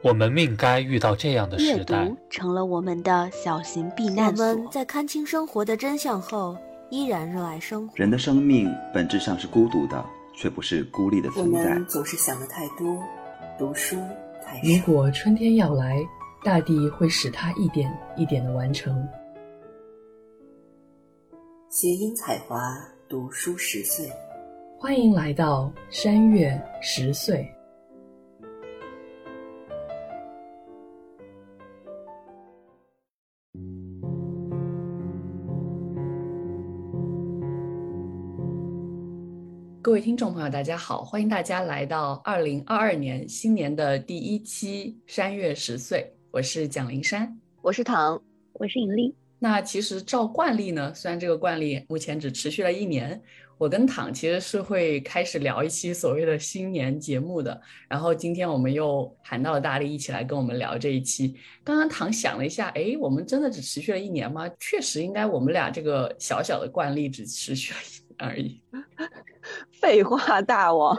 我们命该遇到这样的时代。阅读成了我们的小型避难所。我们在看清生活的真相后，依然热爱生活。人的生命本质上是孤独的，却不是孤立的存在。我们总是想的太多，读书太少。如果春天要来，大地会使它一点一点的完成。谐音彩华，读书十岁。欢迎来到山月十岁。各位听众朋友，大家好！欢迎大家来到二零二二年新年的第一期《山月十岁》，我是蒋灵山，我是唐，我是尹丽。那其实照惯例呢，虽然这个惯例目前只持续了一年，我跟唐其实是会开始聊一期所谓的新年节目的。然后今天我们又喊到了大力一起来跟我们聊这一期。刚刚唐想了一下，哎，我们真的只持续了一年吗？确实，应该我们俩这个小小的惯例只持续了一年而已。废话大王，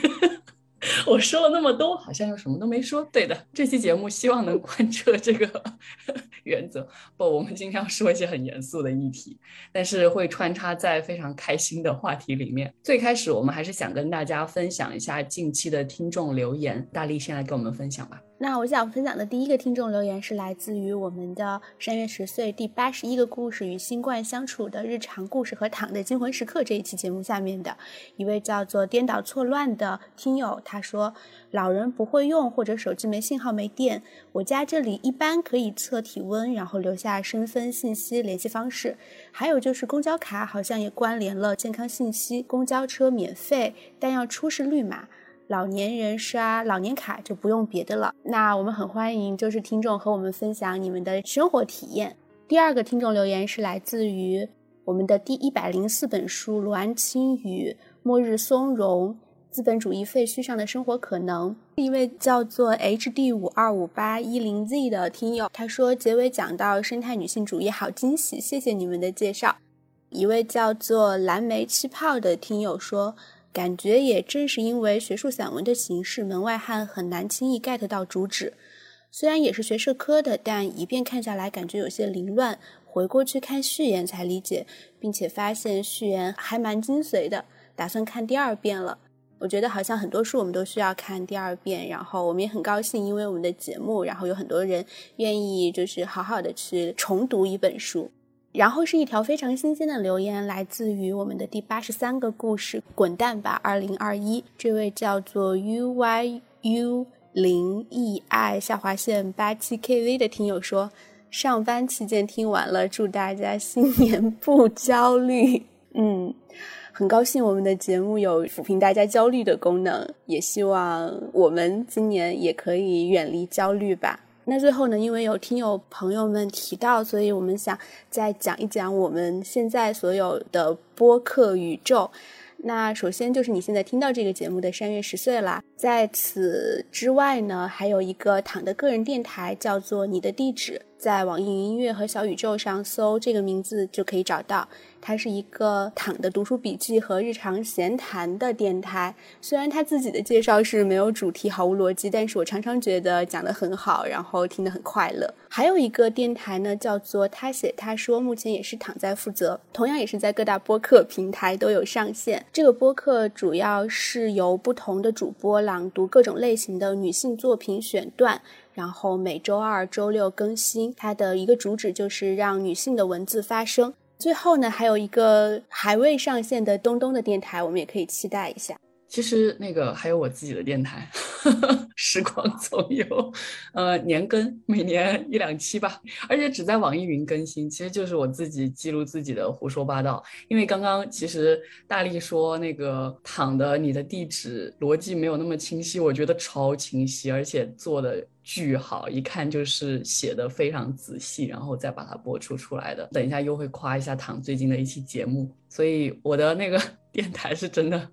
我说了那么多，好像又什么都没说。对的，这期节目希望能贯彻这个 原则。不，我们经常说一些很严肃的议题，但是会穿插在非常开心的话题里面。最开始，我们还是想跟大家分享一下近期的听众留言。大力先来跟我们分享吧。那我想分享的第一个听众留言是来自于我们的山月十岁第八十一个故事与新冠相处的日常故事和躺的惊魂时刻这一期节目下面的一位叫做颠倒错乱的听友，他说：老人不会用或者手机没信号没电，我家这里一般可以测体温，然后留下身份信息、联系方式，还有就是公交卡好像也关联了健康信息，公交车免费，但要出示绿码。老年人刷老年卡就不用别的了。那我们很欢迎，就是听众和我们分享你们的生活体验。第二个听众留言是来自于我们的第一百零四本书《罗安青与末日松茸：资本主义废墟上的生活可能》。一位叫做 H D 五二五八一零 Z 的听友，他说结尾讲到生态女性主义，好惊喜，谢谢你们的介绍。一位叫做蓝莓气泡的听友说。感觉也正是因为学术散文的形式，门外汉很难轻易 get 到主旨。虽然也是学社科的，但一遍看下来感觉有些凌乱。回过去看序言才理解，并且发现序言还蛮精髓的。打算看第二遍了。我觉得好像很多书我们都需要看第二遍。然后我们也很高兴，因为我们的节目，然后有很多人愿意就是好好的去重读一本书。然后是一条非常新鲜的留言，来自于我们的第八十三个故事《滚蛋吧，二零二一》。这位叫做 U Y U 零 E I 下划线八七 K V 的听友说，上班期间听完了，祝大家新年不焦虑。嗯，很高兴我们的节目有抚平大家焦虑的功能，也希望我们今年也可以远离焦虑吧。那最后呢，因为有听友朋友们提到，所以我们想再讲一讲我们现在所有的播客宇宙。那首先就是你现在听到这个节目的山月十岁啦，在此之外呢，还有一个躺的个人电台，叫做你的地址，在网易云音乐和小宇宙上搜这个名字就可以找到。它是一个躺的读书笔记和日常闲谈的电台。虽然他自己的介绍是没有主题、毫无逻辑，但是我常常觉得讲得很好，然后听得很快乐。还有一个电台呢，叫做他写他说，目前也是躺在负责，同样也是在各大播客平台都有上线。这个播客主要是由不同的主播朗读各种类型的女性作品选段，然后每周二、周六更新。它的一个主旨就是让女性的文字发声。最后呢，还有一个还未上线的东东的电台，我们也可以期待一下。其实那个还有我自己的电台，时光总有，呃，年更，每年一两期吧，而且只在网易云更新，其实就是我自己记录自己的胡说八道。因为刚刚其实大力说那个躺的你的地址逻辑没有那么清晰，我觉得超清晰，而且做的巨好，一看就是写的非常仔细，然后再把它播出出来的。等一下又会夸一下躺最近的一期节目，所以我的那个 电台是真的。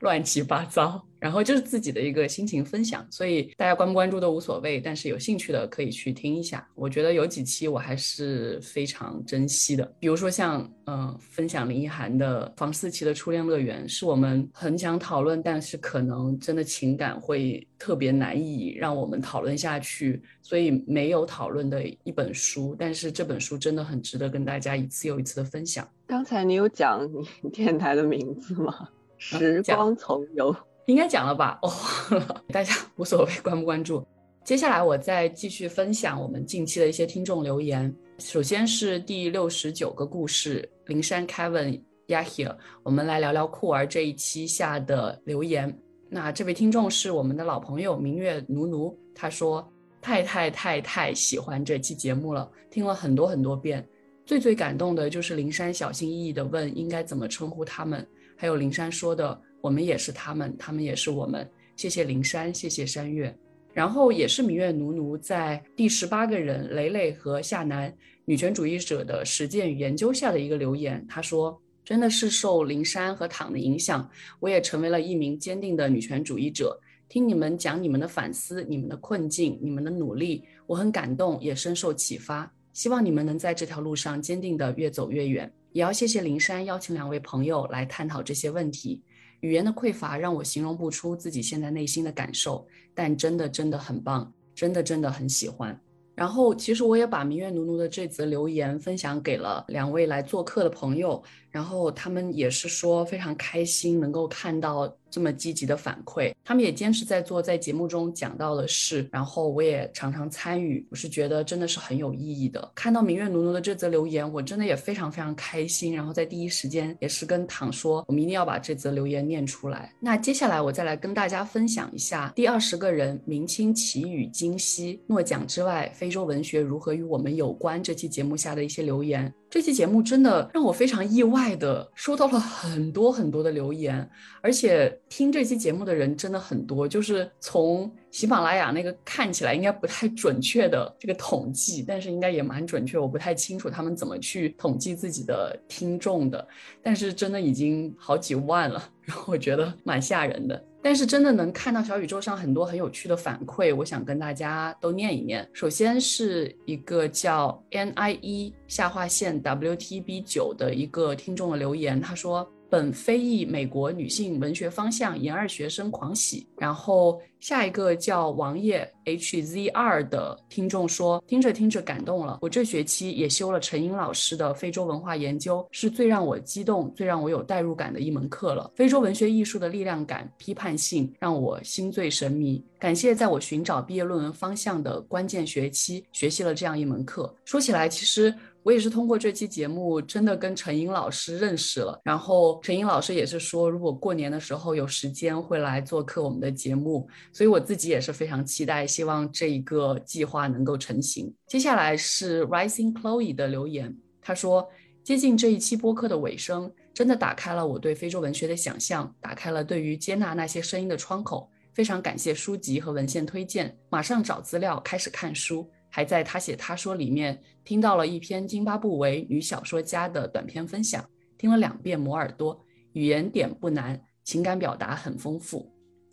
乱七八糟。然后就是自己的一个心情分享，所以大家关不关注都无所谓，但是有兴趣的可以去听一下。我觉得有几期我还是非常珍惜的，比如说像嗯分享林奕涵的房思琪的初恋乐园，是我们很想讨论，但是可能真的情感会特别难以让我们讨论下去，所以没有讨论的一本书。但是这本书真的很值得跟大家一次又一次的分享。刚才你有讲你电台的名字吗？时光从游。应该讲了吧？哦，大家无所谓关不关注。接下来我再继续分享我们近期的一些听众留言。首先是第六十九个故事，灵山 Kevin Yahir，我们来聊聊酷儿这一期下的留言。那这位听众是我们的老朋友明月奴奴，他说太太太太喜欢这期节目了，听了很多很多遍。最最感动的就是灵山小心翼翼的问应该怎么称呼他们，还有灵山说的。我们也是他们，他们也是我们。谢谢灵山，谢谢山月。然后也是明月奴奴在第十八个人磊磊和夏楠女权主义者的实践与研究下的一个留言。他说：“真的是受灵山和躺的影响，我也成为了一名坚定的女权主义者。听你们讲你们的反思、你们的困境、你们的努力，我很感动，也深受启发。希望你们能在这条路上坚定的越走越远。也要谢谢灵珊邀请两位朋友来探讨这些问题。”语言的匮乏让我形容不出自己现在内心的感受，但真的真的很棒，真的真的很喜欢。然后，其实我也把明月奴奴的这则留言分享给了两位来做客的朋友，然后他们也是说非常开心能够看到这么积极的反馈，他们也坚持在做在节目中讲到的事，然后我也常常参与，我是觉得真的是很有意义的。看到明月奴奴的这则留言，我真的也非常非常开心，然后在第一时间也是跟唐说，我们一定要把这则留言念出来。那接下来我再来跟大家分享一下第二十个人明清奇语今昔诺奖之外。非洲文学如何与我们有关？这期节目下的一些留言，这期节目真的让我非常意外的收到了很多很多的留言，而且听这期节目的人真的很多。就是从喜马拉雅那个看起来应该不太准确的这个统计，但是应该也蛮准确，我不太清楚他们怎么去统计自己的听众的，但是真的已经好几万了，然后我觉得蛮吓人的。但是真的能看到小宇宙上很多很有趣的反馈，我想跟大家都念一念。首先是一个叫 N I E 下划线 W T B 九的一个听众的留言，他说。本非裔美国女性文学方向研二学生狂喜，然后下一个叫王爷 H Z R 的听众说，听着听着感动了。我这学期也修了陈英老师的非洲文化研究，是最让我激动、最让我有代入感的一门课了。非洲文学艺术的力量感、批判性让我心醉神迷。感谢在我寻找毕业论文方向的关键学期学习了这样一门课。说起来，其实。我也是通过这期节目，真的跟陈英老师认识了。然后陈英老师也是说，如果过年的时候有时间会来做客我们的节目，所以我自己也是非常期待，希望这一个计划能够成型。接下来是 Rising Chloe 的留言，他说：接近这一期播客的尾声，真的打开了我对非洲文学的想象，打开了对于接纳那些声音的窗口。非常感谢书籍和文献推荐，马上找资料开始看书。还在他写他说里面听到了一篇津巴布韦女小说家的短篇分享，听了两遍磨耳朵，语言点不难，情感表达很丰富。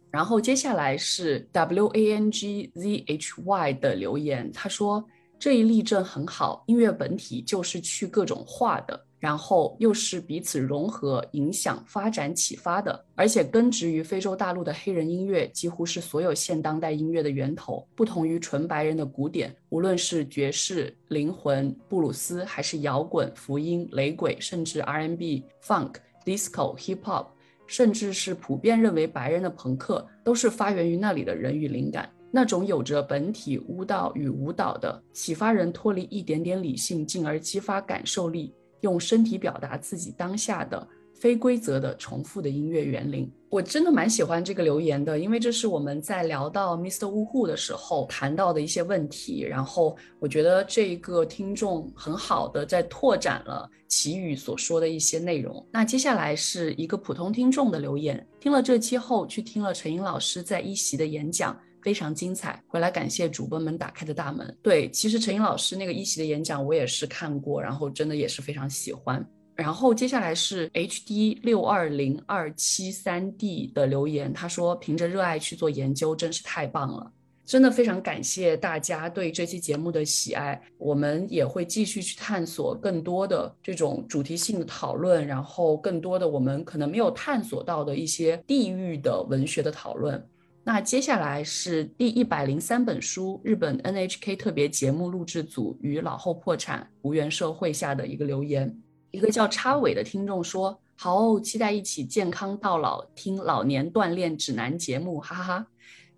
然后接下来是 W A N G Z H Y 的留言，他说这一例证很好，音乐本体就是去各种化的。然后又是彼此融合、影响、发展、启发的，而且根植于非洲大陆的黑人音乐，几乎是所有现当代音乐的源头。不同于纯白人的古典，无论是爵士、灵魂、布鲁斯，还是摇滚、福音、雷鬼，甚至 R N B、Funk、Disco、Hip Hop，甚至是普遍认为白人的朋克，都是发源于那里的人与灵感，那种有着本体舞蹈与舞蹈的，启发人脱离一点点理性，进而激发感受力。用身体表达自己当下的非规则的重复的音乐园林，我真的蛮喜欢这个留言的，因为这是我们在聊到 Mr. Wu Hu 的时候谈到的一些问题，然后我觉得这一个听众很好的在拓展了奇宇所说的一些内容。那接下来是一个普通听众的留言，听了这期后去听了陈英老师在一席的演讲。非常精彩，回来感谢主播们打开的大门。对，其实陈英老师那个一席的演讲我也是看过，然后真的也是非常喜欢。然后接下来是 HD 六二零二七三 D 的留言，他说：“凭着热爱去做研究，真是太棒了。”真的非常感谢大家对这期节目的喜爱，我们也会继续去探索更多的这种主题性的讨论，然后更多的我们可能没有探索到的一些地域的文学的讨论。那接下来是第一百零三本书，日本 NHK 特别节目录制组与老后破产无缘社会下的一个留言，一个叫插尾的听众说：“好，期待一起健康到老，听老年锻炼指南节目，哈哈哈。”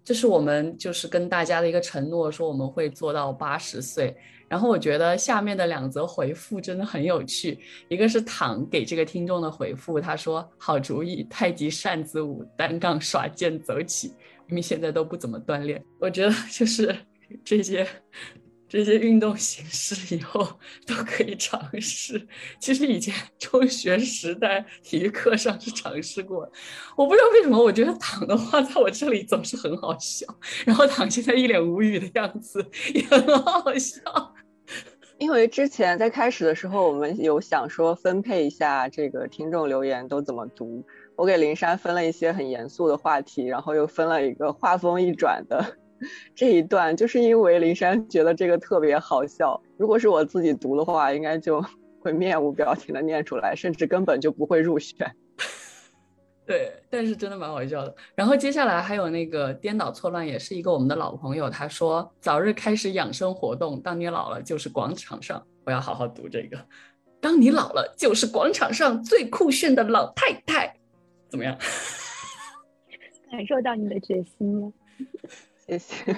这是我们就是跟大家的一个承诺，说我们会做到八十岁。然后我觉得下面的两则回复真的很有趣，一个是躺给这个听众的回复，他说好主意，太极扇子舞，单杠耍剑走起。明明现在都不怎么锻炼，我觉得就是这些。这些运动形式以后都可以尝试。其实以前中学时代体育课上是尝试过，我不知道为什么，我觉得躺的话在我这里总是很好笑。然后躺现在一脸无语的样子也很好笑。因为之前在开始的时候，我们有想说分配一下这个听众留言都怎么读。我给林珊分了一些很严肃的话题，然后又分了一个画风一转的。这一段就是因为林珊觉得这个特别好笑，如果是我自己读的话，应该就会面无表情的念出来，甚至根本就不会入选。对，但是真的蛮好笑的。然后接下来还有那个颠倒错乱，也是一个我们的老朋友，他说早日开始养生活动，当你老了就是广场上，我要好好读这个。当你老了就是广场上最酷炫的老太太，怎么样？感受到你的决心了。谢谢，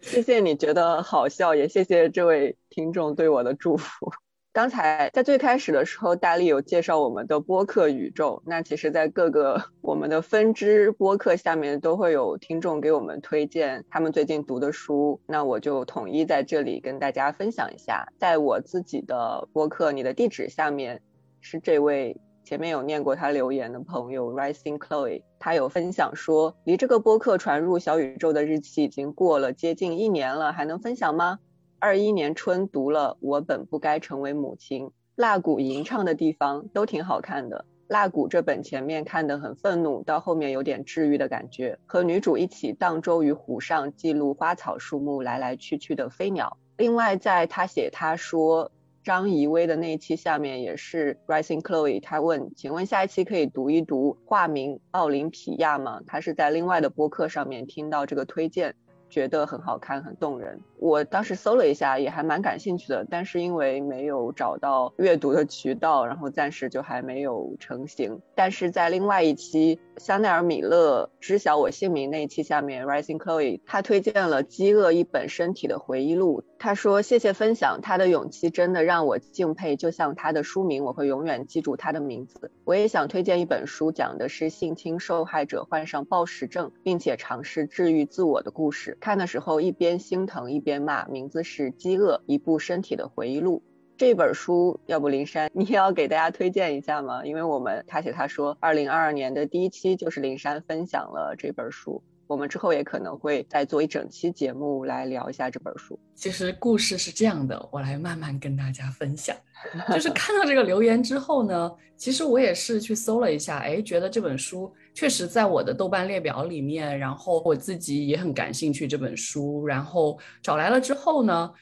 谢谢你觉得好笑，也谢谢这位听众对我的祝福。刚才在最开始的时候，大力有介绍我们的播客宇宙。那其实，在各个我们的分支播客下面，都会有听众给我们推荐他们最近读的书。那我就统一在这里跟大家分享一下，在我自己的播客《你的地址》下面，是这位。前面有念过他留言的朋友 Rising Chloe，他有分享说，离这个播客传入小宇宙的日期已经过了接近一年了，还能分享吗？二一年春读了《我本不该成为母亲》，蜡谷吟唱的地方都挺好看的。蜡谷这本前面看得很愤怒，到后面有点治愈的感觉，和女主一起荡舟于湖上，记录花草树木来来去去的飞鸟。另外，在他写他说。张怡薇的那一期下面也是 Rising Chloe，他问，请问下一期可以读一读化名奥林匹亚吗？他是在另外的播客上面听到这个推荐。觉得很好看，很动人。我当时搜了一下，也还蛮感兴趣的，但是因为没有找到阅读的渠道，然后暂时就还没有成型。但是在另外一期香奈儿米勒知晓我姓名那一期下面，Rising Chloe 他推荐了《饥饿一本身体的回忆录》，他说谢谢分享，他的勇气真的让我敬佩，就像他的书名，我会永远记住他的名字。我也想推荐一本书，讲的是性侵受害者患上暴食症，并且尝试治愈自我的故事。看的时候一边心疼一边骂，名字是《饥饿：一部身体的回忆录》。这本书，要不林珊，你也要给大家推荐一下吗？因为我们他写他说，二零二二年的第一期就是林珊分享了这本书。我们之后也可能会再做一整期节目来聊一下这本书。其实故事是这样的，我来慢慢跟大家分享。就是看到这个留言之后呢，其实我也是去搜了一下，哎，觉得这本书确实在我的豆瓣列表里面，然后我自己也很感兴趣这本书，然后找来了之后呢，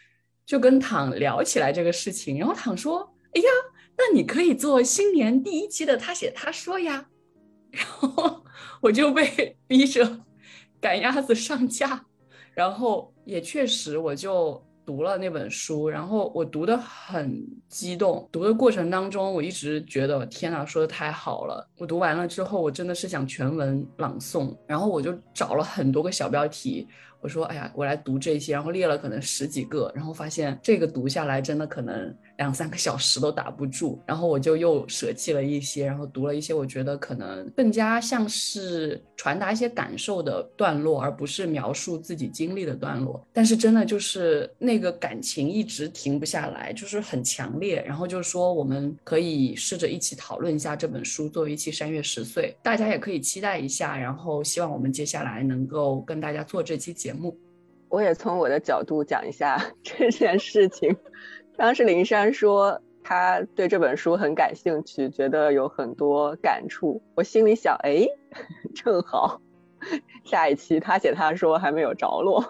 就跟躺聊起来这个事情，然后躺说，哎呀，那你可以做新年第一期的他写他说呀，然后我就被逼着。赶鸭子上架，然后也确实我就读了那本书，然后我读的很激动，读的过程当中我一直觉得天哪，说的太好了。我读完了之后，我真的是想全文朗诵，然后我就找了很多个小标题。我说，哎呀，我来读这些，然后列了可能十几个，然后发现这个读下来真的可能两三个小时都打不住，然后我就又舍弃了一些，然后读了一些我觉得可能更加像是传达一些感受的段落，而不是描述自己经历的段落。但是真的就是那个感情一直停不下来，就是很强烈。然后就是说我们可以试着一起讨论一下这本书，作为一期山月十岁，大家也可以期待一下。然后希望我们接下来能够跟大家做这期。节目，我也从我的角度讲一下 这件事情。当时林珊说他对这本书很感兴趣，觉得有很多感触。我心里想，哎，正好下一期他写他说还没有着落，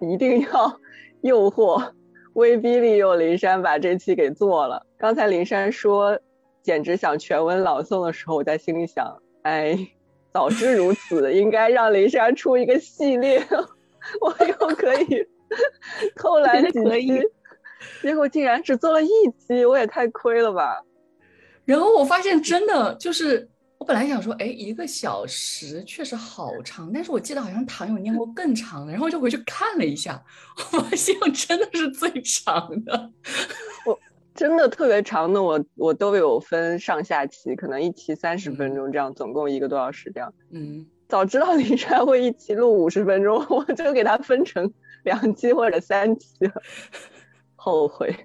一定要诱惑、威逼利诱林珊把这期给做了。刚才林珊说简直想全文朗诵的时候，我在心里想，哎，早知如此，应该让林珊出一个系列，我又可以偷懒 几期。结果竟然只做了一期，我也太亏了吧！然后我发现真的就是，我本来想说，哎，一个小时确实好长，但是我记得好像唐有念过更长的，然后就回去看了一下，我发现真的是最长的。我真的特别长的，我我都有分上下期，可能一期三十分钟这样，总共一个多小时这样。嗯，早知道李川会一期录五十分钟，我就给他分成两期或者三期了。后悔。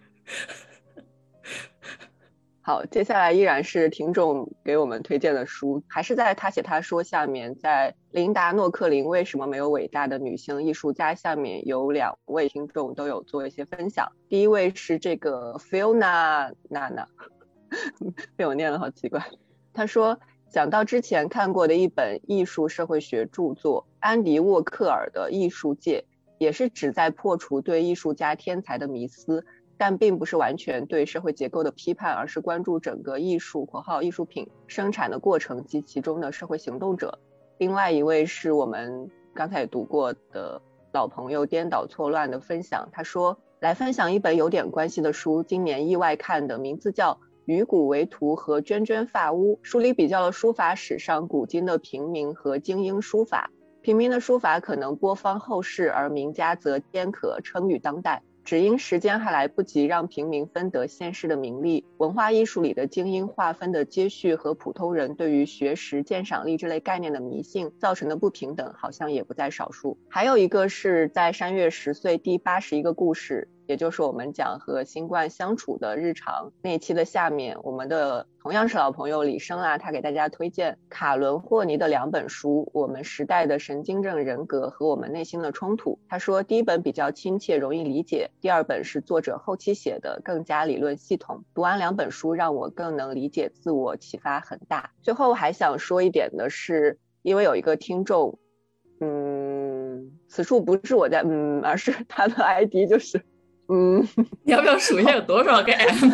好，接下来依然是听众给我们推荐的书，还是在他写他说下面，在琳达诺克林为什么没有伟大的女性艺术家下面有两位听众都有做一些分享。第一位是这个 Fiona 娜娜，被我念了好奇怪。他说讲到之前看过的一本艺术社会学著作，安迪沃克尔的《艺术界》。也是旨在破除对艺术家天才的迷思，但并不是完全对社会结构的批判，而是关注整个艺术（括号艺术品）生产的过程及其中的社会行动者。另外一位是我们刚才读过的老朋友颠倒错乱的分享，他说来分享一本有点关系的书，今年意外看的，名字叫《鱼骨为图和涓涓发屋》，书里比较了书法史上古今的平民和精英书法。平民的书法可能播芳后世，而名家则兼可称誉当代。只因时间还来不及让平民分得现世的名利，文化艺术里的精英划分的接续和普通人对于学识、鉴赏力这类概念的迷信造成的不平等，好像也不在少数。还有一个是在山月十岁第八十一个故事。也就是我们讲和新冠相处的日常那一期的下面，我们的同样是老朋友李生啊，他给大家推荐卡伦霍尼的两本书，《我们时代的神经症人格和我们内心的冲突》。他说第一本比较亲切容易理解，第二本是作者后期写的更加理论系统。读完两本书，让我更能理解自我，启发很大。最后还想说一点的是，因为有一个听众，嗯，此处不是我在嗯，而是他的 ID 就是。嗯，你要不要数一下有多少个 M？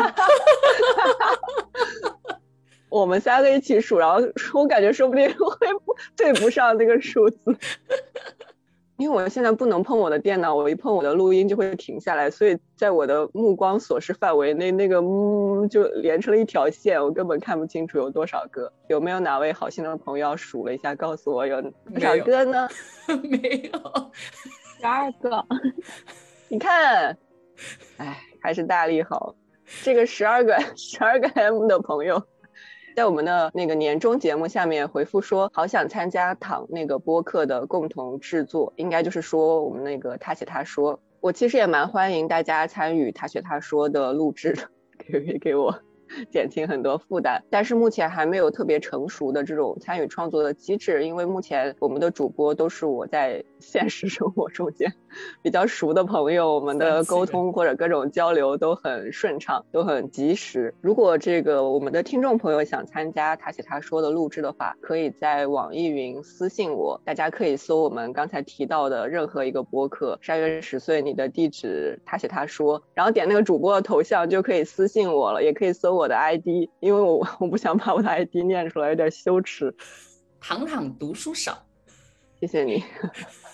我们三个一起数，然后我感觉说不定会对不上那个数字，因为我现在不能碰我的电脑，我一碰我的录音就会停下来，所以在我的目光所视范围内，那个嗯就连成了一条线，我根本看不清楚有多少个。有没有哪位好心的朋友数了一下，告诉我有多少个呢？没有，十二个。你看。哎，还是大力好。这个十二个 十二个 M 的朋友，在我们的那个年终节目下面回复说，好想参加躺那个播客的共同制作，应该就是说我们那个他写他说，我其实也蛮欢迎大家参与他写他说的录制的，可以给我。减轻很多负担，但是目前还没有特别成熟的这种参与创作的机制，因为目前我们的主播都是我在现实生活中间比较熟的朋友，我们的沟通或者各种交流都很顺畅，都很及时。如果这个我们的听众朋友想参加他写他说的录制的话，可以在网易云私信我，大家可以搜我们刚才提到的任何一个播客“山月十岁”，你的地址他写他说，然后点那个主播的头像就可以私信我了，也可以搜我。的 ID，因为我 我不想把我的 ID 念出来，有点羞耻。堂堂读书少，谢谢你。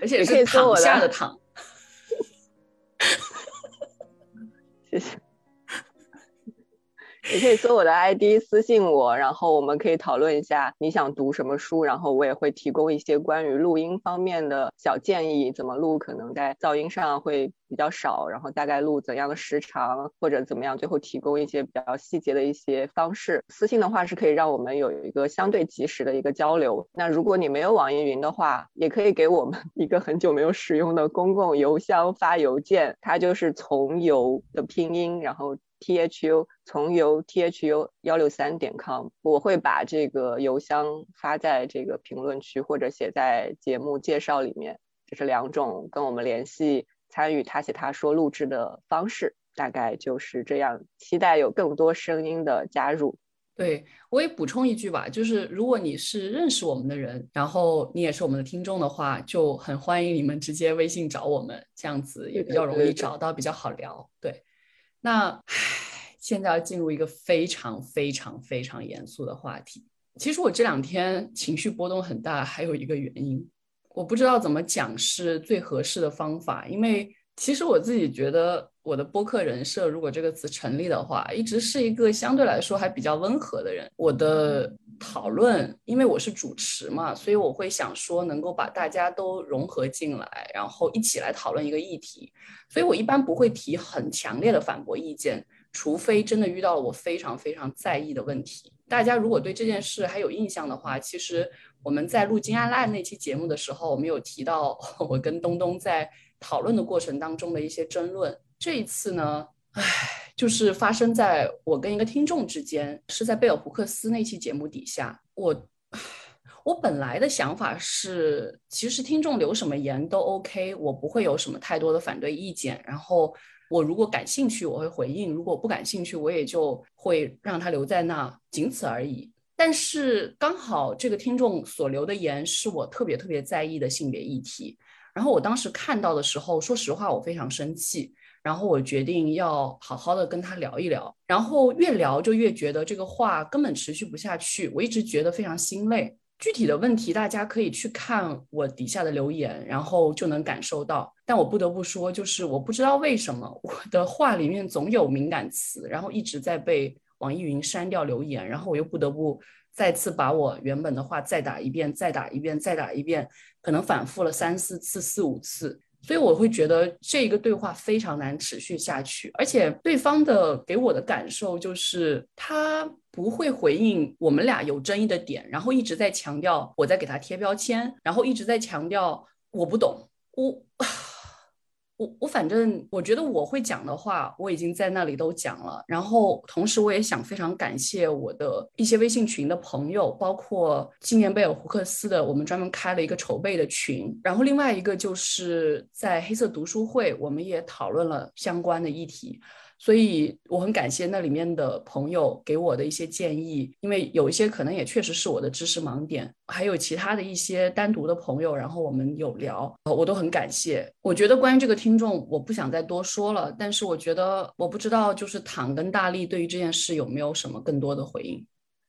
而且是躺下的 躺。谢谢。你可以搜我的 ID 私信我，然后我们可以讨论一下你想读什么书，然后我也会提供一些关于录音方面的小建议，怎么录可能在噪音上会比较少，然后大概录怎样的时长或者怎么样，最后提供一些比较细节的一些方式。私信的话是可以让我们有一个相对及时的一个交流。那如果你没有网易云的话，也可以给我们一个很久没有使用的公共邮箱发邮件，它就是从邮的拼音，然后。Thu 从邮 thu 幺六三点 com，我会把这个邮箱发在这个评论区或者写在节目介绍里面，这是两种跟我们联系参与他写他说录制的方式。大概就是这样，期待有更多声音的加入。对我也补充一句吧，就是如果你是认识我们的人，然后你也是我们的听众的话，就很欢迎你们直接微信找我们，这样子也比较容易找到，比较好聊。对，那唉，现在要进入一个非常非常非常严肃的话题。其实我这两天情绪波动很大，还有一个原因，我不知道怎么讲是最合适的方法，因为其实我自己觉得。我的播客人设，如果这个词成立的话，一直是一个相对来说还比较温和的人。我的讨论，因为我是主持嘛，所以我会想说能够把大家都融合进来，然后一起来讨论一个议题。所以我一般不会提很强烈的反驳意见，除非真的遇到了我非常非常在意的问题。大家如果对这件事还有印象的话，其实我们在录《金安烂》那期节目的时候，我们有提到 我跟东东在讨论的过程当中的一些争论。这一次呢，唉，就是发生在我跟一个听众之间，是在贝尔胡克斯那期节目底下。我，我本来的想法是，其实听众留什么言都 OK，我不会有什么太多的反对意见。然后我如果感兴趣，我会回应；如果不感兴趣，我也就会让他留在那，仅此而已。但是刚好这个听众所留的言是我特别特别在意的性别议题。然后我当时看到的时候，说实话，我非常生气。然后我决定要好好的跟他聊一聊，然后越聊就越觉得这个话根本持续不下去，我一直觉得非常心累。具体的问题大家可以去看我底下的留言，然后就能感受到。但我不得不说，就是我不知道为什么我的话里面总有敏感词，然后一直在被网易云删掉留言，然后我又不得不再次把我原本的话再打一遍，再打一遍，再打一遍，可能反复了三四次、四五次。所以我会觉得这一个对话非常难持续下去，而且对方的给我的感受就是他不会回应我们俩有争议的点，然后一直在强调我在给他贴标签，然后一直在强调我不懂我。我我反正我觉得我会讲的话，我已经在那里都讲了。然后同时我也想非常感谢我的一些微信群的朋友，包括纪念贝尔胡克斯的，我们专门开了一个筹备的群。然后另外一个就是在黑色读书会，我们也讨论了相关的议题。所以我很感谢那里面的朋友给我的一些建议，因为有一些可能也确实是我的知识盲点，还有其他的一些单独的朋友，然后我们有聊，我都很感谢。我觉得关于这个听众，我不想再多说了，但是我觉得我不知道就是躺跟大力对于这件事有没有什么更多的回应。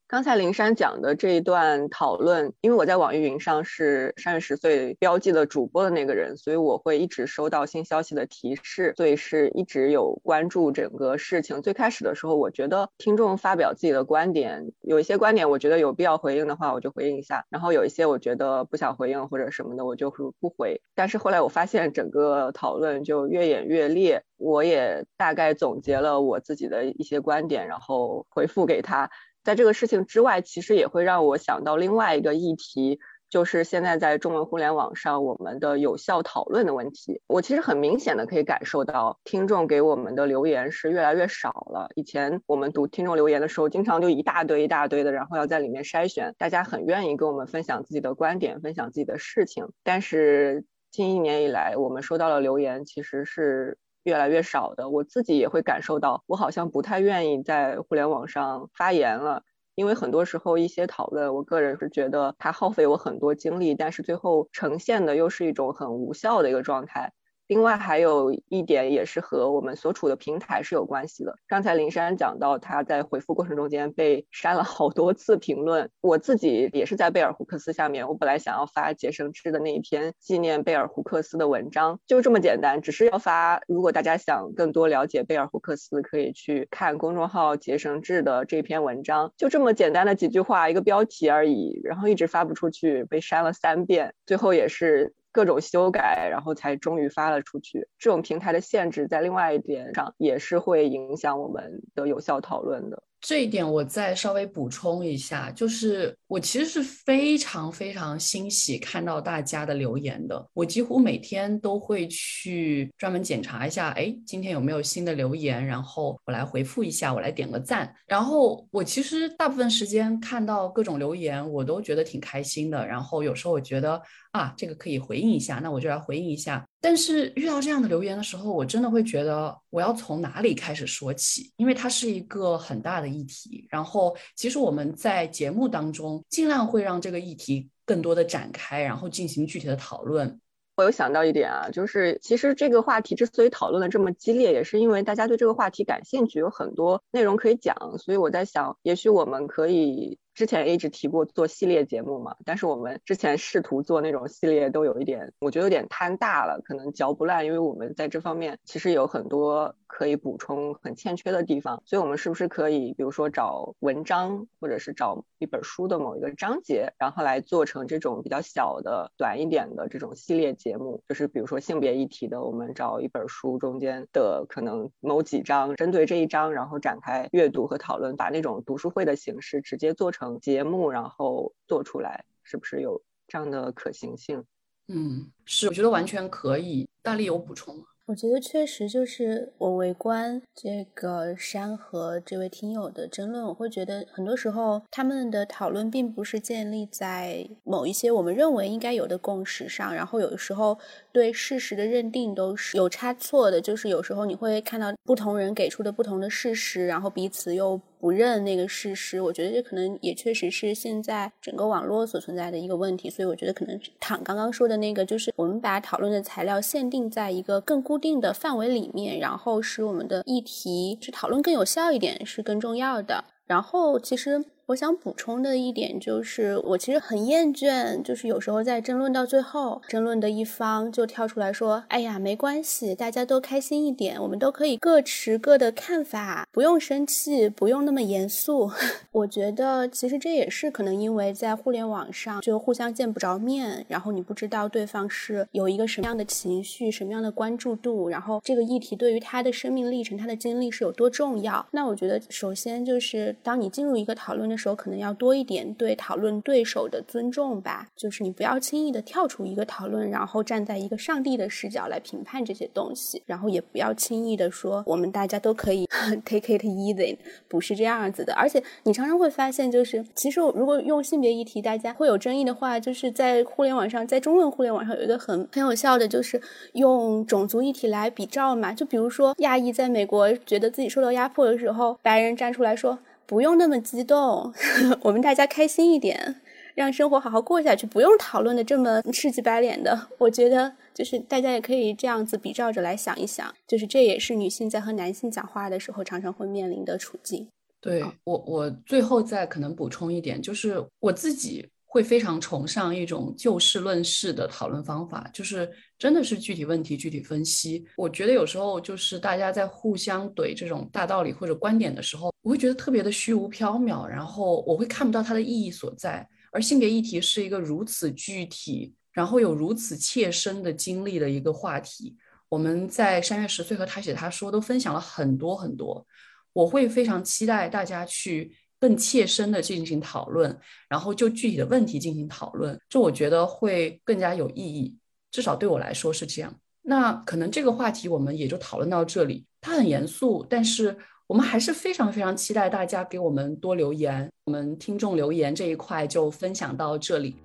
刚才灵山讲的这一段讨论，因为我在网易云上是《三十岁》标记的主播的那个人，所以我会一直收到新消息的提示，所以是一直有关注整个事情。最开始的时候，我觉得听众发表自己的观点，有一些观点我觉得有必要回应的话，我就回应一下；然后有一些我觉得不想回应或者什么的，我就不回。但是后来我发现整个讨论就越演越烈，我也大概总结了我自己的一些观点，然后回复给他。在这个事情之外，其实也会让我想到另外一个议题，就是现在在中文互联网上我们的有效讨论的问题。我其实很明显的可以感受到，听众给我们的留言是越来越少了。以前我们读听众留言的时候，经常就一大堆一大堆的，然后要在里面筛选，大家很愿意跟我们分享自己的观点，分享自己的事情。但是近一年以来，我们收到的留言其实是。越来越少的，我自己也会感受到，我好像不太愿意在互联网上发言了，因为很多时候一些讨论，我个人是觉得它耗费我很多精力，但是最后呈现的又是一种很无效的一个状态。另外还有一点也是和我们所处的平台是有关系的。刚才林珊讲到他在回复过程中间被删了好多次评论，我自己也是在贝尔胡克斯下面。我本来想要发杰生志的那一篇纪念贝尔胡克斯的文章，就这么简单，只是要发。如果大家想更多了解贝尔胡克斯，可以去看公众号杰生志的这篇文章，就这么简单的几句话，一个标题而已，然后一直发不出去，被删了三遍，最后也是。各种修改，然后才终于发了出去。这种平台的限制，在另外一点上也是会影响我们的有效讨论的。这一点我再稍微补充一下，就是我其实是非常非常欣喜看到大家的留言的。我几乎每天都会去专门检查一下，哎，今天有没有新的留言，然后我来回复一下，我来点个赞。然后我其实大部分时间看到各种留言，我都觉得挺开心的。然后有时候我觉得。啊，这个可以回应一下，那我就来回应一下。但是遇到这样的留言的时候，我真的会觉得我要从哪里开始说起，因为它是一个很大的议题。然后其实我们在节目当中尽量会让这个议题更多的展开，然后进行具体的讨论。我有想到一点啊，就是其实这个话题之所以讨论的这么激烈，也是因为大家对这个话题感兴趣，有很多内容可以讲。所以我在想，也许我们可以。之前一直提过做系列节目嘛，但是我们之前试图做那种系列都有一点，我觉得有点摊大了，可能嚼不烂，因为我们在这方面其实有很多可以补充很欠缺的地方，所以我们是不是可以，比如说找文章，或者是找一本书的某一个章节，然后来做成这种比较小的、短一点的这种系列节目，就是比如说性别议题的，我们找一本书中间的可能某几章，针对这一章，然后展开阅读和讨论，把那种读书会的形式直接做成。节目，然后做出来，是不是有这样的可行性？嗯，是，我觉得完全可以。大力有补充吗？我觉得确实就是我围观这个山和这位听友的争论，我会觉得很多时候他们的讨论并不是建立在某一些我们认为应该有的共识上，然后有的时候对事实的认定都是有差错的，就是有时候你会看到不同人给出的不同的事实，然后彼此又。不认那个事实，我觉得这可能也确实是现在整个网络所存在的一个问题。所以我觉得可能躺刚刚说的那个，就是我们把讨论的材料限定在一个更固定的范围里面，然后使我们的议题去讨论更有效一点，是更重要的。然后其实。我想补充的一点就是，我其实很厌倦，就是有时候在争论到最后，争论的一方就跳出来说：“哎呀，没关系，大家都开心一点，我们都可以各持各的看法，不用生气，不用那么严肃。” 我觉得其实这也是可能因为在互联网上就互相见不着面，然后你不知道对方是有一个什么样的情绪、什么样的关注度，然后这个议题对于他的生命历程、他的经历是有多重要。那我觉得首先就是当你进入一个讨论的。时候可能要多一点对讨论对手的尊重吧，就是你不要轻易的跳出一个讨论，然后站在一个上帝的视角来评判这些东西，然后也不要轻易的说我们大家都可以 take it easy，不是这样子的。而且你常常会发现，就是其实如果用性别议题大家会有争议的话，就是在互联网上，在中文互联网上有一个很很有效的，就是用种族议题来比照嘛。就比如说亚裔在美国觉得自己受到压迫的时候，白人站出来说。不用那么激动，我们大家开心一点，让生活好好过下去，不用讨论的这么世纪白脸的。我觉得就是大家也可以这样子比照着来想一想，就是这也是女性在和男性讲话的时候常常会面临的处境。对我，我最后再可能补充一点，就是我自己。会非常崇尚一种就事论事的讨论方法，就是真的是具体问题具体分析。我觉得有时候就是大家在互相怼这种大道理或者观点的时候，我会觉得特别的虚无缥缈，然后我会看不到它的意义所在。而性别议题是一个如此具体，然后有如此切身的经历的一个话题。我们在三月十岁和他写他说都分享了很多很多，我会非常期待大家去。更切身的进行讨论，然后就具体的问题进行讨论，就我觉得会更加有意义，至少对我来说是这样。那可能这个话题我们也就讨论到这里，它很严肃，但是我们还是非常非常期待大家给我们多留言。我们听众留言这一块就分享到这里。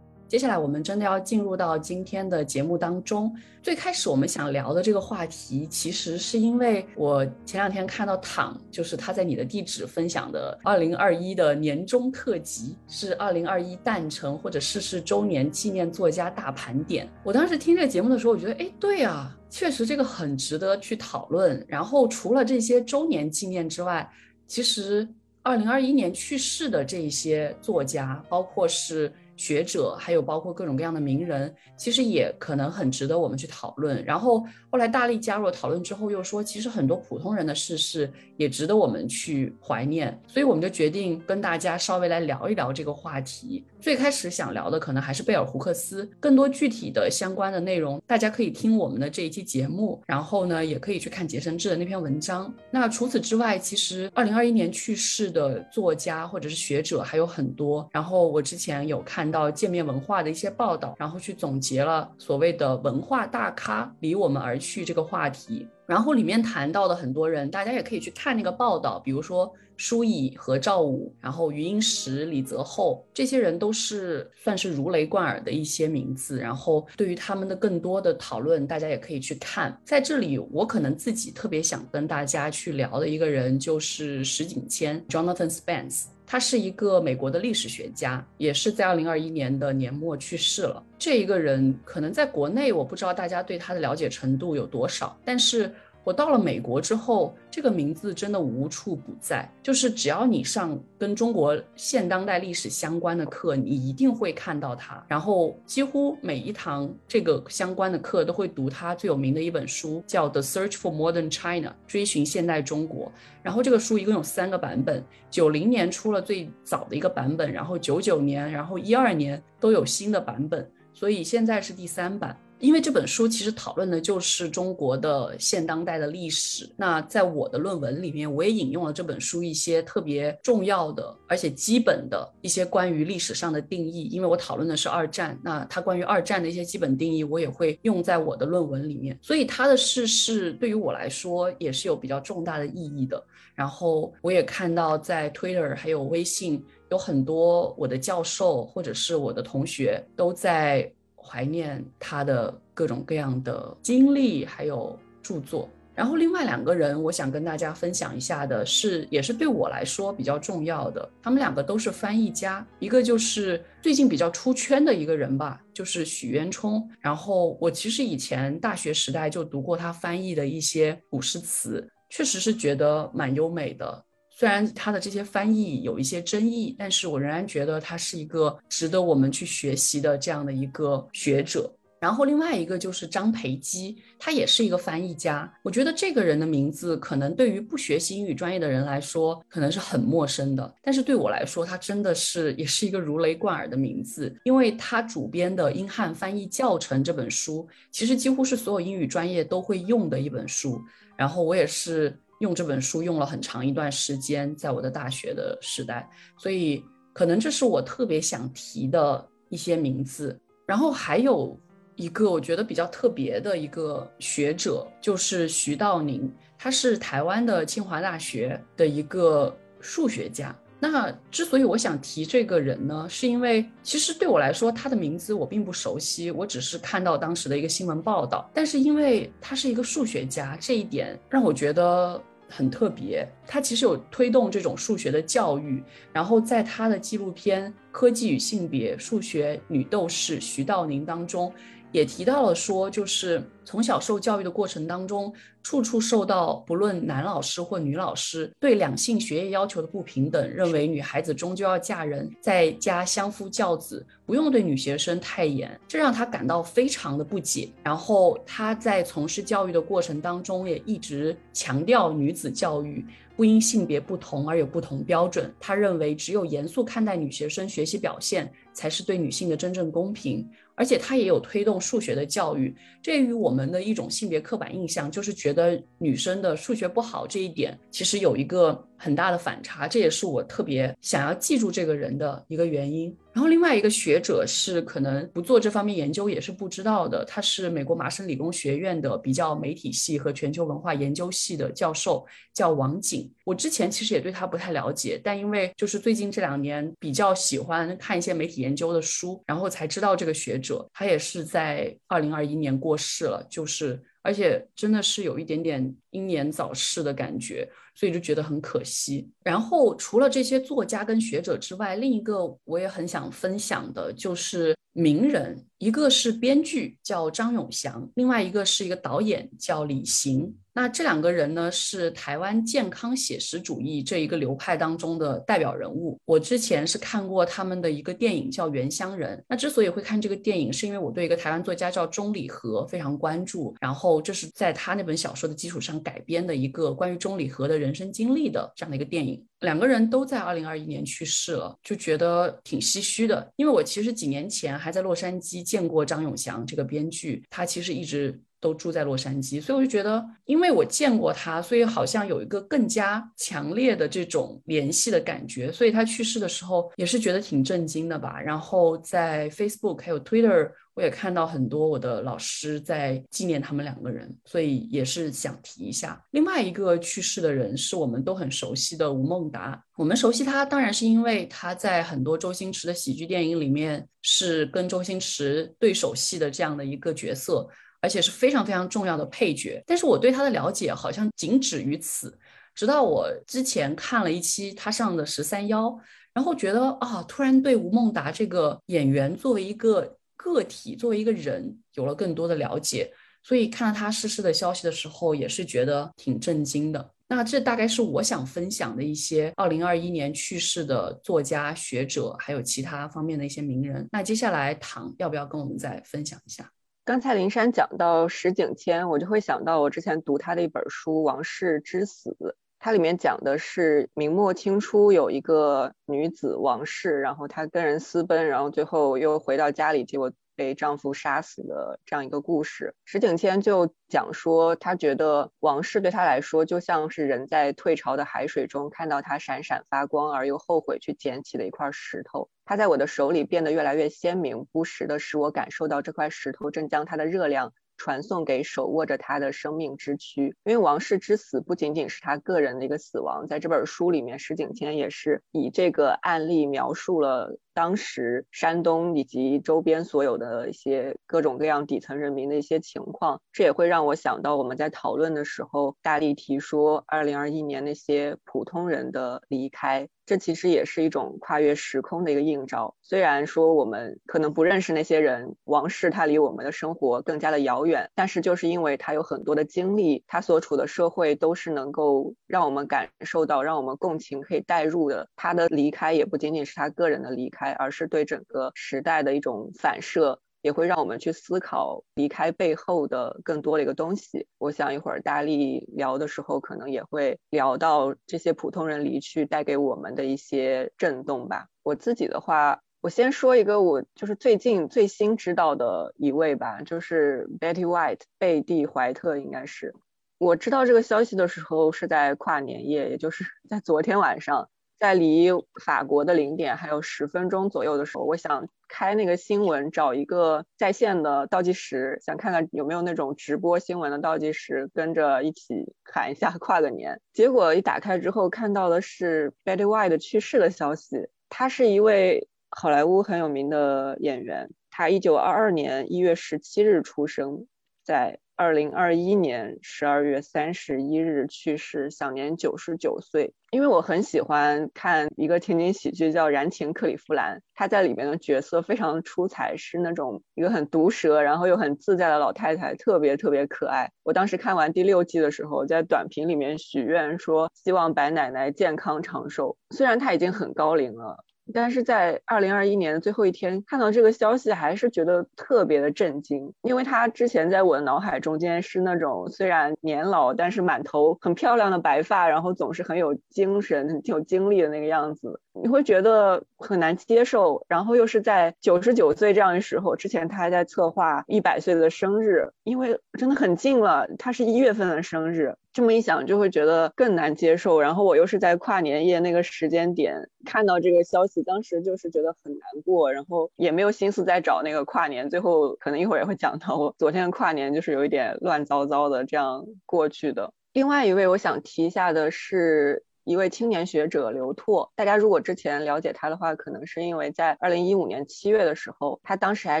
接下来我们真的要进入到今天的节目当中。最开始我们想聊的这个话题，其实是因为我前两天看到躺，就是他在你的地址分享的二零二一的年终特辑，是二零二一诞辰或者逝世周年纪念作家大盘点。我当时听这个节目的时候，我觉得，哎，对啊，确实这个很值得去讨论。然后除了这些周年纪念之外，其实二零二一年去世的这些作家，包括是。学者还有包括各种各样的名人，其实也可能很值得我们去讨论。然后后来大力加入了讨论之后，又说其实很多普通人的逝世也值得我们去怀念。所以我们就决定跟大家稍微来聊一聊这个话题。最开始想聊的可能还是贝尔胡克斯，更多具体的相关的内容，大家可以听我们的这一期节目，然后呢也可以去看杰森志的那篇文章。那除此之外，其实二零二一年去世的作家或者是学者还有很多。然后我之前有看。到界面文化的一些报道，然后去总结了所谓的文化大咖离我们而去这个话题。然后里面谈到的很多人，大家也可以去看那个报道，比如说舒乙、和赵武，然后余英时、李泽厚，这些人都是算是如雷贯耳的一些名字。然后对于他们的更多的讨论，大家也可以去看。在这里，我可能自己特别想跟大家去聊的一个人就是石景谦 （Jonathan Spence）。他是一个美国的历史学家，也是在二零二一年的年末去世了。这一个人可能在国内，我不知道大家对他的了解程度有多少，但是。我到了美国之后，这个名字真的无处不在。就是只要你上跟中国现当代历史相关的课，你一定会看到它。然后几乎每一堂这个相关的课都会读它最有名的一本书，叫《The Search for Modern China》，追寻现代中国。然后这个书一共有三个版本，九零年出了最早的一个版本，然后九九年，然后一二年都有新的版本，所以现在是第三版。因为这本书其实讨论的就是中国的现当代的历史。那在我的论文里面，我也引用了这本书一些特别重要的而且基本的一些关于历史上的定义。因为我讨论的是二战，那它关于二战的一些基本定义，我也会用在我的论文里面。所以它的逝世对于我来说也是有比较重大的意义的。然后我也看到在 Twitter 还有微信有很多我的教授或者是我的同学都在。怀念他的各种各样的经历，还有著作。然后另外两个人，我想跟大家分享一下的是，也是对我来说比较重要的。他们两个都是翻译家，一个就是最近比较出圈的一个人吧，就是许渊冲。然后我其实以前大学时代就读过他翻译的一些古诗词，确实是觉得蛮优美的。虽然他的这些翻译有一些争议，但是我仍然觉得他是一个值得我们去学习的这样的一个学者。然后另外一个就是张培基，他也是一个翻译家。我觉得这个人的名字可能对于不学习英语专业的人来说可能是很陌生的，但是对我来说，他真的是也是一个如雷贯耳的名字，因为他主编的《英汉翻译教程》这本书，其实几乎是所有英语专业都会用的一本书。然后我也是。用这本书用了很长一段时间，在我的大学的时代，所以可能这是我特别想提的一些名字。然后还有一个我觉得比较特别的一个学者，就是徐道宁，他是台湾的清华大学的一个数学家。那之所以我想提这个人呢，是因为其实对我来说，他的名字我并不熟悉，我只是看到当时的一个新闻报道。但是因为他是一个数学家，这一点让我觉得。很特别，他其实有推动这种数学的教育，然后在他的纪录片《科技与性别：数学女斗士徐道宁》当中，也提到了说，就是从小受教育的过程当中。处处受到不论男老师或女老师对两性学业要求的不平等，认为女孩子终究要嫁人，在家相夫教子，不用对女学生太严，这让他感到非常的不解。然后他在从事教育的过程当中，也一直强调女子教育不因性别不同而有不同标准。他认为，只有严肃看待女学生学习表现，才是对女性的真正公平。而且它也有推动数学的教育，这与我们的一种性别刻板印象，就是觉得女生的数学不好这一点，其实有一个很大的反差。这也是我特别想要记住这个人的一个原因。然后另外一个学者是可能不做这方面研究也是不知道的，他是美国麻省理工学院的比较媒体系和全球文化研究系的教授，叫王景。我之前其实也对他不太了解，但因为就是最近这两年比较喜欢看一些媒体研究的书，然后才知道这个学者。他也是在二零二一年过世了，就是而且真的是有一点点英年早逝的感觉。所以就觉得很可惜。然后除了这些作家跟学者之外，另一个我也很想分享的就是名人，一个是编剧叫张永祥，另外一个是一个导演叫李行。那这两个人呢，是台湾健康写实主义这一个流派当中的代表人物。我之前是看过他们的一个电影叫《原乡人》。那之所以会看这个电影，是因为我对一个台湾作家叫钟礼和非常关注。然后这是在他那本小说的基础上改编的一个关于钟礼和的人生经历的这样的一个电影。两个人都在二零二一年去世了，就觉得挺唏嘘的。因为我其实几年前还在洛杉矶见过张永祥这个编剧，他其实一直。都住在洛杉矶，所以我就觉得，因为我见过他，所以好像有一个更加强烈的这种联系的感觉。所以他去世的时候也是觉得挺震惊的吧。然后在 Facebook 还有 Twitter，我也看到很多我的老师在纪念他们两个人，所以也是想提一下。另外一个去世的人是我们都很熟悉的吴孟达。我们熟悉他，当然是因为他在很多周星驰的喜剧电影里面是跟周星驰对手戏的这样的一个角色，而且是非常非常重要的配角。但是我对他的了解好像仅止于此，直到我之前看了一期他上的《十三邀》，然后觉得啊，突然对吴孟达这个演员作为一个。个体作为一个人有了更多的了解，所以看到他逝世的消息的时候，也是觉得挺震惊的。那这大概是我想分享的一些二零二一年去世的作家、学者，还有其他方面的一些名人。那接下来唐要不要跟我们再分享一下？刚才林珊讲到石景谦，我就会想到我之前读他的一本书《王室之死》。它里面讲的是明末清初有一个女子王氏，然后她跟人私奔，然后最后又回到家里，结果被丈夫杀死的这样一个故事。石景谦就讲说，他觉得王氏对他来说就像是人在退潮的海水中看到它闪闪发光而又后悔去捡起的一块石头，它在我的手里变得越来越鲜明，不时的使我感受到这块石头正将它的热量。传送给手握着他的生命之躯，因为王室之死不仅仅是他个人的一个死亡，在这本书里面，石景谦也是以这个案例描述了。当时山东以及周边所有的一些各种各样底层人民的一些情况，这也会让我想到我们在讨论的时候，大力提说二零二一年那些普通人的离开，这其实也是一种跨越时空的一个映照。虽然说我们可能不认识那些人，王室他离我们的生活更加的遥远，但是就是因为他有很多的经历，他所处的社会都是能够让我们感受到、让我们共情、可以代入的。他的离开也不仅仅是他个人的离开。而是对整个时代的一种反射，也会让我们去思考离开背后的更多的一个东西。我想一会儿大力聊的时候，可能也会聊到这些普通人离去带给我们的一些震动吧。我自己的话，我先说一个我就是最近最新知道的一位吧，就是 Betty White 贝蒂怀特，应该是我知道这个消息的时候是在跨年夜，也就是 在昨天晚上。在离法国的零点还有十分钟左右的时候，我想开那个新闻，找一个在线的倒计时，想看看有没有那种直播新闻的倒计时，跟着一起喊一下跨个年。结果一打开之后，看到的是 Betty White 去世的消息。他是一位好莱坞很有名的演员，他一九二二年一月十七日出生在。二零二一年十二月三十一日去世，享年九十九岁。因为我很喜欢看一个情景喜剧叫《燃情克利夫兰》，他在里面的角色非常出彩，是那种一个很毒舌，然后又很自在的老太太，特别特别可爱。我当时看完第六季的时候，在短评里面许愿说，希望白奶奶健康长寿。虽然她已经很高龄了。但是在二零二一年的最后一天看到这个消息，还是觉得特别的震惊，因为他之前在我的脑海中间是那种虽然年老，但是满头很漂亮的白发，然后总是很有精神、很有精力的那个样子。你会觉得很难接受，然后又是在九十九岁这样的时候，之前他还在策划一百岁的生日，因为真的很近了，他是一月份的生日，这么一想就会觉得更难接受。然后我又是在跨年夜那个时间点看到这个消息，当时就是觉得很难过，然后也没有心思再找那个跨年。最后可能一会儿也会讲到，我昨天跨年就是有一点乱糟糟的这样过去的。另外一位我想提一下的是。一位青年学者刘拓，大家如果之前了解他的话，可能是因为在二零一五年七月的时候，他当时还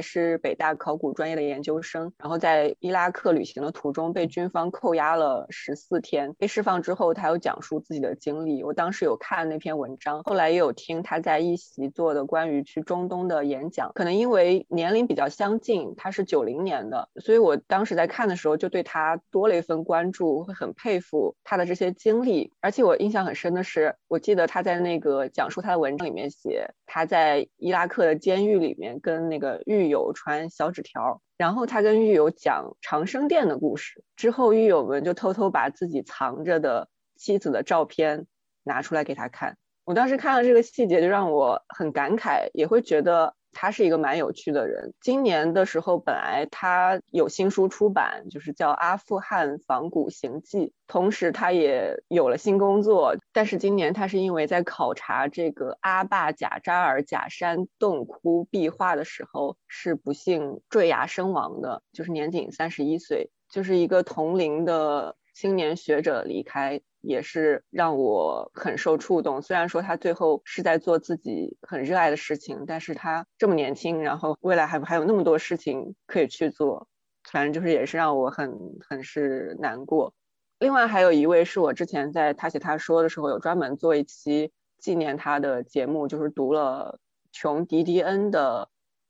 是北大考古专业的研究生，然后在伊拉克旅行的途中被军方扣押了十四天，被释放之后，他有讲述自己的经历。我当时有看那篇文章，后来也有听他在一席做的关于去中东的演讲。可能因为年龄比较相近，他是九零年的，所以我当时在看的时候就对他多了一份关注，会很佩服他的这些经历，而且我印象很。深的是，我记得他在那个讲述他的文章里面写，他在伊拉克的监狱里面跟那个狱友传小纸条，然后他跟狱友讲长生殿的故事，之后狱友们就偷偷把自己藏着的妻子的照片拿出来给他看。我当时看了这个细节，就让我很感慨，也会觉得他是一个蛮有趣的人。今年的时候，本来他有新书出版，就是叫《阿富汗仿古行记》，同时他也有了新工作。但是今年他是因为在考察这个阿坝贾扎尔假山洞窟壁画的时候，是不幸坠崖身亡的，就是年仅三十一岁，就是一个同龄的青年学者离开。也是让我很受触动。虽然说他最后是在做自己很热爱的事情，但是他这么年轻，然后未来还还有那么多事情可以去做，反正就是也是让我很很是难过。另外还有一位是我之前在他写他说的时候有专门做一期纪念他的节目，就是读了琼·迪迪恩的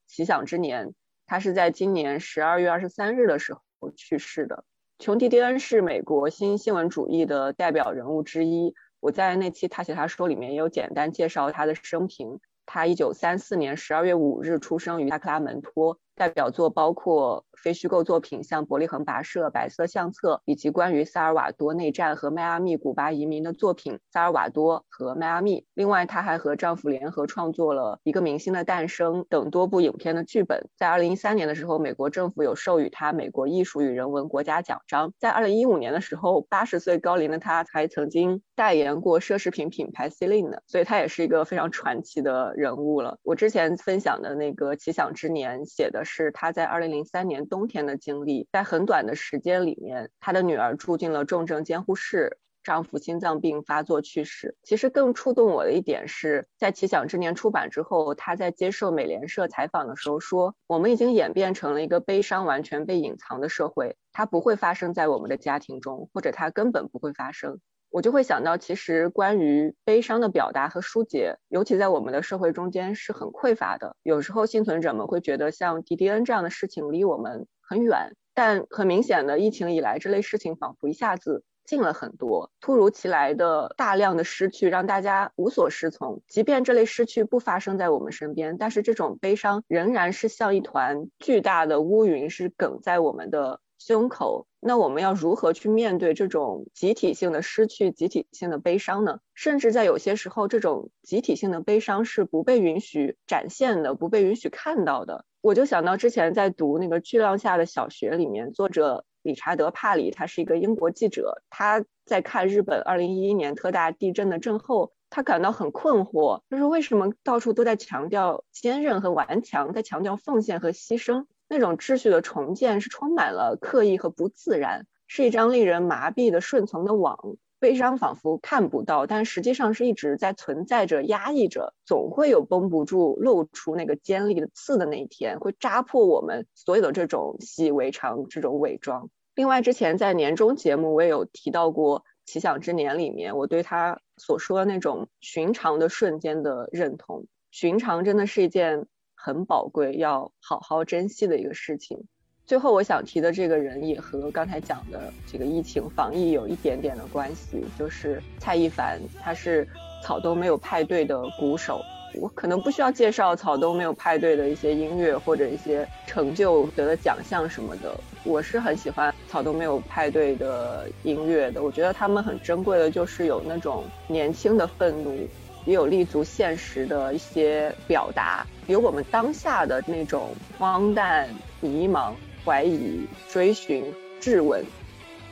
《奇想之年》，他是在今年十二月二十三日的时候去世的。琼·迪迪恩是美国新新闻主义的代表人物之一。我在那期他写他说里面也有简单介绍他的生平。他一九三四年十二月五日出生于亚克拉门托。代表作包括非虚构作品，像《伯利恒跋涉》《白色相册》，以及关于萨尔瓦多内战和迈阿密古巴移民的作品《萨尔瓦多和迈阿密》。另外，她还和丈夫联合创作了一个明星的诞生等多部影片的剧本。在二零一三年的时候，美国政府有授予她美国艺术与人文国家奖章。在二零一五年的时候，八十岁高龄的她还曾经代言过奢侈品品牌 Celine 的，所以她也是一个非常传奇的人物了。我之前分享的那个《奇想之年》写的。是她在二零零三年冬天的经历，在很短的时间里面，她的女儿住进了重症监护室，丈夫心脏病发作去世。其实更触动我的一点是在《奇想之年》出版之后，她在接受美联社采访的时候说：“我们已经演变成了一个悲伤完全被隐藏的社会，它不会发生在我们的家庭中，或者它根本不会发生。”我就会想到，其实关于悲伤的表达和疏解，尤其在我们的社会中间是很匮乏的。有时候幸存者们会觉得，像迪迪恩这样的事情离我们很远，但很明显的，疫情以来这类事情仿佛一下子近了很多。突如其来的大量的失去让大家无所适从。即便这类失去不发生在我们身边，但是这种悲伤仍然是像一团巨大的乌云，是梗在我们的。胸口，那我们要如何去面对这种集体性的失去、集体性的悲伤呢？甚至在有些时候，这种集体性的悲伤是不被允许展现的，不被允许看到的。我就想到之前在读那个《巨浪下的小学》里面，作者理查德·帕里，他是一个英国记者，他在看日本2011年特大地震的震后，他感到很困惑，就是为什么到处都在强调坚韧和顽强，在强调奉献和牺牲。那种秩序的重建是充满了刻意和不自然，是一张令人麻痹的顺从的网。悲伤仿佛看不到，但实际上是一直在存在着、压抑着，总会有绷不住、露出那个尖利的刺的那一天，会扎破我们所有的这种习以为常、这种伪装。另外，之前在年终节目我也有提到过《奇想之年》里面，我对他所说的那种寻常的瞬间的认同。寻常真的是一件。很宝贵，要好好珍惜的一个事情。最后，我想提的这个人也和刚才讲的这个疫情防疫有一点点的关系，就是蔡一凡，他是草东没有派对的鼓手。我可能不需要介绍草东没有派对的一些音乐或者一些成就得的奖项什么的。我是很喜欢草东没有派对的音乐的，我觉得他们很珍贵的，就是有那种年轻的愤怒。也有立足现实的一些表达，有我们当下的那种荒诞、迷茫、怀疑、追寻、质问，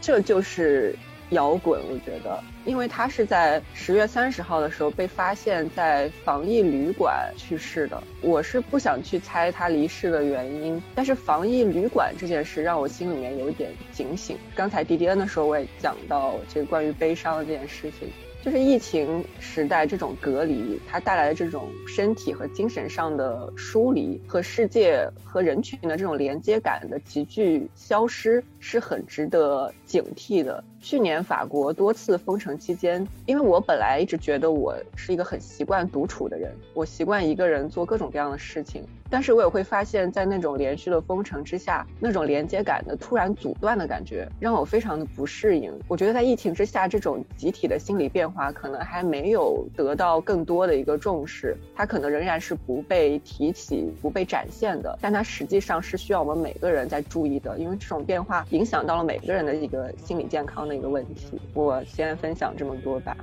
这就是摇滚。我觉得，因为他是在十月三十号的时候被发现在防疫旅馆去世的。我是不想去猜他离世的原因，但是防疫旅馆这件事让我心里面有一点警醒。刚才迪迪恩的时候我也讲到这个关于悲伤的这件事情。就是疫情时代这种隔离，它带来的这种身体和精神上的疏离，和世界和人群的这种连接感的急剧消失，是很值得警惕的。去年法国多次封城期间，因为我本来一直觉得我是一个很习惯独处的人，我习惯一个人做各种各样的事情。但是我也会发现，在那种连续的封城之下，那种连接感的突然阻断的感觉，让我非常的不适应。我觉得在疫情之下，这种集体的心理变化可能还没有得到更多的一个重视，它可能仍然是不被提起、不被展现的。但它实际上是需要我们每个人在注意的，因为这种变化影响到了每个人的一个心理健康。一个问题，我先分享这么多吧。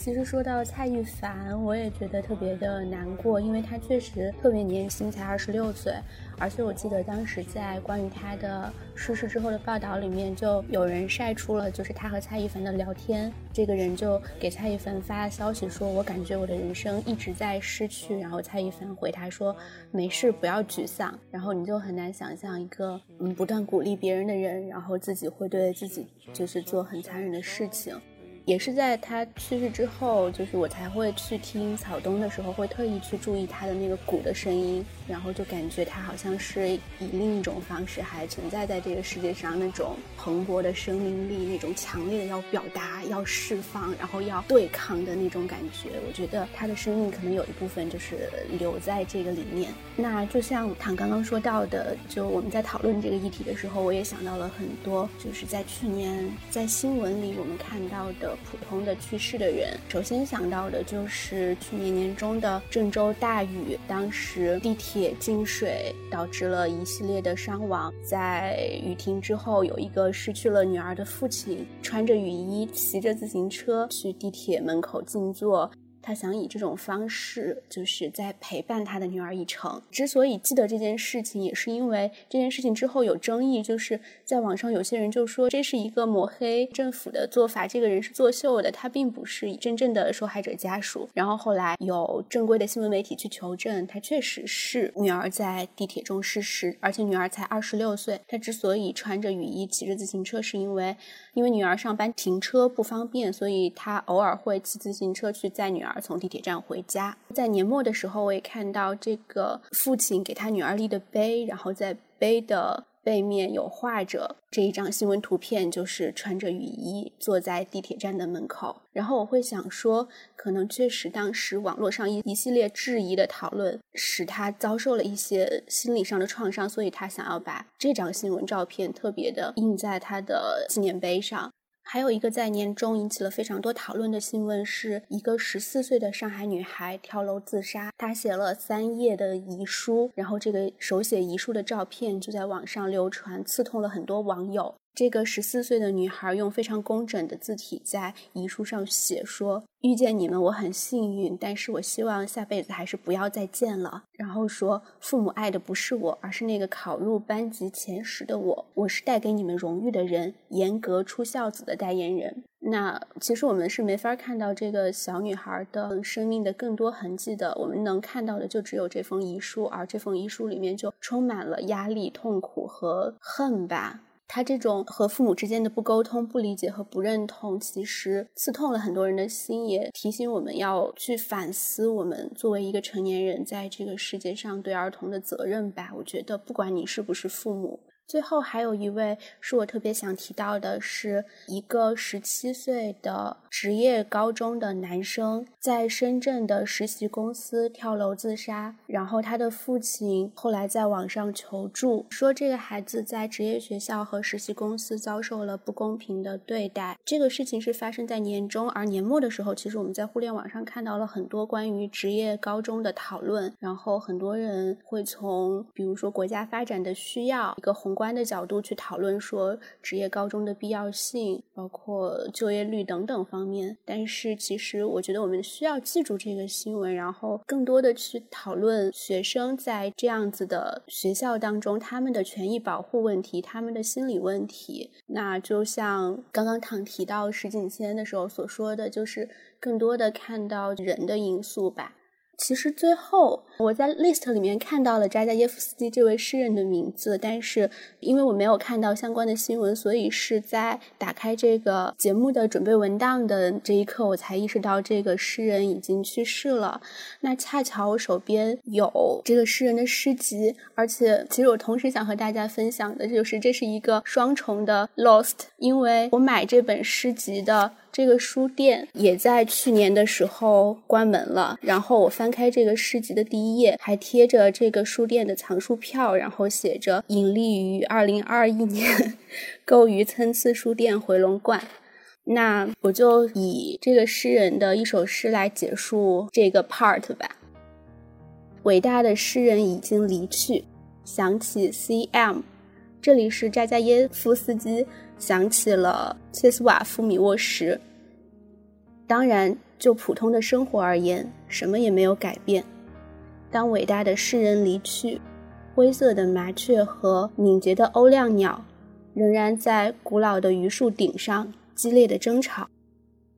其实说到蔡一凡，我也觉得特别的难过，因为他确实特别年轻，才二十六岁。而且我记得当时在关于他的逝世之后的报道里面，就有人晒出了就是他和蔡一凡的聊天。这个人就给蔡一凡发消息说：“我感觉我的人生一直在失去。”然后蔡一凡回他说：“没事，不要沮丧。”然后你就很难想象一个嗯不断鼓励别人的人，然后自己会对自己就是做很残忍的事情。也是在他去世之后，就是我才会去听草东的时候，会特意去注意他的那个鼓的声音，然后就感觉他好像是以另一种方式还存在在这个世界上，那种蓬勃的生命力，那种强烈的要表达、要释放，然后要对抗的那种感觉。我觉得他的生命可能有一部分就是留在这个里面。那就像唐刚刚说到的，就我们在讨论这个议题的时候，我也想到了很多，就是在去年在新闻里我们看到的。普通的去世的人，首先想到的就是去年年中的郑州大雨，当时地铁进水，导致了一系列的伤亡。在雨停之后，有一个失去了女儿的父亲，穿着雨衣，骑着自行车去地铁门口静坐。他想以这种方式，就是在陪伴他的女儿一程。之所以记得这件事情，也是因为这件事情之后有争议，就是在网上有些人就说这是一个抹黑政府的做法，这个人是作秀的，他并不是真正的受害者家属。然后后来有正规的新闻媒体去求证，他确实是女儿在地铁中失事，而且女儿才二十六岁。他之所以穿着雨衣骑着自行车，是因为因为女儿上班停车不方便，所以他偶尔会骑自行车去载女儿。而从地铁站回家，在年末的时候，我也看到这个父亲给他女儿立的碑，然后在碑的背面有画着这一张新闻图片，就是穿着雨衣坐在地铁站的门口。然后我会想说，可能确实当时网络上一一系列质疑的讨论，使他遭受了一些心理上的创伤，所以他想要把这张新闻照片特别的印在他的纪念碑上。还有一个在年终引起了非常多讨论的新闻，是一个十四岁的上海女孩跳楼自杀。她写了三页的遗书，然后这个手写遗书的照片就在网上流传，刺痛了很多网友。这个十四岁的女孩用非常工整的字体在遗书上写说：“遇见你们我很幸运，但是我希望下辈子还是不要再见了。”然后说：“父母爱的不是我，而是那个考入班级前十的我。我是带给你们荣誉的人，严格出孝子的代言人。”那其实我们是没法看到这个小女孩的生命的更多痕迹的，我们能看到的就只有这封遗书，而这封遗书里面就充满了压力、痛苦和恨吧。他这种和父母之间的不沟通、不理解和不认同，其实刺痛了很多人的心，也提醒我们要去反思我们作为一个成年人在这个世界上对儿童的责任吧。我觉得，不管你是不是父母。最后还有一位是我特别想提到的，是一个十七岁的职业高中的男生，在深圳的实习公司跳楼自杀。然后他的父亲后来在网上求助，说这个孩子在职业学校和实习公司遭受了不公平的对待。这个事情是发生在年中，而年末的时候，其实我们在互联网上看到了很多关于职业高中的讨论。然后很多人会从，比如说国家发展的需要，一个宏。观的角度去讨论说职业高中的必要性，包括就业率等等方面。但是其实我觉得我们需要记住这个新闻，然后更多的去讨论学生在这样子的学校当中他们的权益保护问题，他们的心理问题。那就像刚刚唐提到石景谦的时候所说的就是更多的看到人的因素吧。其实最后我在 list 里面看到了扎加耶夫斯基这位诗人的名字，但是因为我没有看到相关的新闻，所以是在打开这个节目的准备文档的这一刻，我才意识到这个诗人已经去世了。那恰巧我手边有这个诗人的诗集，而且其实我同时想和大家分享的就是这是一个双重的 lost，因为我买这本诗集的。这个书店也在去年的时候关门了。然后我翻开这个诗集的第一页，还贴着这个书店的藏书票，然后写着“隐立于二零二一年，购于参差书店回龙观”。那我就以这个诗人的一首诗来结束这个 part 吧。伟大的诗人已经离去，想起 C.M。这里是扎加耶夫斯基。想起了切斯瓦夫米沃什。当然，就普通的生活而言，什么也没有改变。当伟大的诗人离去，灰色的麻雀和敏捷的欧亮鸟仍然在古老的榆树顶上激烈的争吵。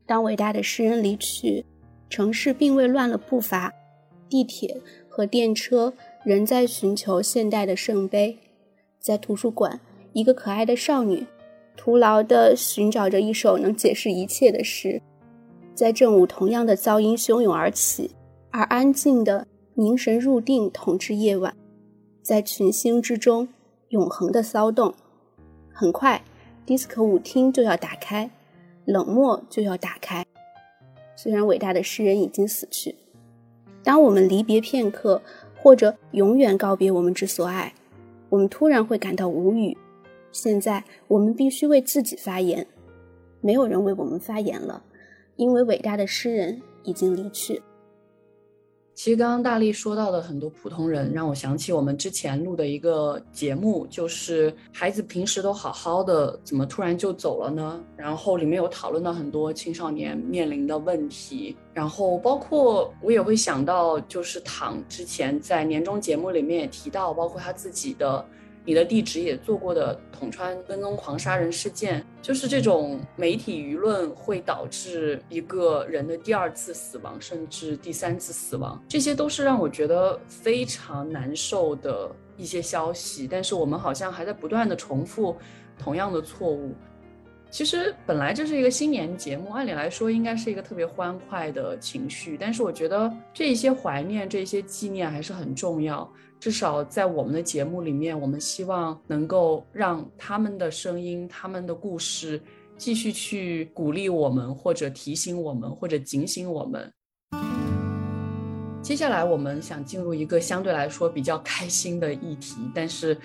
当伟大的诗人离去，城市并未乱了步伐，地铁和电车仍在寻求现代的圣杯。在图书馆，一个可爱的少女徒劳地寻找着一首能解释一切的诗。在正午，同样的噪音汹涌而起，而安静的凝神入定统治夜晚。在群星之中，永恒的骚动。很快，迪斯科舞厅就要打开，冷漠就要打开。虽然伟大的诗人已经死去，当我们离别片刻，或者永远告别我们之所爱，我们突然会感到无语。现在，我们必须为自己发言。没有人为我们发言了，因为伟大的诗人已经离去。其实刚刚大力说到的很多普通人，让我想起我们之前录的一个节目，就是孩子平时都好好的，怎么突然就走了呢？然后里面有讨论到很多青少年面临的问题，然后包括我也会想到，就是唐之前在年终节目里面也提到，包括他自己的。你的地址也做过的统川跟踪狂杀人事件，就是这种媒体舆论会导致一个人的第二次死亡，甚至第三次死亡，这些都是让我觉得非常难受的一些消息。但是我们好像还在不断的重复同样的错误。其实本来这是一个新年节目，按理来说应该是一个特别欢快的情绪，但是我觉得这些怀念、这些纪念还是很重要。至少在我们的节目里面，我们希望能够让他们的声音、他们的故事继续去鼓励我们，或者提醒我们，或者警醒我们。接下来，我们想进入一个相对来说比较开心的议题，但是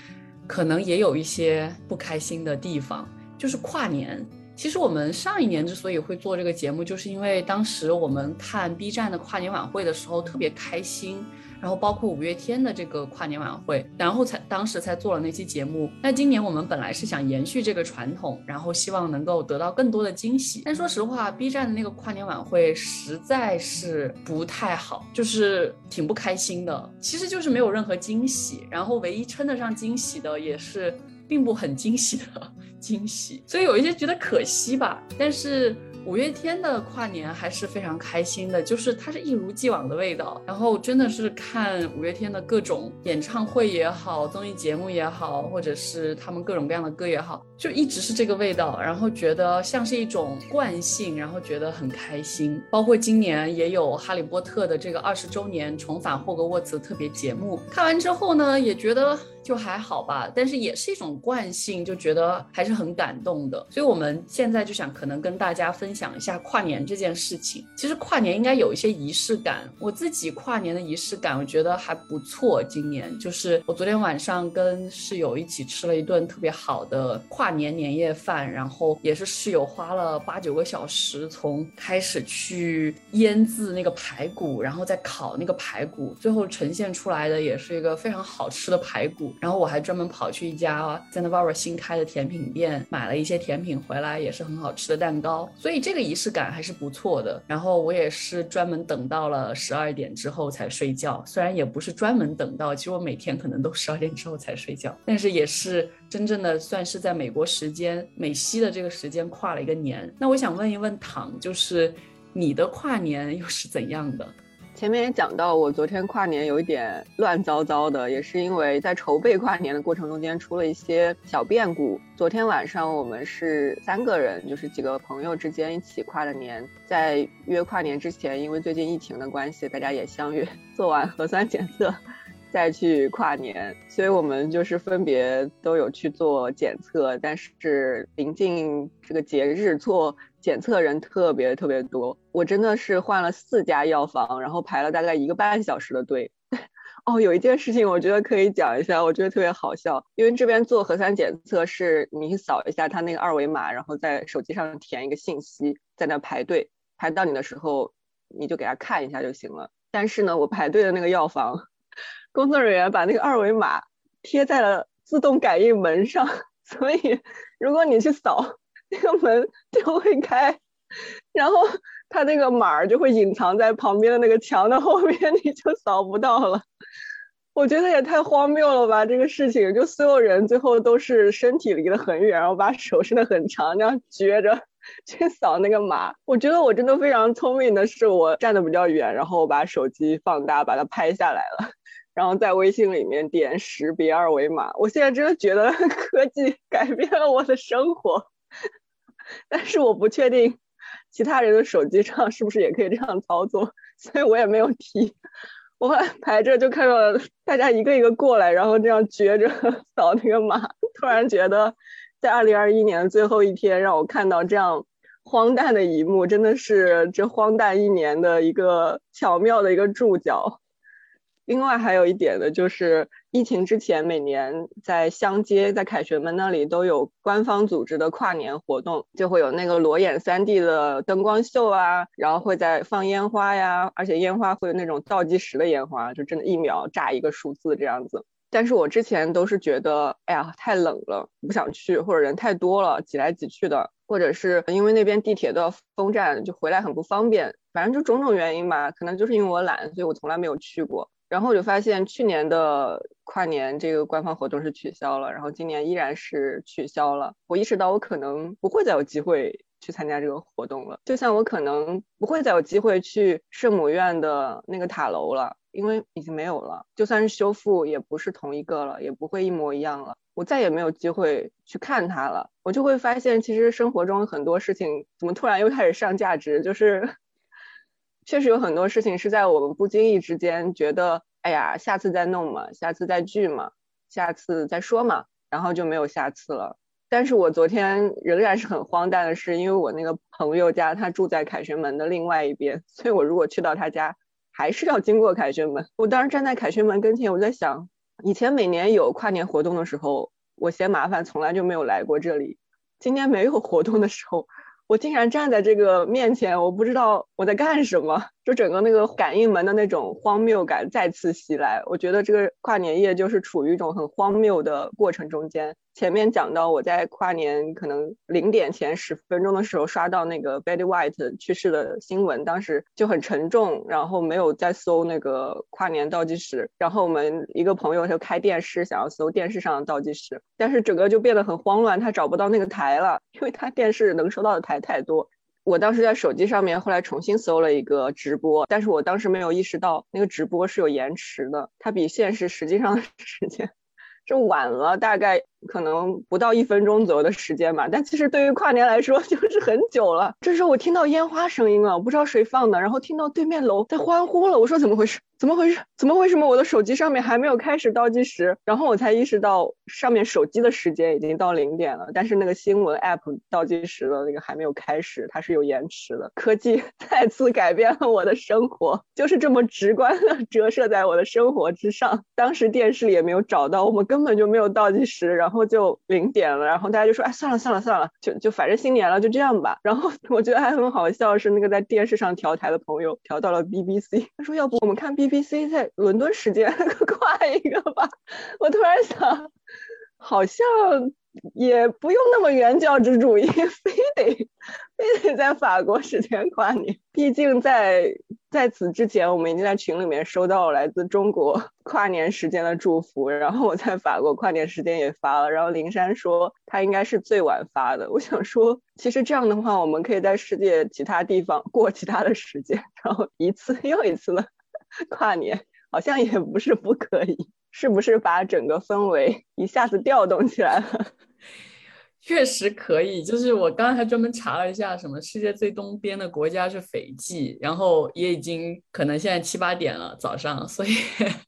可能也有一些不开心的地方，就是跨年。其实我们上一年之所以会做这个节目，就是因为当时我们看 B 站的跨年晚会的时候特别开心。然后包括五月天的这个跨年晚会，然后才当时才做了那期节目。那今年我们本来是想延续这个传统，然后希望能够得到更多的惊喜。但说实话，B 站的那个跨年晚会实在是不太好，就是挺不开心的。其实就是没有任何惊喜，然后唯一称得上惊喜的也是并不很惊喜的惊喜，所以有一些觉得可惜吧。但是。五月天的跨年还是非常开心的，就是它是一如既往的味道。然后真的是看五月天的各种演唱会也好，综艺节目也好，或者是他们各种各样的歌也好，就一直是这个味道。然后觉得像是一种惯性，然后觉得很开心。包括今年也有《哈利波特》的这个二十周年重返霍格沃茨特别节目，看完之后呢，也觉得。就还好吧，但是也是一种惯性，就觉得还是很感动的。所以我们现在就想，可能跟大家分享一下跨年这件事情。其实跨年应该有一些仪式感，我自己跨年的仪式感，我觉得还不错。今年就是我昨天晚上跟室友一起吃了一顿特别好的跨年年夜饭，然后也是室友花了八九个小时，从开始去腌制那个排骨，然后再烤那个排骨，最后呈现出来的也是一个非常好吃的排骨。然后我还专门跑去一家在那 Vara 新开的甜品店，买了一些甜品回来，也是很好吃的蛋糕。所以这个仪式感还是不错的。然后我也是专门等到了十二点之后才睡觉，虽然也不是专门等到，其实我每天可能都十二点之后才睡觉，但是也是真正的算是在美国时间美西的这个时间跨了一个年。那我想问一问唐，就是你的跨年又是怎样的？前面也讲到，我昨天跨年有一点乱糟糟的，也是因为在筹备跨年的过程中间出了一些小变故。昨天晚上我们是三个人，就是几个朋友之间一起跨的年，在约跨年之前，因为最近疫情的关系，大家也相约 做完核酸检测再去跨年，所以我们就是分别都有去做检测，但是临近这个节日做。检测人特别特别多，我真的是换了四家药房，然后排了大概一个半小时的队。哦，有一件事情我觉得可以讲一下，我觉得特别好笑，因为这边做核酸检测是你扫一下他那个二维码，然后在手机上填一个信息，在那排队，排到你的时候你就给他看一下就行了。但是呢，我排队的那个药房工作人员把那个二维码贴在了自动感应门上，所以如果你去扫。那个门就会开，然后它那个码儿就会隐藏在旁边的那个墙的后面，你就扫不到了。我觉得也太荒谬了吧！这个事情，就所有人最后都是身体离得很远，然后把手伸得很长，那样撅着去扫那个码。我觉得我真的非常聪明的是，我站得比较远，然后我把手机放大，把它拍下来了，然后在微信里面点识别二维码。我现在真的觉得 科技改变了我的生活，但是我不确定其他人的手机上是不是也可以这样操作，所以我也没有提。我排着就看到大家一个一个过来，然后这样撅着 扫那个码，突然觉得在二零二一年的最后一天，让我看到这样荒诞的一幕，真的是这荒诞一年的一个巧妙的一个注脚。另外还有一点呢，就是疫情之前，每年在香街、在凯旋门那里都有官方组织的跨年活动，就会有那个裸眼三 D 的灯光秀啊，然后会在放烟花呀，而且烟花会有那种倒计时的烟花，就真的一秒炸一个数字这样子。但是我之前都是觉得，哎呀，太冷了，不想去，或者人太多了，挤来挤去的，或者是因为那边地铁都要封站，就回来很不方便，反正就种种原因吧，可能就是因为我懒，所以我从来没有去过。然后我就发现去年的跨年这个官方活动是取消了，然后今年依然是取消了。我意识到我可能不会再有机会去参加这个活动了，就像我可能不会再有机会去圣母院的那个塔楼了，因为已经没有了。就算是修复，也不是同一个了，也不会一模一样了。我再也没有机会去看它了。我就会发现，其实生活中很多事情怎么突然又开始上价值，就是。确实有很多事情是在我们不经意之间觉得，哎呀，下次再弄嘛，下次再聚嘛，下次再说嘛，然后就没有下次了。但是我昨天仍然是很荒诞的是，因为我那个朋友家他住在凯旋门的另外一边，所以我如果去到他家，还是要经过凯旋门。我当时站在凯旋门跟前，我在想，以前每年有跨年活动的时候，我嫌麻烦，从来就没有来过这里。今年没有活动的时候。我竟然站在这个面前，我不知道我在干什么，就整个那个感应门的那种荒谬感再次袭来。我觉得这个跨年夜就是处于一种很荒谬的过程中间。前面讲到我在跨年可能零点前十分钟的时候刷到那个 Betty White 去世的新闻，当时就很沉重，然后没有再搜那个跨年倒计时。然后我们一个朋友就开电视想要搜电视上的倒计时，但是整个就变得很慌乱，他找不到那个台了，因为他电视能收到的台太多。我当时在手机上面后来重新搜了一个直播，但是我当时没有意识到那个直播是有延迟的，它比现实实际上的 时间就晚了大概。可能不到一分钟左右的时间吧，但其实对于跨年来说 就是很久了。这时候我听到烟花声音了，我不知道谁放的，然后听到对面楼在欢呼了。我说怎么回事？怎么回事？怎么为什么我的手机上面还没有开始倒计时？然后我才意识到上面手机的时间已经到零点了，但是那个新闻 app 倒计时的那个还没有开始，它是有延迟的。科技 再次改变了我的生活，就是这么直观的折射在我的生活之上。当时电视里也没有找到，我们根本就没有倒计时，然后。就零点了，然后大家就说：“哎，算了算了算了，就就反正新年了，就这样吧。”然后我觉得还很好笑，是那个在电视上调台的朋友调到了 BBC，他说：“要不我们看 B BBC 在伦敦时间 跨一个吧？”我突然想，好像。也不用那么原教旨主义，非得非得在法国时间跨年。毕竟在在此之前，我们已经在群里面收到了来自中国跨年时间的祝福。然后我在法国跨年时间也发了。然后林珊说他应该是最晚发的。我想说，其实这样的话，我们可以在世界其他地方过其他的时间，然后一次又一次的 跨年，好像也不是不可以。是不是把整个氛围一下子调动起来了？确实可以，就是我刚才专门查了一下，什么世界最东边的国家是斐济，然后也已经可能现在七八点了早上，所以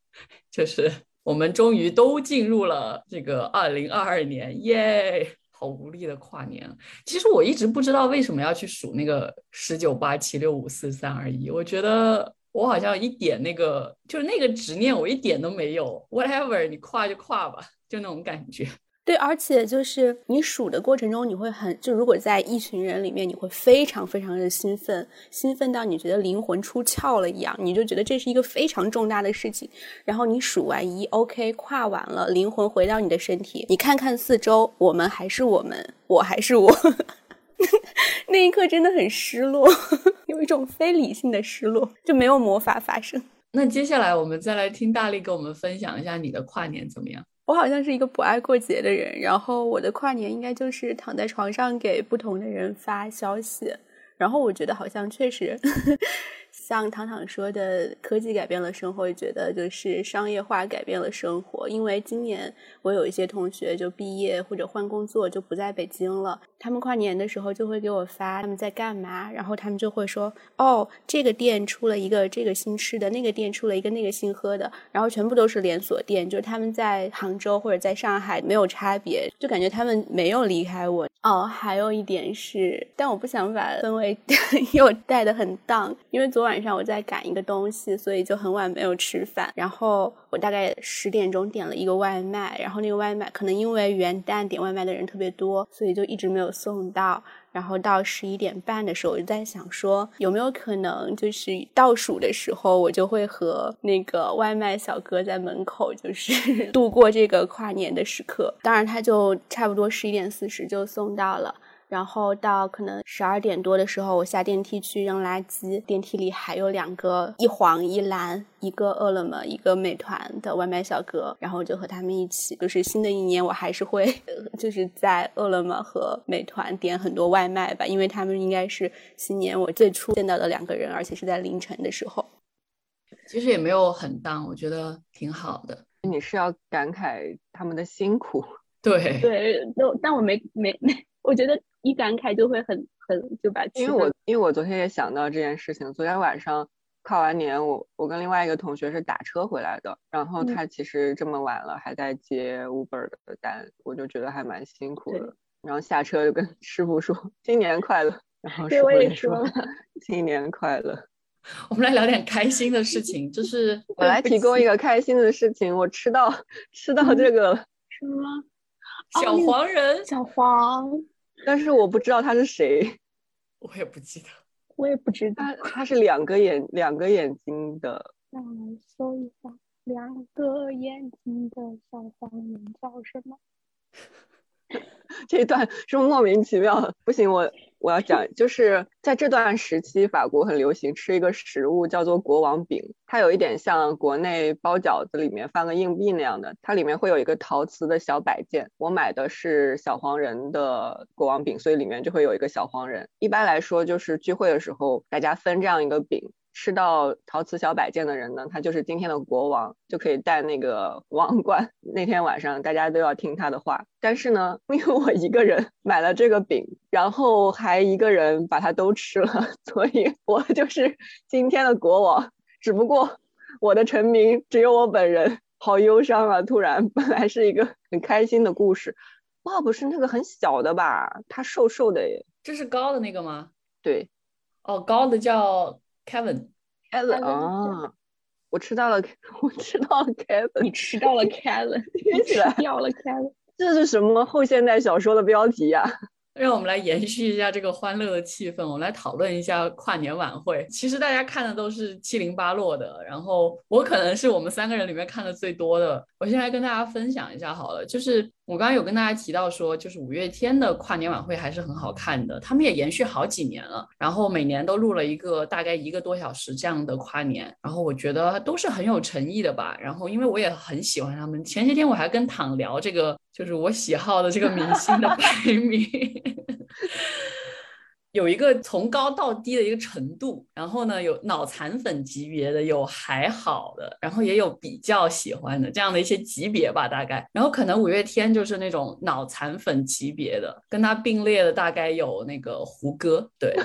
就是我们终于都进入了这个二零二二年，耶！好无力的跨年。其实我一直不知道为什么要去数那个十九八七六五四三二一，我觉得。我好像一点那个，就是那个执念，我一点都没有。Whatever，你跨就跨吧，就那种感觉。对，而且就是你数的过程中，你会很就如果在一群人里面，你会非常非常的兴奋，兴奋到你觉得灵魂出窍了一样，你就觉得这是一个非常重大的事情。然后你数完一，OK，跨完了，灵魂回到你的身体，你看看四周，我们还是我们，我还是我。那一刻真的很失落，有一种非理性的失落，就没有魔法发生。那接下来我们再来听大力给我们分享一下你的跨年怎么样？我好像是一个不爱过节的人，然后我的跨年应该就是躺在床上给不同的人发消息，然后我觉得好像确实。像糖糖说的，科技改变了生活，也觉得就是商业化改变了生活。因为今年我有一些同学就毕业或者换工作，就不在北京了。他们跨年的时候就会给我发他们在干嘛，然后他们就会说：“哦，这个店出了一个这个新吃的，那个店出了一个那个新喝的，然后全部都是连锁店，就是他们在杭州或者在上海没有差别，就感觉他们没有离开我。”哦，还有一点是，但我不想把氛围 又带的很荡，因为昨晚上我在赶一个东西，所以就很晚没有吃饭。然后我大概十点钟点了一个外卖，然后那个外卖可能因为元旦点外卖的人特别多，所以就一直没有送到。然后到十一点半的时候，我就在想说，有没有可能就是倒数的时候，我就会和那个外卖小哥在门口，就是 度过这个跨年的时刻。当然，他就差不多十一点四十就送到了。然后到可能十二点多的时候，我下电梯去扔垃圾，电梯里还有两个一黄一蓝，一个饿了么，一个美团的外卖小哥，然后就和他们一起，就是新的一年我还是会 就是在饿了么和美团点很多外卖吧，因为他们应该是新年我最初见到的两个人，而且是在凌晨的时候。其实也没有很当，我觉得挺好的。你是要感慨他们的辛苦？对 对，但但我没没没，我觉得。一感慨就会很很就把，因为我因为我昨天也想到这件事情，昨天晚上跨完年，我我跟另外一个同学是打车回来的，然后他其实这么晚了还在接 Uber 的单，我就觉得还蛮辛苦的。然后下车就跟 师傅说新年快乐，然后师傅也说 新年快乐。我们来聊点开心的事情，就是我来提供一个开心的事情，我吃到吃到这个什么小黄人小黄。但是我不知道他是谁，我也不记得，我也不知道。他他是两个眼两个眼睛的，让我搜一下，两个眼睛的小黄人叫什么？这一段是莫名其妙，不行，我我要讲，就是在这段时期，法国很流行吃一个食物叫做国王饼，它有一点像国内包饺子里面放个硬币那样的，它里面会有一个陶瓷的小摆件。我买的是小黄人的国王饼，所以里面就会有一个小黄人。一般来说，就是聚会的时候，大家分这样一个饼。吃到陶瓷小摆件的人呢，他就是今天的国王，就可以戴那个王冠。那天晚上大家都要听他的话。但是呢，因为我一个人买了这个饼，然后还一个人把它都吃了，所以我就是今天的国王。只不过我的臣民只有我本人，好忧伤啊！突然，本来是一个很开心的故事。哇，不是那个很小的吧？他瘦瘦的耶。这是高的那个吗？对。哦，高的叫。Kevin，Kevin 啊，我吃到了，我吃到了 Kevin，你吃到了 Kevin，听起来掉了 Kevin，这是什么后现代小说的标题呀？让我们来延续一下这个欢乐的气氛，我们来讨论一下跨年晚会。其实大家看的都是七零八落的，然后我可能是我们三个人里面看的最多的。我先来跟大家分享一下好了，就是我刚刚有跟大家提到说，就是五月天的跨年晚会还是很好看的，他们也延续好几年了，然后每年都录了一个大概一个多小时这样的跨年，然后我觉得都是很有诚意的吧。然后因为我也很喜欢他们，前些天我还跟躺聊这个。就是我喜好的这个明星的排名，有一个从高到低的一个程度。然后呢，有脑残粉级别的，有还好的，然后也有比较喜欢的这样的一些级别吧，大概。然后可能五月天就是那种脑残粉级别的，跟他并列的大概有那个胡歌，对。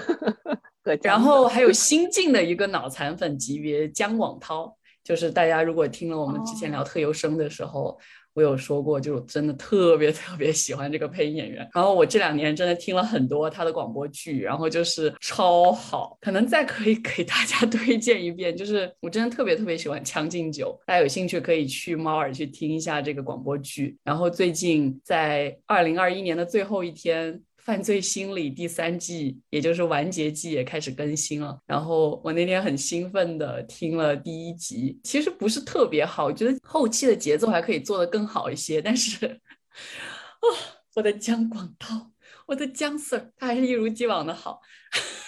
然后还有新晋的一个脑残粉级别姜广涛，就是大家如果听了我们之前聊特优生的时候。我有说过，就真的特别特别喜欢这个配音演员。然后我这两年真的听了很多他的广播剧，然后就是超好。可能再可以给大家 推荐一遍，就是我真的特别特别喜欢《将进酒》，大家有兴趣可以去猫耳去听一下这个广播剧。然后最近在二零二一年的最后一天。犯罪心理第三季，也就是完结季也开始更新了。然后我那天很兴奋的听了第一集，其实不是特别好，我觉得后期的节奏还可以做得更好一些。但是，啊，我的姜广涛，我的姜 Sir，他还是一如既往的好。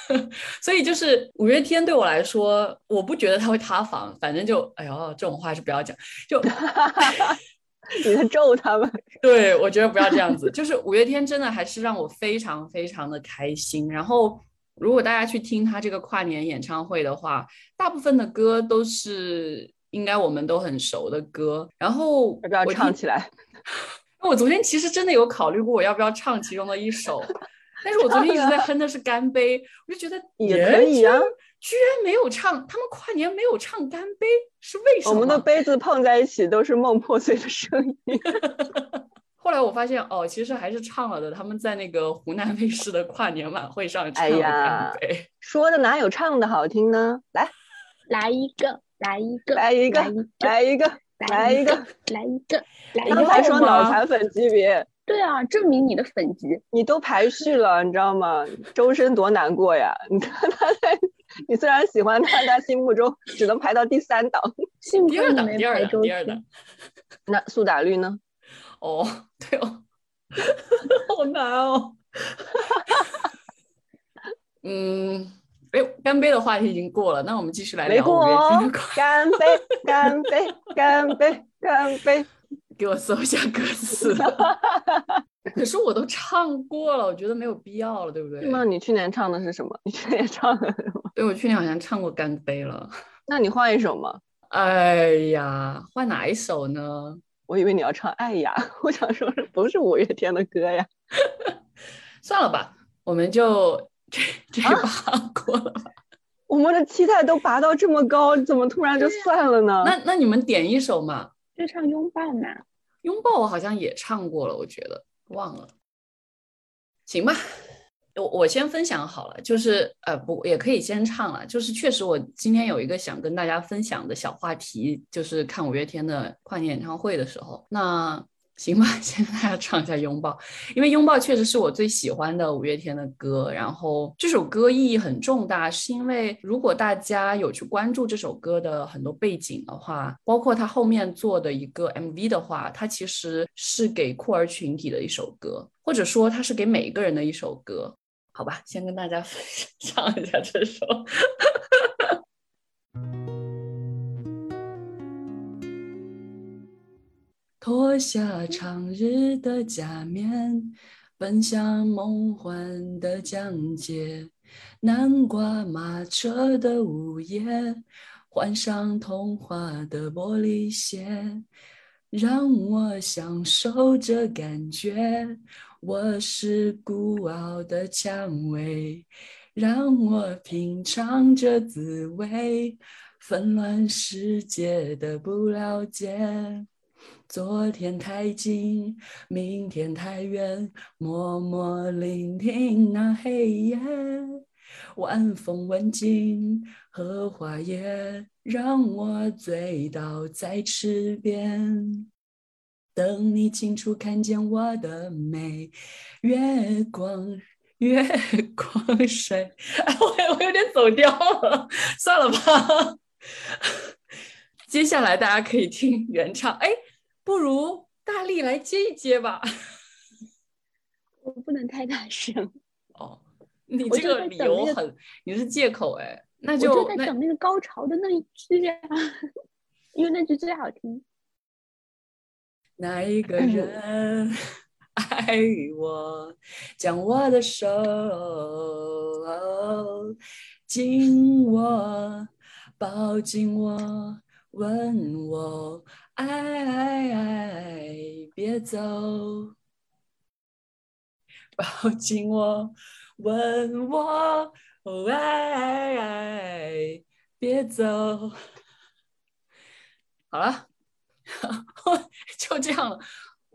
所以就是五月天对我来说，我不觉得他会塌房，反正就哎呦，这种话是不要讲，就 你在咒他们。对我觉得不要这样子，就是五月天真的还是让我非常非常的开心。然后如果大家去听他这个跨年演唱会的话，大部分的歌都是应该我们都很熟的歌。然后要不要唱起来？我昨天其实真的有考虑过我要不要唱其中的一首，但是我昨天一直在 哼的是《干杯》，我就觉得也可以啊居然没有唱，他们跨年没有唱《干杯》，是为什么？我们的杯子碰在一起都是梦破碎的声音。后来我发现哦，其实还是唱了的，他们在那个湖南卫视的跨年晚会上唱 哎了《呀干杯》说的哪有唱的好听呢？来，来一个，来一个，来一个，来一个，来一个。来一个，来一个刚个。才说脑残粉级别，对啊，证明你的粉级。你都排序了，你知道吗？周深多难过呀！你看他在，你虽然喜欢他，但心目中只能排到第三档。幸亏你第二档，第二档，没排周迅。第二档。那苏打绿呢？哦，对哦，好难哦。嗯，哎，干杯的话题已经过了，那我们继续来没聊五月过哦天。干杯，干杯，干杯，干杯！给我搜一下歌词。可是我都唱过了，我觉得没有必要了，对不对？那你去年唱的是什么？你去年唱的是什么？对，我去年好像唱过《干杯》了。那你换一首嘛？哎呀，换哪一首呢？我以为你要唱《爱呀》，我想说是不是五月天的歌呀？算了吧，我们就这这一把过了吧。我们的期待都拔到这么高，怎么突然就算了呢？那那你们点一首嘛，就唱拥抱嘛。拥抱我好像也唱过了，我觉得忘了。行吧，我我先分享好了，就是呃不也可以先唱了，就是确实我今天有一个想跟大家分享的小话题，就是看五月天的跨年演唱会的时候，那行吧，先跟大家唱一下《拥抱》，因为《拥抱》确实是我最喜欢的五月天的歌。然后这首歌意义很重大，是因为如果大家有去关注这首歌的很多背景的话，包括他后面做的一个 MV 的话，它其实是给酷儿群体的一首歌，或者说它是给每一个人的一首歌。好吧，先跟大家唱一下这首。脱下长日的假面，奔向梦幻的疆界。南瓜马车的午夜，换上童话的玻璃鞋，让我享受这感觉。我是孤傲的蔷薇，让我品尝这滋味。纷乱世界的不了解。昨天太近，明天太远，默默聆听那黑夜，晚风吻尽荷花叶，让我醉倒在池边。等你清楚看见我的美，月光，月光水。哎，我我有点走调了，算了吧。接下来大家可以听原唱，哎。不如大力来接一接吧。我不能太大声。哦，你这个理由很，你是借口哎，那就我就在等那个高潮的那一句啊，因为那句最好听。哪一个人爱我？将我的手紧握，抱紧我，吻我。爱爱爱，别走，抱紧我，吻我，哦爱爱爱，别走。好了，就这样了。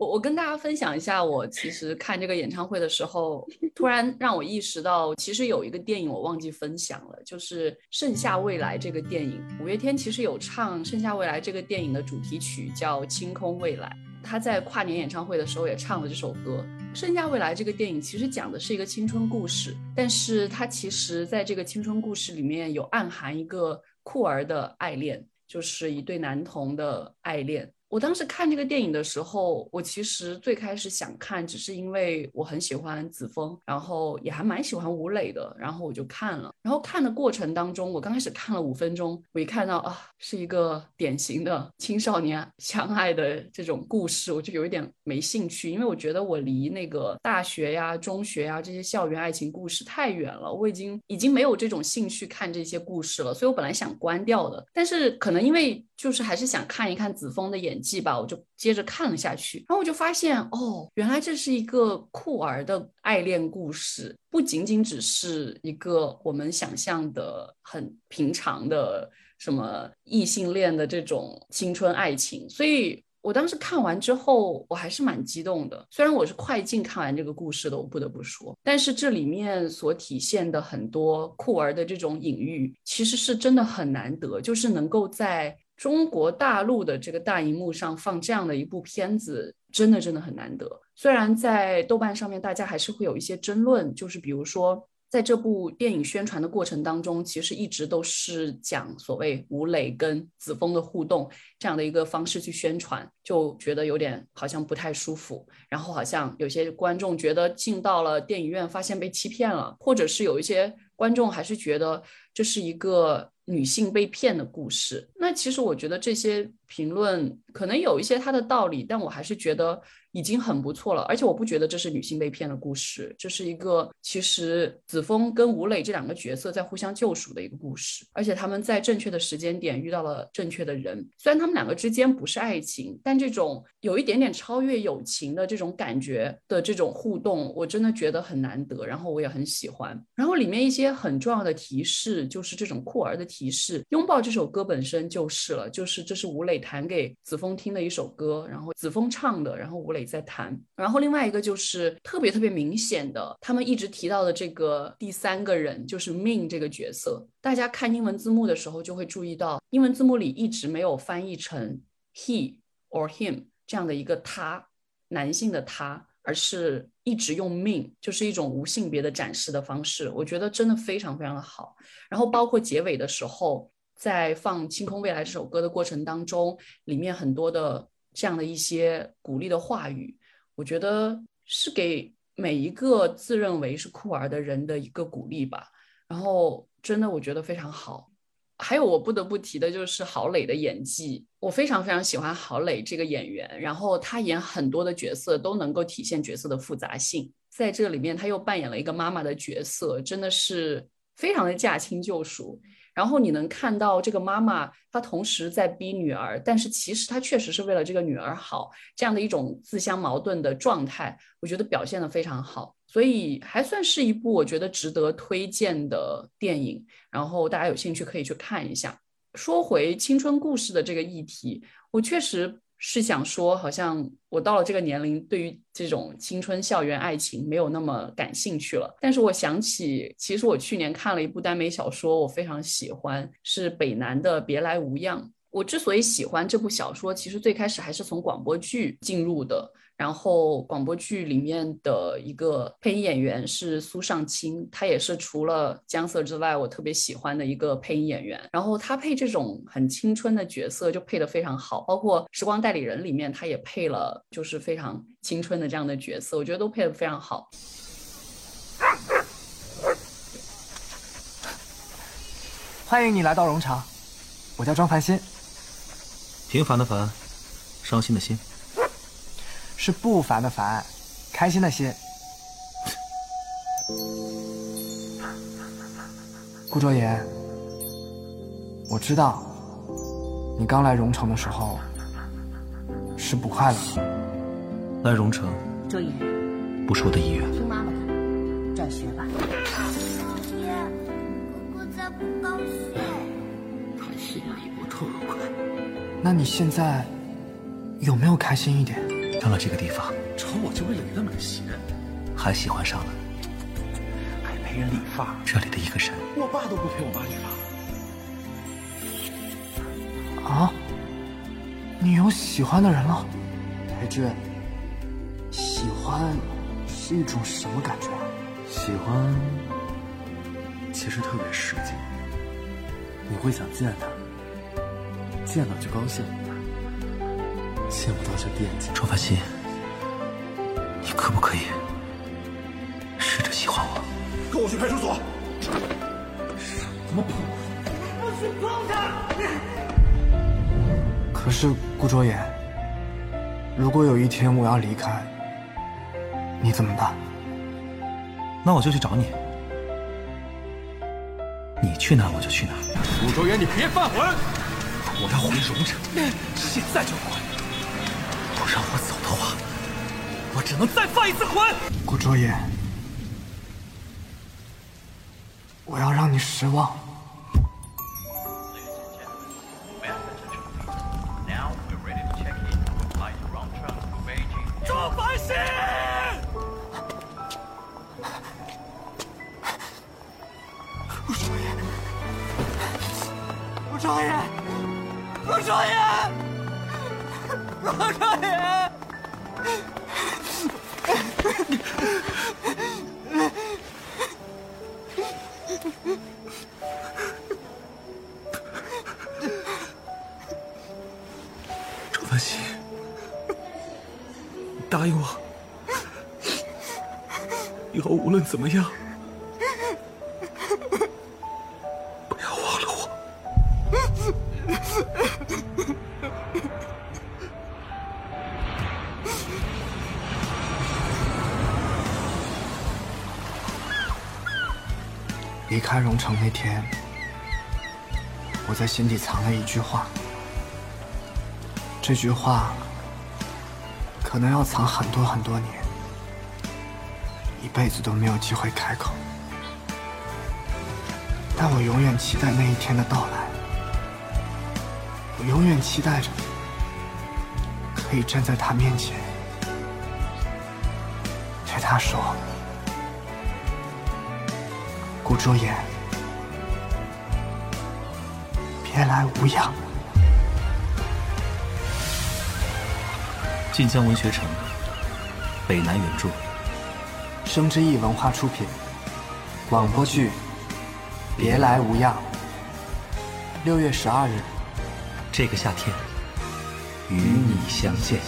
我我跟大家分享一下，我其实看这个演唱会的时候，突然让我意识到，其实有一个电影我忘记分享了，就是《盛夏未来》这个电影。五月天其实有唱《盛夏未来》这个电影的主题曲，叫《清空未来》。他在跨年演唱会的时候也唱了这首歌。《盛夏未来》这个电影其实讲的是一个青春故事，但是它其实在这个青春故事里面有暗含一个酷儿的爱恋，就是一对男童的爱恋。我当时看这个电影的时候，我其实最开始想看，只是因为我很喜欢子枫，然后也还蛮喜欢吴磊的，然后我就看了。然后看的过程当中，我刚开始看了五分钟，我一看到啊，是一个典型的青少年相爱的这种故事，我就有一点没兴趣，因为我觉得我离那个大学呀、中学呀这些校园爱情故事太远了，我已经已经没有这种兴趣看这些故事了，所以我本来想关掉的，但是可能因为就是还是想看一看子枫的演。技吧，我就接着看了下去，然后我就发现，哦，原来这是一个酷儿的爱恋故事，不仅仅只是一个我们想象的很平常的什么异性恋的这种青春爱情。所以我当时看完之后，我还是蛮激动的。虽然我是快进看完这个故事的，我不得不说，但是这里面所体现的很多酷儿的这种隐喻，其实是真的很难得，就是能够在。中国大陆的这个大荧幕上放这样的一部片子，真的真的很难得。虽然在豆瓣上面，大家还是会有一些争论，就是比如说，在这部电影宣传的过程当中，其实一直都是讲所谓吴磊跟子枫的互动这样的一个方式去宣传，就觉得有点好像不太舒服。然后好像有些观众觉得进到了电影院发现被欺骗了，或者是有一些观众还是觉得这是一个。女性被骗的故事，那其实我觉得这些评论可能有一些它的道理，但我还是觉得。已经很不错了，而且我不觉得这是女性被骗的故事，这是一个其实子枫跟吴磊这两个角色在互相救赎的一个故事，而且他们在正确的时间点遇到了正确的人。虽然他们两个之间不是爱情，但这种有一点点超越友情的这种感觉的这种互动，我真的觉得很难得，然后我也很喜欢。然后里面一些很重要的提示，就是这种酷儿的提示，拥抱这首歌本身就是了，就是这是吴磊弹给子枫听的一首歌，然后子枫唱的，然后吴磊。在谈，然后另外一个就是特别特别明显的，他们一直提到的这个第三个人就是 Min 这个角色。大家看英文字幕的时候就会注意到，英文字幕里一直没有翻译成 he or him 这样的一个他，男性的他，而是一直用 Min，就是一种无性别的展示的方式。我觉得真的非常非常的好。然后包括结尾的时候，在放《清空未来》这首歌的过程当中，里面很多的。这样的一些鼓励的话语，我觉得是给每一个自认为是酷儿的人的一个鼓励吧。然后真的我觉得非常好。还有我不得不提的就是郝蕾的演技，我非常非常喜欢郝蕾这个演员。然后她演很多的角色都能够体现角色的复杂性，在这里面她又扮演了一个妈妈的角色，真的是非常的驾轻就熟。然后你能看到这个妈妈，她同时在逼女儿，但是其实她确实是为了这个女儿好，这样的一种自相矛盾的状态，我觉得表现的非常好，所以还算是一部我觉得值得推荐的电影。然后大家有兴趣可以去看一下。说回青春故事的这个议题，我确实。是想说，好像我到了这个年龄，对于这种青春校园爱情没有那么感兴趣了。但是我想起，其实我去年看了一部耽美小说，我非常喜欢，是北南的《别来无恙》。我之所以喜欢这部小说，其实最开始还是从广播剧进入的。然后广播剧里面的一个配音演员是苏尚卿，他也是除了姜瑟之外，我特别喜欢的一个配音演员。然后他配这种很青春的角色就配得非常好，包括《时光代理人》里面他也配了，就是非常青春的这样的角色，我觉得都配得非常好。欢迎你来到荣场，我叫张凡心。平凡的凡，伤心的心。是不烦的烦，开心的心。顾卓言，我知道，你刚来荣城的时候是不快乐的。来荣城，卓言，不是我的意愿。听妈妈的，转学吧。爹，哥哥在不高兴。他心里不痛快。那你现在有没有开心一点？到了这个地方，找我就为了你那么个袭人，还喜欢上了，还陪人理发，这里的一个人，我爸都不陪我妈理发。啊？你有喜欢的人了？白志，喜欢是一种什么感觉啊？喜欢其实特别实际，你会想见他，见到就高兴。见不到就惦记。周凡心，你可不可以试着喜欢我？跟我去派出所。怎么碰？不许碰他！可是顾卓言，如果有一天我要离开，你怎么办？那我就去找你。你去哪我就去哪。顾卓言，你别犯浑！我要回荣城，现在就回。只能再犯一次浑。顾卓言，我要让你失望。心底藏了一句话。这句话可能要藏很多很多年，一辈子都没有机会开口。但我永远期待那一天的到来，我永远期待着可以站在他面前，对他说：“顾卓言，别来无恙。”晋江文学城，北南原著，生之翼文化出品，广播剧《别来无恙》，六月十二日，这个夏天与你相见。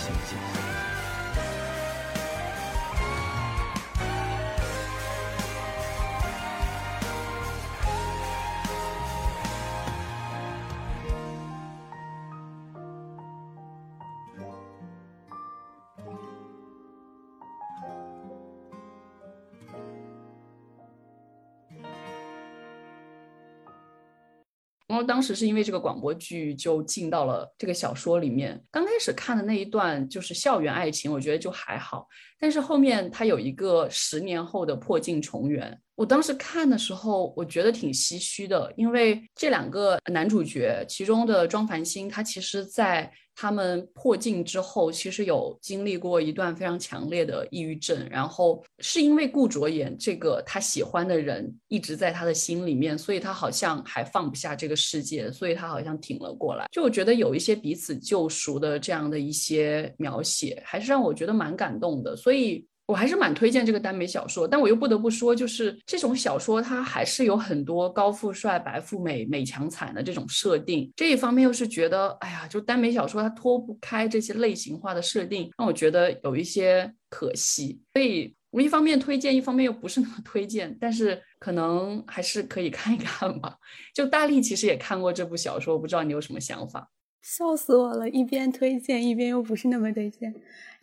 时是因为这个广播剧就进到了这个小说里面。刚开始看的那一段就是校园爱情，我觉得就还好。但是后面它有一个十年后的破镜重圆，我当时看的时候，我觉得挺唏嘘的，因为这两个男主角，其中的庄繁星，他其实在他们破镜之后，其实有经历过一段非常强烈的抑郁症，然后是因为顾卓言这个他喜欢的人一直在他的心里面，所以他好像还放不下这个世界，所以他好像挺了过来。就我觉得有一些彼此救赎的这样的一些描写，还是让我觉得蛮感动的，所以。我还是蛮推荐这个耽美小说，但我又不得不说，就是这种小说它还是有很多高富帅、白富美、美强惨的这种设定。这一方面又是觉得，哎呀，就耽美小说它脱不开这些类型化的设定，让我觉得有一些可惜。所以我一方面推荐，一方面又不是那么推荐，但是可能还是可以看一看吧。就大力其实也看过这部小说，我不知道你有什么想法。笑死我了，一边推荐一边又不是那么推荐。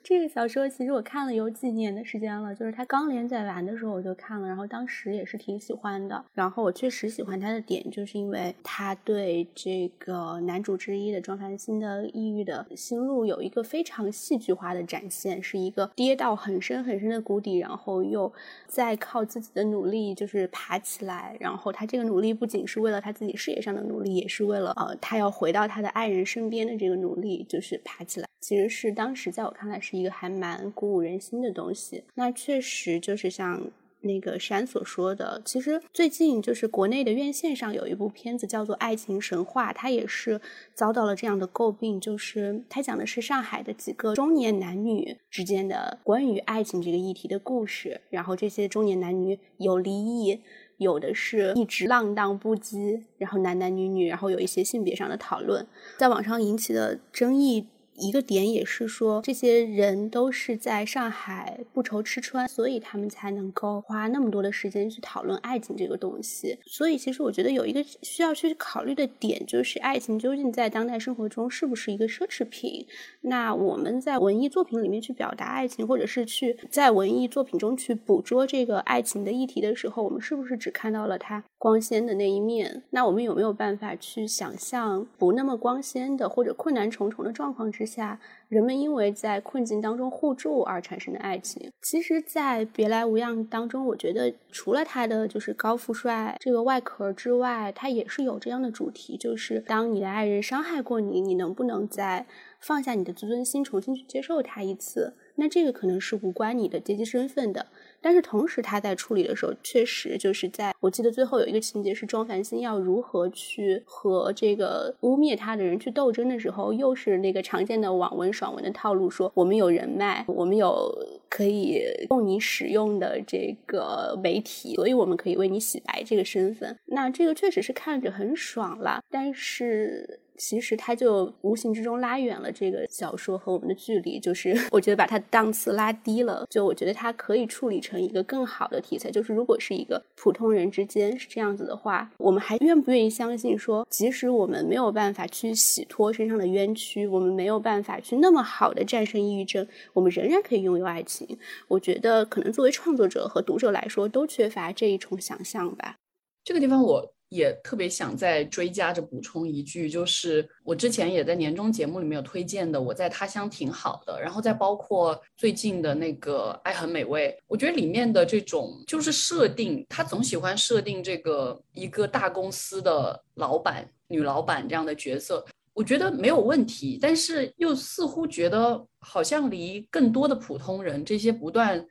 这个小说其实我看了有几年的时间了，就是它刚连载完的时候我就看了，然后当时也是挺喜欢的。然后我确实喜欢它的点，就是因为它对这个男主之一的庄繁星的抑郁的心路有一个非常戏剧化的展现，是一个跌到很深很深的谷底，然后又再靠自己的努力就是爬起来。然后他这个努力不仅是为了他自己事业上的努力，也是为了呃他要回到他的爱人身边的这个努力，就是爬起来。其实是当时在我看来是是一个还蛮鼓舞人心的东西。那确实就是像那个山所说的，其实最近就是国内的院线上有一部片子叫做《爱情神话》，它也是遭到了这样的诟病，就是它讲的是上海的几个中年男女之间的关于爱情这个议题的故事。然后这些中年男女有离异，有的是一直浪荡不羁，然后男男女女，然后有一些性别上的讨论，在网上引起的争议。一个点也是说，这些人都是在上海不愁吃穿，所以他们才能够花那么多的时间去讨论爱情这个东西。所以，其实我觉得有一个需要去考虑的点，就是爱情究竟在当代生活中是不是一个奢侈品？那我们在文艺作品里面去表达爱情，或者是去在文艺作品中去捕捉这个爱情的议题的时候，我们是不是只看到了它光鲜的那一面？那我们有没有办法去想象不那么光鲜的或者困难重重的状况之下，下人们因为在困境当中互助而产生的爱情？其实，在《别来无恙》当中，我觉得除了他的就是高富帅这个外壳之外，他也是有这样的主题，就是当你的爱人伤害过你，你能不能再放下你的自尊心，重新去接受他一次？那这个可能是无关你的阶级身份的。但是同时，他在处理的时候，确实就是在我记得最后有一个情节是庄凡心要如何去和这个污蔑他的人去斗争的时候，又是那个常见的网文爽文的套路，说我们有人脉，我们有可以供你使用的这个媒体，所以我们可以为你洗白这个身份。那这个确实是看着很爽了，但是。其实它就无形之中拉远了这个小说和我们的距离，就是我觉得把它档次拉低了。就我觉得它可以处理成一个更好的题材，就是如果是一个普通人之间是这样子的话，我们还愿不愿意相信说，即使我们没有办法去洗脱身上的冤屈，我们没有办法去那么好的战胜抑郁症，我们仍然可以拥有爱情？我觉得可能作为创作者和读者来说，都缺乏这一重想象吧。这个地方我。也特别想再追加着补充一句，就是我之前也在年终节目里面有推荐的，我在他乡挺好的。然后再包括最近的那个爱很美味，我觉得里面的这种就是设定，他总喜欢设定这个一个大公司的老板、女老板这样的角色，我觉得没有问题，但是又似乎觉得好像离更多的普通人这些不断。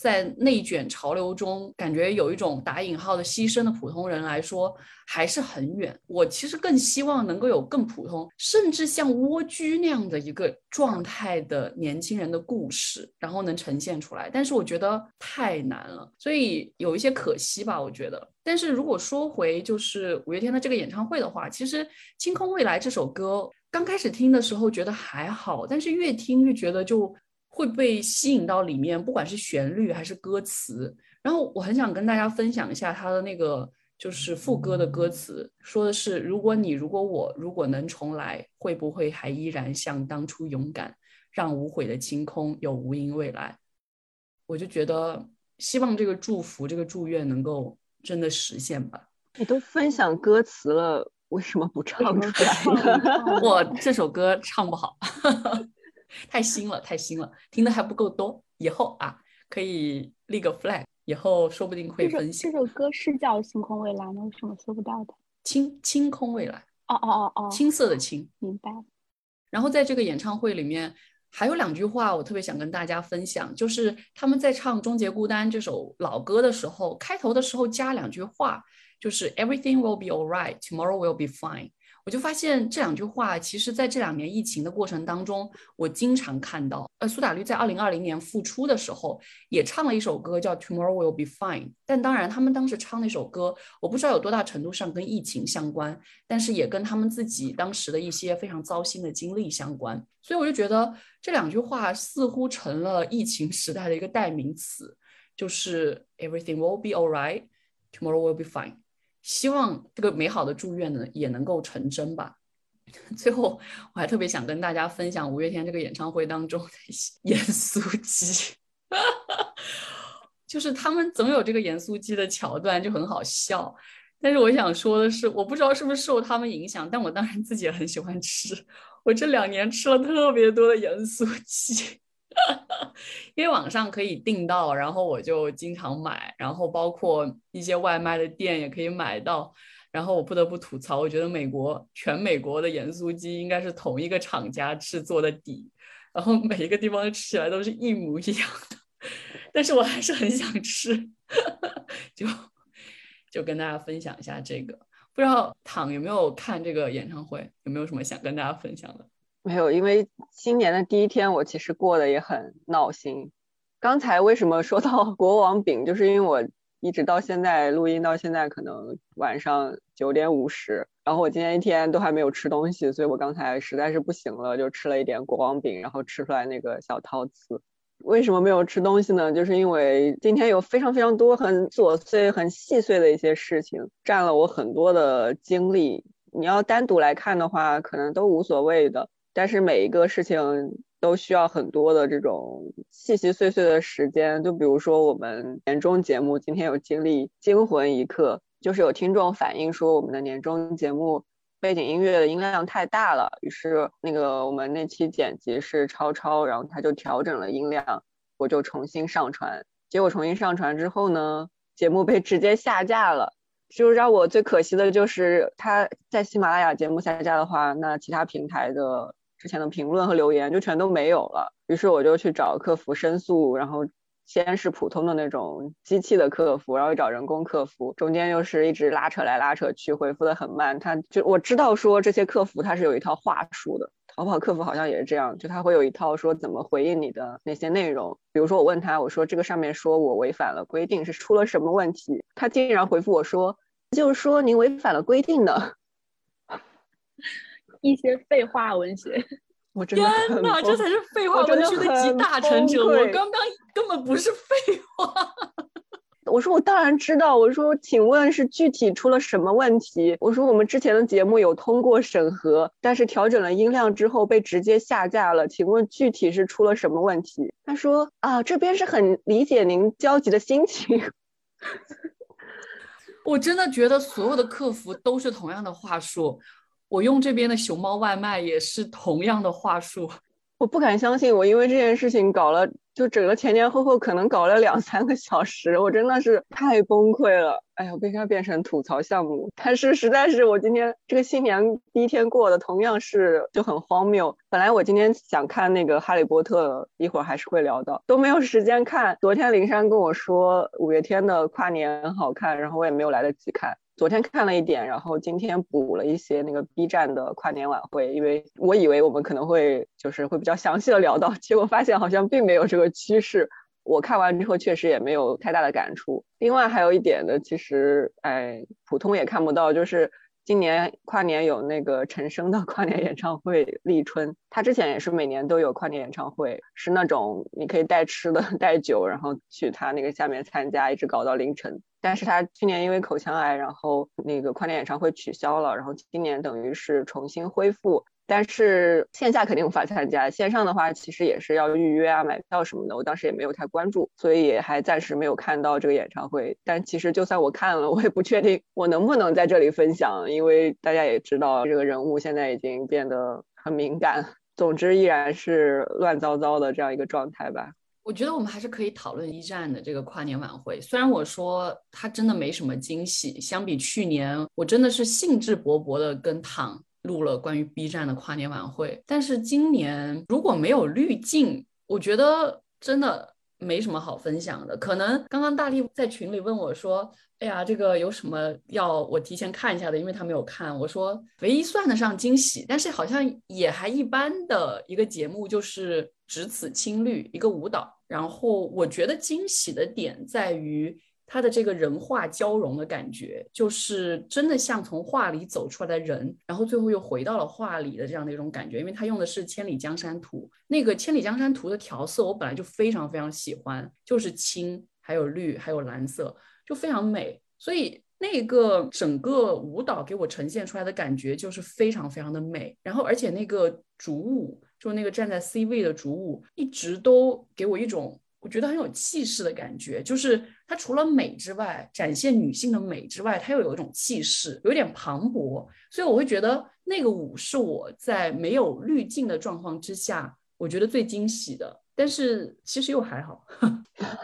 在内卷潮流中，感觉有一种打引号的牺牲的普通人来说还是很远。我其实更希望能够有更普通，甚至像蜗居那样的一个状态的年轻人的故事，然后能呈现出来。但是我觉得太难了，所以有一些可惜吧。我觉得，但是如果说回就是五月天的这个演唱会的话，其实《清空未来》这首歌刚开始听的时候觉得还好，但是越听越觉得就。会被吸引到里面，不管是旋律还是歌词。然后我很想跟大家分享一下他的那个，就是副歌的歌词，说的是：如果你，如果我，如果能重来，会不会还依然像当初勇敢，让无悔的晴空有无垠未来？我就觉得，希望这个祝福，这个祝愿能够真的实现吧。你都分享歌词了，为什么不唱出来呢？我这首歌唱不好。太新了，太新了，听的还不够多。以后啊，可以立个 flag，以后说不定会分享。这首歌是叫《星空未来》吗？为什么搜不到的？青青空未来。哦哦哦哦，青色的青。明白。然后在这个演唱会里面，还有两句话我特别想跟大家分享，就是他们在唱《终结孤单》这首老歌的时候，开头的时候加两句话，就是 Everything will be alright, tomorrow will be fine。我就发现这两句话，其实在这两年疫情的过程当中，我经常看到。呃，苏打绿在二零二零年复出的时候，也唱了一首歌叫《Tomorrow Will Be Fine》。但当然，他们当时唱那首歌，我不知道有多大程度上跟疫情相关，但是也跟他们自己当时的一些非常糟心的经历相关。所以我就觉得这两句话似乎成了疫情时代的一个代名词，就是 Everything will be alright, tomorrow will be fine。希望这个美好的祝愿呢也能够成真吧。最后，我还特别想跟大家分享五月天这个演唱会当中的盐酥鸡，就是他们总有这个盐酥鸡的桥段，就很好笑。但是我想说的是，我不知道是不是受他们影响，但我当然自己也很喜欢吃。我这两年吃了特别多的盐酥鸡。因为网上可以订到，然后我就经常买，然后包括一些外卖的店也可以买到。然后我不得不吐槽，我觉得美国全美国的盐酥鸡应该是同一个厂家制作的底，然后每一个地方吃起来都是一模一样的。但是我还是很想吃，就就跟大家分享一下这个。不知道躺有没有看这个演唱会，有没有什么想跟大家分享的？没有，因为新年的第一天，我其实过得也很闹心。刚才为什么说到 国王饼，就是因为我一直到现在录音到现在可能晚上九点五十，然后我今天一天都还没有吃东西，所以我刚才实在是不行了，就吃了一点国王饼，然后吃出来那个小陶瓷。为什么没有吃东西呢？就是因为今天有非常非常多很琐碎、很细碎的一些事情占了我很多的精力。你要单独来看的话，可能都无所谓的，但是每一个事情都需要很多的这种细细碎碎的时间。就比如说我们年终节目今天有经历惊魂一刻，就是有听众反映说我们的年终节目。背景音乐的音量太大了，于是那个我们那期剪辑是超超，然后他就调整了音量，我就重新上传。结果重新上传之后呢，节目被直接下架了。就让我最可惜的就是他在喜马拉雅节目下架的话，那其他平台的之前的评论和留言就全都没有了。于是我就去找客服申诉，然后。先是普通的那种机器的客服，然后找人工客服，中间又是一直拉扯来拉扯去，回复的很慢。他就我知道说这些客服他是有一套话术的，淘宝客服好像也是这样，就他会有一套说怎么回应你的那些内容。比如说我问他，我说这个上面说我违反了规定，是出了什么问题？他竟然回复我说，就是说您违反了规定的一些废话文学。我天哪，这才是废话文学的集大成者！我刚刚根本不是废话。我说我当然知道。我说，请问是具体出了什么问题？我说我们之前的节目有通过审核，但是调整了音量之后被直接下架了。请问具体是出了什么问题？他说啊，这边是很理解您焦急的心情。我真的觉得所有的客服都是同样的话术。我用这边的熊猫外卖也是同样的话术，我不敢相信，我因为这件事情搞了，就整个前前后后可能搞了两三个小时，我真的是太崩溃了。哎呀，被它变成吐槽项目，但是实在是我今天这个新年第一天过的同样是就很荒谬。本来我今天想看那个《哈利波特》，一会儿还是会聊到，都没有时间看。昨天灵山跟我说五月天的跨年很好看，然后我也没有来得及看。昨天看了一点，然后今天补了一些那个 B 站的跨年晚会，因为我以为我们可能会就是会比较详细的聊到，结果发现好像并没有这个趋势。我看完之后确实也没有太大的感触。另外还有一点呢，其实哎，普通也看不到，就是今年跨年有那个陈升的跨年演唱会，立春，他之前也是每年都有跨年演唱会，是那种你可以带吃的 带酒，然后去他那个下面参加，一直搞到凌晨。但是他去年因为口腔癌，然后那个跨年演唱会取消了，然后今年等于是重新恢复。但是线下肯定无法参加，线上的话其实也是要预约啊、买票什么的。我当时也没有太关注，所以也还暂时没有看到这个演唱会。但其实就算我看了，我也不确定我能不能在这里分享，因为大家也知道这个人物现在已经变得很敏感。总之依然是乱糟糟的这样一个状态吧。我觉得我们还是可以讨论一战的这个跨年晚会。虽然我说它真的没什么惊喜，相比去年，我真的是兴致勃勃的跟躺录了关于 B 站的跨年晚会。但是今年如果没有滤镜，我觉得真的没什么好分享的。可能刚刚大力在群里问我说：“哎呀，这个有什么要我提前看一下的？”因为他没有看。我说唯一算得上惊喜，但是好像也还一般的一个节目就是。只此青绿一个舞蹈，然后我觉得惊喜的点在于他的这个人画交融的感觉，就是真的像从画里走出来的人，然后最后又回到了画里的这样的一种感觉。因为他用的是《千里江山图》，那个《千里江山图》的调色我本来就非常非常喜欢，就是青，还有绿，还有蓝色，就非常美。所以那个整个舞蹈给我呈现出来的感觉就是非常非常的美。然后而且那个主舞。就那个站在 C 位的主舞，一直都给我一种我觉得很有气势的感觉。就是它除了美之外，展现女性的美之外，它又有一种气势，有点磅礴。所以我会觉得那个舞是我在没有滤镜的状况之下，我觉得最惊喜的。但是其实又还好。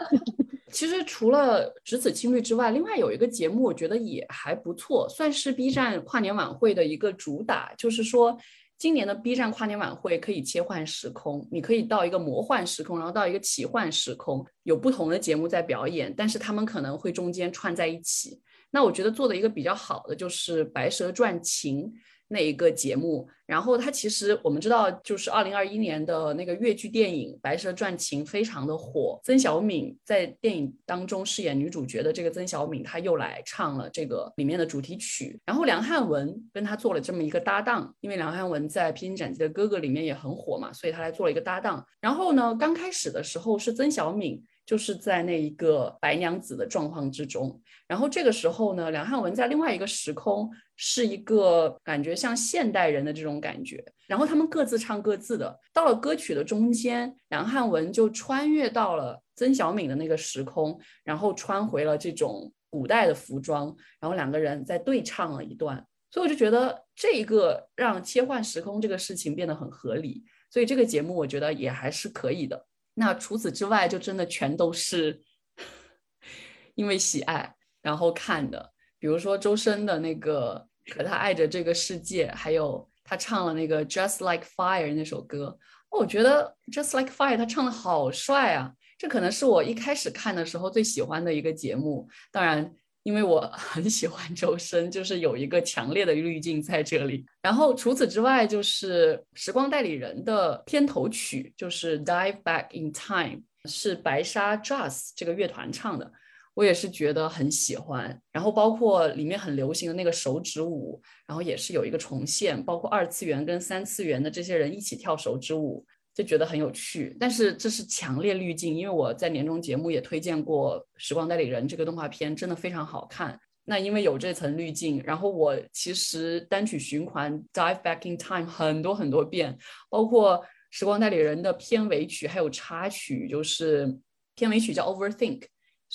其实除了只此青绿之外，另外有一个节目，我觉得也还不错，算是 B 站跨年晚会的一个主打，就是说。今年的 B 站跨年晚会可以切换时空，你可以到一个魔幻时空，然后到一个奇幻时空，有不同的节目在表演，但是他们可能会中间串在一起。那我觉得做的一个比较好的就是《白蛇传情》那一个节目。然后他其实我们知道，就是二零二一年的那个越剧电影《白蛇传情》非常的火。曾小敏在电影当中饰演女主角的这个曾小敏，她又来唱了这个里面的主题曲。然后梁汉文跟她做了这么一个搭档，因为梁汉文在《披荆斩棘的哥哥》里面也很火嘛，所以他来做了一个搭档。然后呢，刚开始的时候是曾小敏。就是在那一个白娘子的状况之中，然后这个时候呢，梁汉文在另外一个时空是一个感觉像现代人的这种感觉，然后他们各自唱各自的。到了歌曲的中间，梁汉文就穿越到了曾小敏的那个时空，然后穿回了这种古代的服装，然后两个人在对唱了一段。所以我就觉得这一个让切换时空这个事情变得很合理，所以这个节目我觉得也还是可以的。那除此之外，就真的全都是 因为喜爱然后看的。比如说周深的那个《可他爱着这个世界》，还有他唱了那个《Just Like Fire》那首歌，我觉得《Just Like Fire》他唱的好帅啊！这可能是我一开始看的时候最喜欢的一个节目。当然。因为我 很喜欢周深，就是有一个强烈的滤镜在这里。然后除此之外，就是《时光代理人》的片头曲，就是《Dive Back in Time》，是白沙 Jazz 这个乐团唱的，我也是觉得很喜欢。然后包括里面很流行的那个手指舞，然后也是有一个重现，包括二次元跟三次元的这些人一起跳手指舞。就觉得很有趣，但是这是强烈滤镜，因为我在年终节目也推荐过《时光代理人》这个动画片，真的非常好看。那因为有这层滤镜，然后我其实单曲循环《Dive Back in Time》很多很多遍，包括《时光代理人》的片尾曲还有插曲，就是片尾曲叫《Overthink》，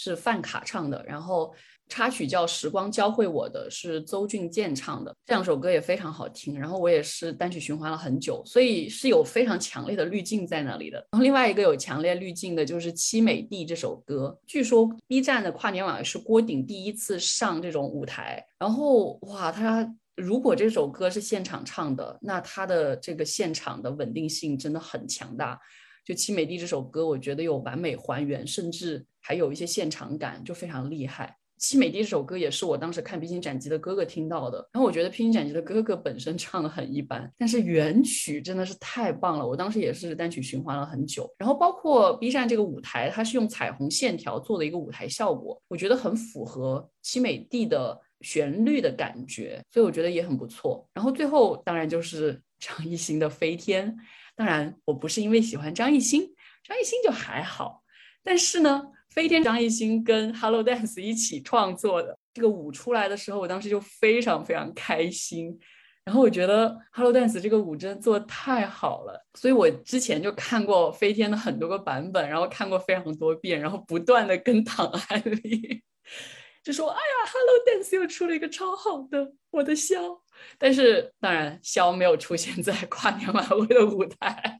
是范卡唱的，然后。插曲叫《时光教会我的》，是邹俊健唱的，这两首歌也非常好听。然后我也是单曲循环了很久，所以是有非常强烈的滤镜在那里的。然后另外一个有强烈滤镜的就是《凄美地》这首歌，据说 B 站的跨年晚会是郭顶第一次上这种舞台。然后哇，他如果这首歌是现场唱的，那他的这个现场的稳定性真的很强大。就《凄美地》这首歌，我觉得有完美还原，甚至还有一些现场感，就非常厉害。《凄美地》这首歌也是我当时看《披荆斩棘的哥哥》听到的，然后我觉得《披荆斩棘的哥哥》本身唱的很一般，但是原曲真的是太棒了，我当时也是单曲循环了很久。然后包括 B 站这个舞台，它是用彩虹线条做的一个舞台效果，我觉得很符合《凄美地》的旋律的感觉，所以我觉得也很不错。然后最后当然就是 张艺兴的《飞天》，当然我不是因为喜欢张艺兴，张艺兴就还好，但是呢。飞天张艺兴跟 Hello Dance 一起创作的这个舞出来的时候，我当时就非常非常开心。然后我觉得 Hello Dance 这个舞真的做的太好了，所以我之前就看过飞天的很多个版本，然后看过非常多遍，然后不断的跟唐安利就说：“哎呀，Hello Dance 又出了一个超好的，我的肖。”但是当然，肖没有出现在跨年晚会的舞台。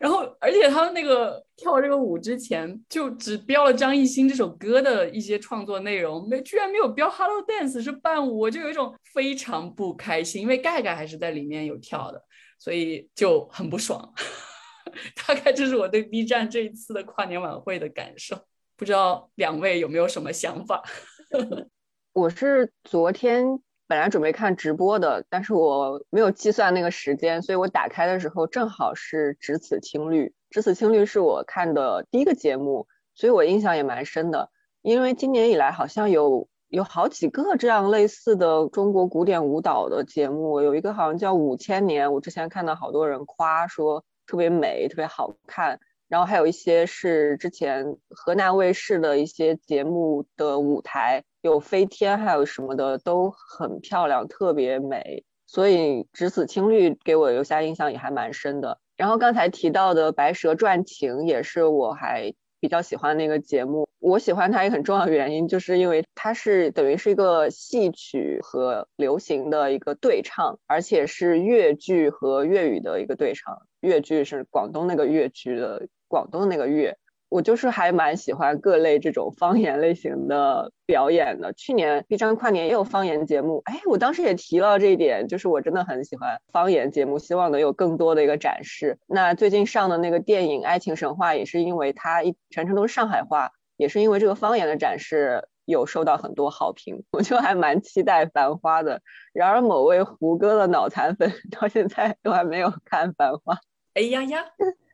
然后，而且他们那个跳这个舞之前，就只标了张艺兴这首歌的一些创作内容，没居然没有标 Hello Dance 是伴舞，我就有一种非常不开心，因为盖盖还是在里面有跳的，所以就很不爽。大概这是我对 B 站这一次的跨年晚会的感受，不知道两位有没有什么想法？我是昨天。本来准备看直播的，但是我没有计算那个时间，所以我打开的时候正好是《只此青绿》。《只此青绿》是我看的第一个节目，所以我印象也蛮深的。因为今年以来好像有有好几个这样类似的中国古典舞蹈的节目，有一个好像叫《五千年》，我之前看到好多人夸说特别美、特别好看。然后还有一些是之前河南卫视的一些节目的舞台。有飞天，还有什么的都很漂亮，特别美，所以《只此青绿》给我留下印象也还蛮深的。然后刚才提到的《白蛇传情》也是我还比较喜欢那个节目。我喜欢它一个很重要的原因，就是因为它是等于是一个戏曲和流行的一个对唱，而且是粤剧和粤语的一个对唱。粤剧是广东那个粤剧的广东那个粤。我就是还蛮喜欢各类这种方言类型的表演的。去年 B 站跨年也有方言节目，哎，我当时也提了这一点，就是我真的很喜欢方言节目，希望能有更多的一个展示。那最近上的那个电影《爱情神话》也是因为它一全程都是上海话，也是因为这个方言的展示，有受到很多好评，我就还蛮期待《繁花》的。然而某位胡歌的脑残粉 到现在都还没有看《繁花》。哎呀呀，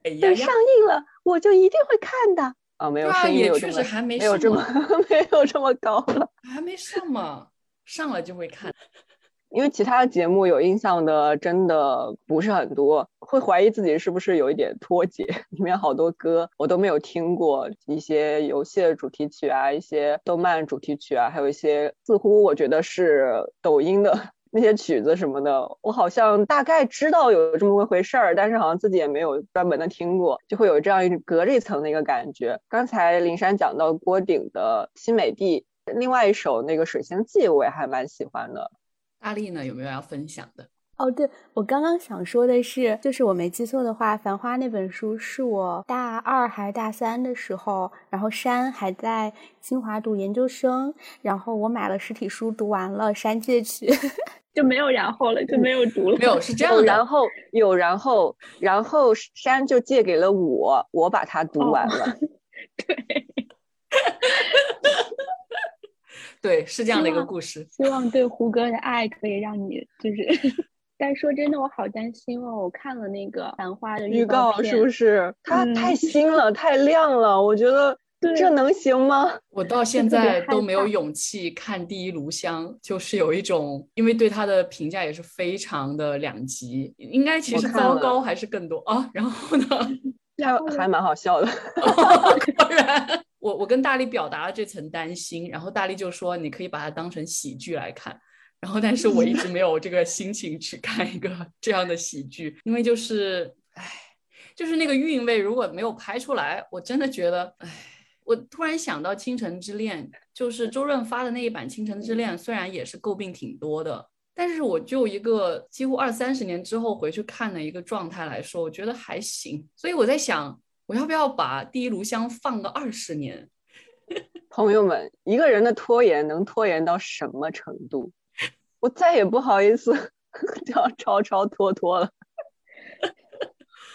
哎呀等上映了我就一定会看的。啊，没有，声音也有这么确实还没没有这么 没有这么高了。还没上嘛，上了就会看。因为其他的节目有印象的真的不是很多，会怀疑自己是不是有一点脱节。里面好多歌我都没有听过，一些游戏的主题曲啊，一些动漫主题曲啊，还有一些似乎我觉得是抖音的那些曲子什么的，我好像大概知道有这么回事儿，但是好像自己也没有专门的听过，就会有这样一隔着一层的一个感觉。刚才林珊讲到郭顶的新美地，另外一首那个水星记我也还蛮喜欢的。大力呢，有没有要分享的？哦，对，我刚刚想说的是，就是我没记错的话，《繁花》那本书是我大二还是大三的时候，然后山还在清华读研究生，然后我买了实体书，读完了，山借去，就没有然后了，就没有读了。没有是这样的，然后有然后，然后山就借给了我，我把它读完了。对。对，是这样的一个故事。希望对胡歌的爱可以让你就是，但说真的，我好担心哦。我看了那个《繁花》的预告是不是？它太 新了，太亮了，我觉得这能行吗？我到现在都没有勇气看《第一炉香》，就是有一种，因为对它的评价也是非常的两极，应该其实糟糕还是更多啊。然后呢，还还蛮好笑的，当然。我我跟大力表达了这层担心，然后大力就说你可以把它当成喜剧来看，然后但是我一直 没有这个心情去看一个这样的喜剧，因为就是唉，就是那个韵味如果没有拍出来，我真的觉得唉，我突然想到《倾城之恋》，就是周润发的那一版《倾城之恋》，虽然也是诟病挺多的，但是我就一个几乎二三十年之后回去看的一个状态来说，我觉得还行，所以我在想。我要不要把第一炉香放个二十年？朋友们，一个人的拖延能拖延到什么程度？我再也不好意思 叫超超拖拖了。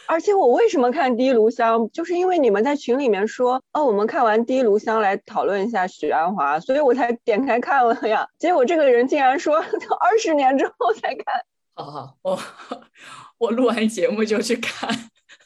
而且我为什么看第一炉香，就是因为你们在群里面说哦，我们看完第一炉香来讨论一下许鞍华，所以我才点开看了呀。结果这个人竟然说二十年之后才看。好好，我我录完节目就去看。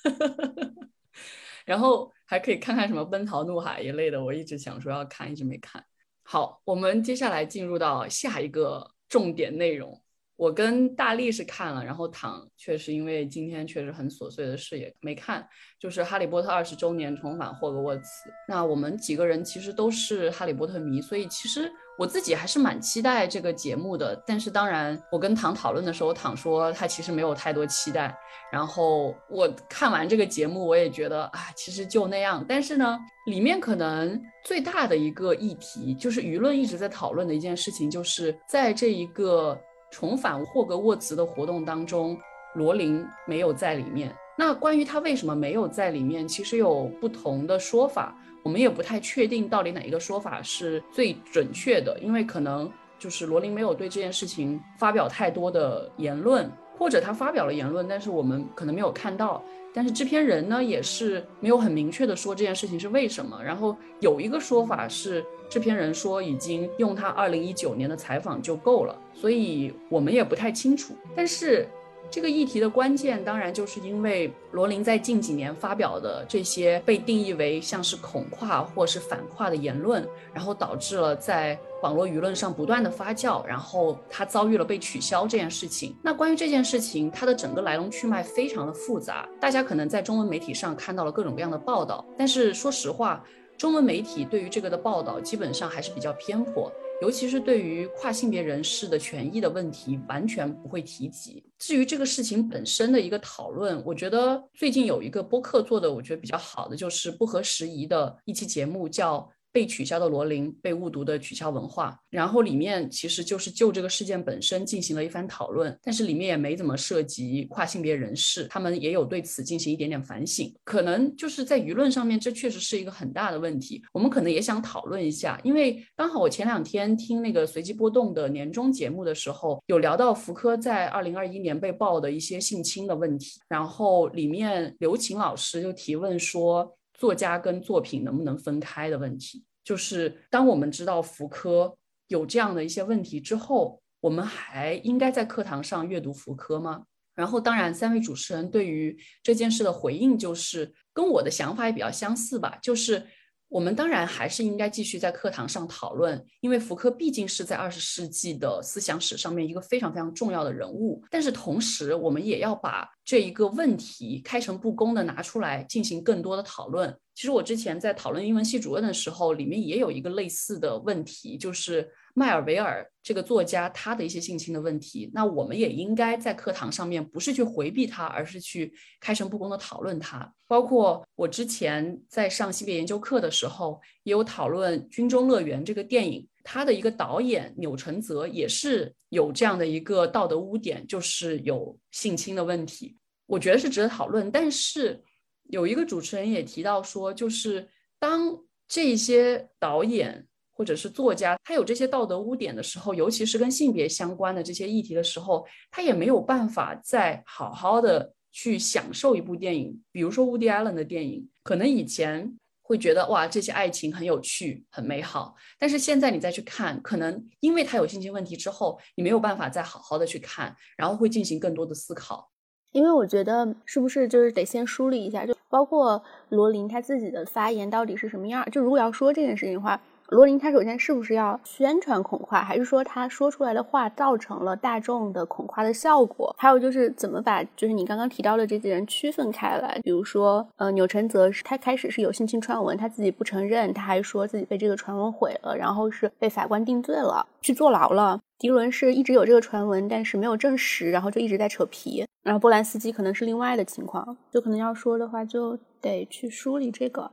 然后还可以看看什么《奔逃怒海》一类的，我一直想说要看，一直没看。好，我们接下来进入到下一个重点内容。我跟大力是看了，然后躺确实因为今天确实很琐碎的事也没看，就是《哈利波特》二十周年重返霍格沃茨。那我们几个人其实都是哈利波特迷，所以其实。我自己还是蛮期待这个节目的，但是当然，我跟唐讨论的时候，唐说他其实没有太多期待。然后我看完这个节目，我也觉得啊，其实就那样。但是呢，里面可能最大的一个议题，就是舆论一直在讨论的一件事情，就是在这一个重返霍格沃茨的活动当中，罗琳没有在里面。那关于他为什么没有在里面，其实有不同的说法。我们也不太确定到底哪一个说法是最准确的，因为可能就是罗琳没有对这件事情发表太多的言论，或者他发表了言论，但是我们可能没有看到。但是制片人呢也是没有很明确的说这件事情是为什么。然后有一个说法是制片人说已经用他二零一九年的采访就够了，所以我们也不太清楚。但是。这个议题的关键，当然就是因为罗琳在近几年发表的这些被定义为像是恐跨或是反跨的言论，然后导致了在网络舆论上不断的发酵，然后他遭遇了被取消这件事情。那关于这件事情，它的整个来龙去脉非常的复杂，大家可能在中文媒体上看到了各种各样的报道，但是说实话，中文媒体对于这个的报道基本上还是比较偏颇。尤其是对于跨性别人士的权益的问题，完全不会提及。至于这个事情本身的一个讨论，我觉得最近有一个播客做的，我觉得比较好的，就是不合时宜的一期节目，叫。被取消的罗琳，被误读的取消文化，然后里面其实就是就这个事件本身进行了一番讨论，但是里面也没怎么涉及跨性别人士，他们也有对此进行一点点反省。可能就是在舆论上面，这确实是一个很大的问题。我们可能也想讨论一下，因为刚好我前两天听那个随机波动的年终节目的时候，有聊到福柯在二零二一年被曝的一些性侵的问题，然后里面刘琴老师就提问说，作家跟作品能不能分开的问题。就是当我们知道福柯有这样的一些问题之后，我们还应该在课堂上阅读福柯吗？然后，当然，三位主持人对于这件事的回应就是跟我的想法也比较相似吧，就是。我们当然还是应该继续在课堂上讨论，因为福柯毕竟是在二十世纪的思想史上面一个非常非常重要的人物。但是同时，我们也要把这一个问题开诚布公的拿出来进行更多的讨论。其实我之前在讨论英文系主任的时候，里面也有一个类似的问题，就是。迈尔维尔这个作家，他的一些性侵的问题，那我们也应该在课堂上面不是去回避他，而是去开诚布公的讨论他。包括我之前在上性别研究课的时候，也有讨论《军中乐园》这个电影，他的一个导演钮承泽也是有这样的一个道德污点，就是有性侵的问题，我觉得是值得讨论。但是有一个主持人也提到说，就是当这些导演。或者是作家，他有这些道德污点的时候，尤其是跟性别相关的这些议题的时候，他也没有办法再好好的去享受一部电影。比如说 Woody Allen 的电影，可能以前会觉得哇，这些爱情很有趣、很美好，但是现在你再去看，可能因为他有性侵问题之后，你没有办法再好好的去看，然后会进行更多的思考。因为我觉得是不是就是得先梳理一下，就包括罗琳他自己的发言到底是什么样？就如果要说这件事情的话。罗琳，他首先是不是要宣传恐跨，还是说他说出来的话造成了大众的恐跨的效果？还有就是怎么把就是你刚刚提到的这些人区分开来？比如说，呃，钮承泽是他开始是有性侵传闻，他自己不承认，他还说自己被这个传闻毁了，然后是被法官定罪了，去坐牢了。迪伦是一直有这个传闻，但是没有证实，然后就一直在扯皮。然后波兰斯基可能是另外的情况，就可能要说的话就得去梳理这个。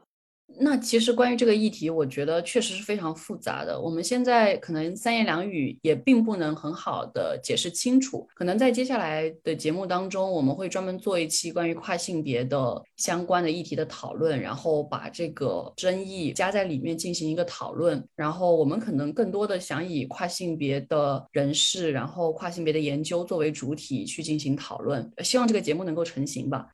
那其实关于这个议题，我觉得确实是非常复杂的。我们现在可能三言两语也并不能很好的解释清楚。可能在接下来的节目当中，我们会专门做一期关于跨性别的相关的议题的讨论，然后把这个争议加在里面进行一个讨论。然后我们可能更多的想以跨性别的人士，然后跨性别的研究作为主体去进行讨论。希望这个节目能够成型吧。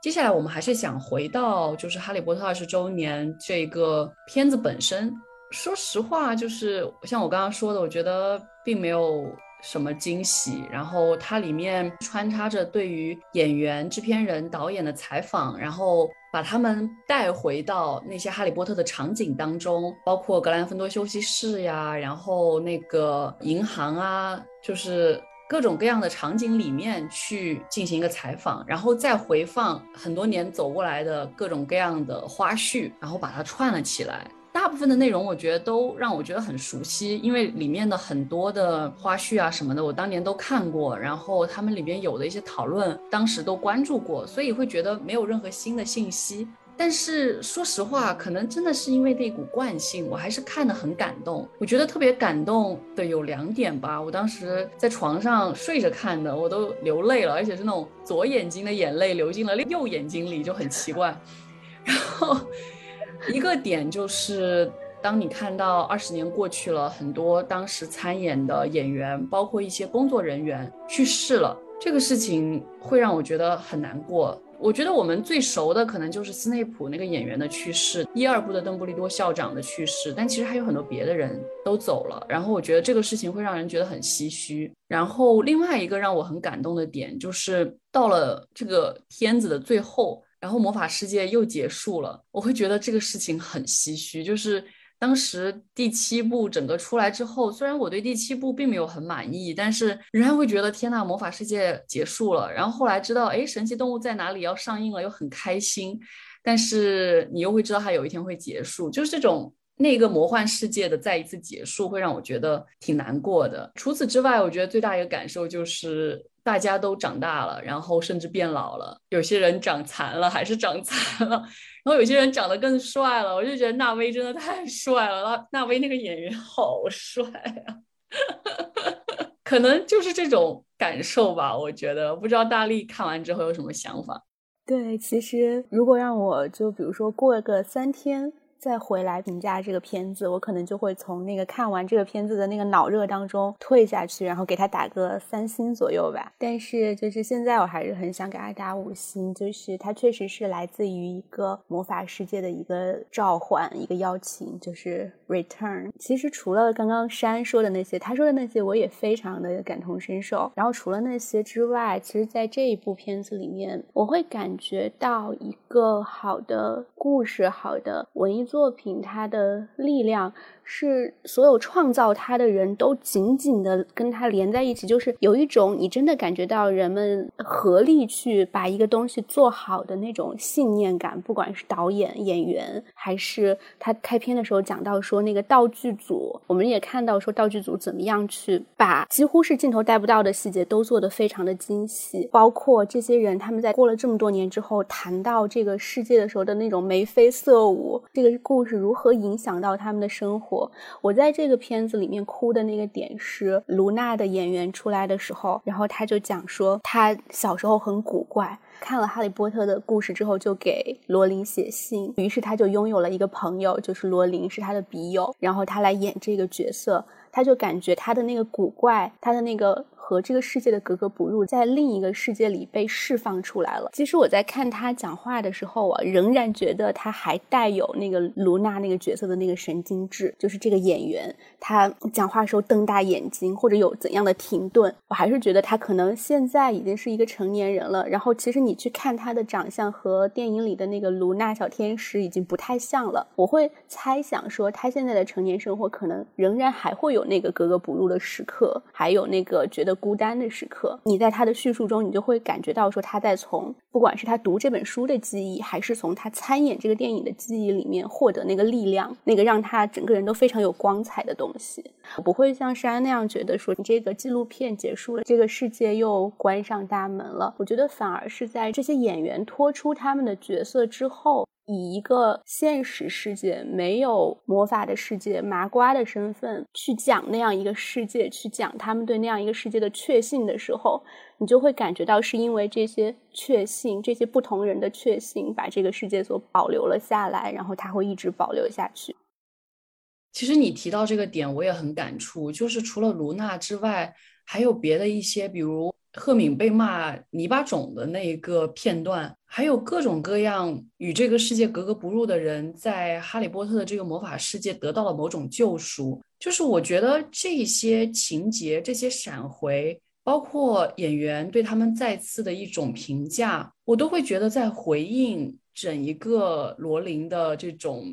接下来我们还是想回到就是《哈利波特》二十周年这个片子本身。说实话，就是像我刚刚说的，我觉得并没有什么惊喜。然后它里面穿插着对于演员、制片人、导演的采访，然后把他们带回到那些《哈利波特》的场景当中，包括格兰芬多休息室呀，然后那个银行啊，就是。各种各样的场景里面去进行一个采访，然后再回放很多年走过来的各种各样的花絮，然后把它串了起来。大部分的内容我觉得都让我觉得很熟悉，因为里面的很多的花絮啊什么的，我当年都看过，然后他们里面有的一些讨论，当时都关注过，所以会觉得没有任何新的信息。但是说实话，可能真的是因为那股惯性，我还是看得很感动。我觉得特别感动的有两点吧。我当时在床上睡着看的，我都流泪了，而且是那种左眼睛的眼泪流进了右眼睛里，就很奇怪。然后一个点就是，当你看到二十年过去了，很多当时参演的演员，包括一些工作人员去世了，这个事情会让我觉得很难过。我觉得我们最熟的可能就是斯内普那个演员的去世，一二部的邓布利多校长的去世，但其实还有很多别的人都走了。然后我觉得这个事情会让人觉得很唏嘘。然后另外一个让我很感动的点就是到了这个片子的最后，然后魔法世界又结束了，我会觉得这个事情很唏嘘，就是。当时第七部整个出来之后，虽然我对第七部并没有很满意，但是仍然会觉得天呐，魔法世界结束了。然后后来知道，哎，神奇动物在哪里要上映了，又很开心。但是你又会知道它有一天会结束，就是这种那个魔幻世界的再一次结束，会让我觉得挺难过的。除此之外，我觉得最大一个感受就是大家都长大了，然后甚至变老了，有些人长残了，还是长残了。然后有些人长得更帅了，我就觉得纳威真的太帅了。纳纳威那个演员好帅啊，可能就是这种感受吧。我觉得不知道大力看完之后有什么想法。对，其实如果让我就比如说过个三天再回来评价这个片子，我可能就会从那个看完这个片子的那个脑热当中退下去，然后给他打个三星左右吧。但是就是现在我还是很想给他打五星，就是它确实是来自于一个魔法世界的一个召唤，一个邀请，就是 return。其实除了刚刚山说的那些，他说的那些我也非常的感同身受。然后除了那些之外，其实在这一部片子里面，我会感觉到一个好的故事，好的文艺。作品它的力量是所有创造它的人都紧紧的跟它连在一起，就是有一种你真的感觉到人们合力去把一个东西做好的那种信念感。不管是导演、演员，还是他开篇的时候讲到说那个道具组，我们也看到说道具组怎么样去把几乎是镜头带不到的细节都做得非常的精细，包括这些人他们在过了这么多年之后谈到这个世界的时候的那种眉飞色舞，这个。故事如何影响到他们的生活？我在这个片子里面哭的那个点是卢娜的演员出来的时候，然后他就讲说他小时候很古怪，看了《哈利波特》的故事之后就给罗琳写信，于是他就拥有了一个朋友，就是罗琳是他的笔友，然后他来演这个角色，他就感觉他的那个古怪，他的那个。和这个世界的格格不入，在另一个世界里被释放出来了。其实我在看他讲话的时候啊，仍然觉得他还带有那个卢娜那个角色的那个神经质，就是这个演员他讲话的时候瞪大眼睛，或者有怎样的停顿，我还是觉得他可能现在已经是一个成年人了。然后其实你去看他的长相和电影里的那个卢娜小天使已经不太像了。我会猜想说，他现在的成年生活可能仍然还会有那个格格不入的时刻，还有那个觉得。孤单的时刻，你在他的叙述中，你就会感觉到说他在从不管是他读这本书的记忆，还是从他参演这个电影的记忆里面获得那个力量，那个让他整个人都非常有光彩的东西。不会像山那样觉得说你这个纪录片结束了，这个世界又关上大门了。我觉得反而是在这些演员脱出他们的角色之后。以一个现实世界没有魔法的世界麻瓜的身份去讲那样一个世界，去讲他们对那样一个世界的确信的时候，你就会感觉到是因为这些确信，这些不同人的确信，把这个世界所保留了下来，然后它会一直保留下去。其实你提到这个点，我也很感触，就是除了卢娜之外，还有别的一些，比如。赫敏被骂泥巴种的那一个片段，还有各种各样与这个世界格格不入的人，在哈利波特的这个魔法世界得到了某种救赎。就是我觉得这些情节、这些闪回，包括演员对他们再次的一种评价，我都会觉得在回应整一个罗琳的这种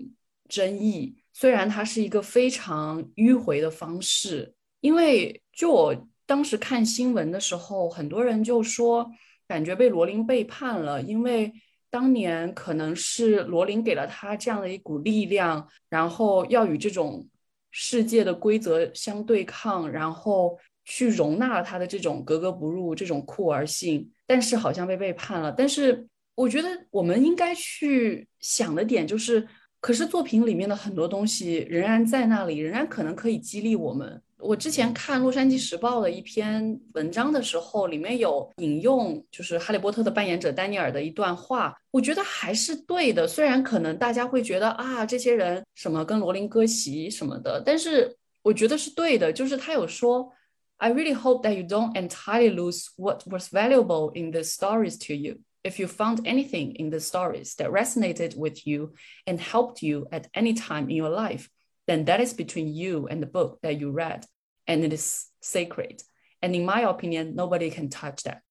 争议。虽然它是一个非常迂回的方式，因为就我。当时看新闻的时候，很多人就说感觉被罗琳背叛了，因为当年可能是罗琳给了他这样的一股力量，然后要与这种世界的规则相对抗，然后去容纳他的这种格格不入、这种酷儿性，但是好像被背叛了。但是我觉得我们应该去想的点就是，可是作品里面的很多东西仍然在那里，仍然可能可以激励我们。我之前看《洛杉矶时报》的一篇文章的时候，里面有引用就是哈利波特的扮演者丹尼尔的一段话，我觉得还是对的。虽然可能大家会觉得啊，这些人什么跟罗琳割席什么的，但是我觉得是对的。就是他有说，I really hope that you don't entirely lose what was valuable in the stories to you. If you found anything in the stories that resonated with you and helped you at any time in your life, then that is between you and the book that you read And it is sacred. And in my opinion, nobody can touch that.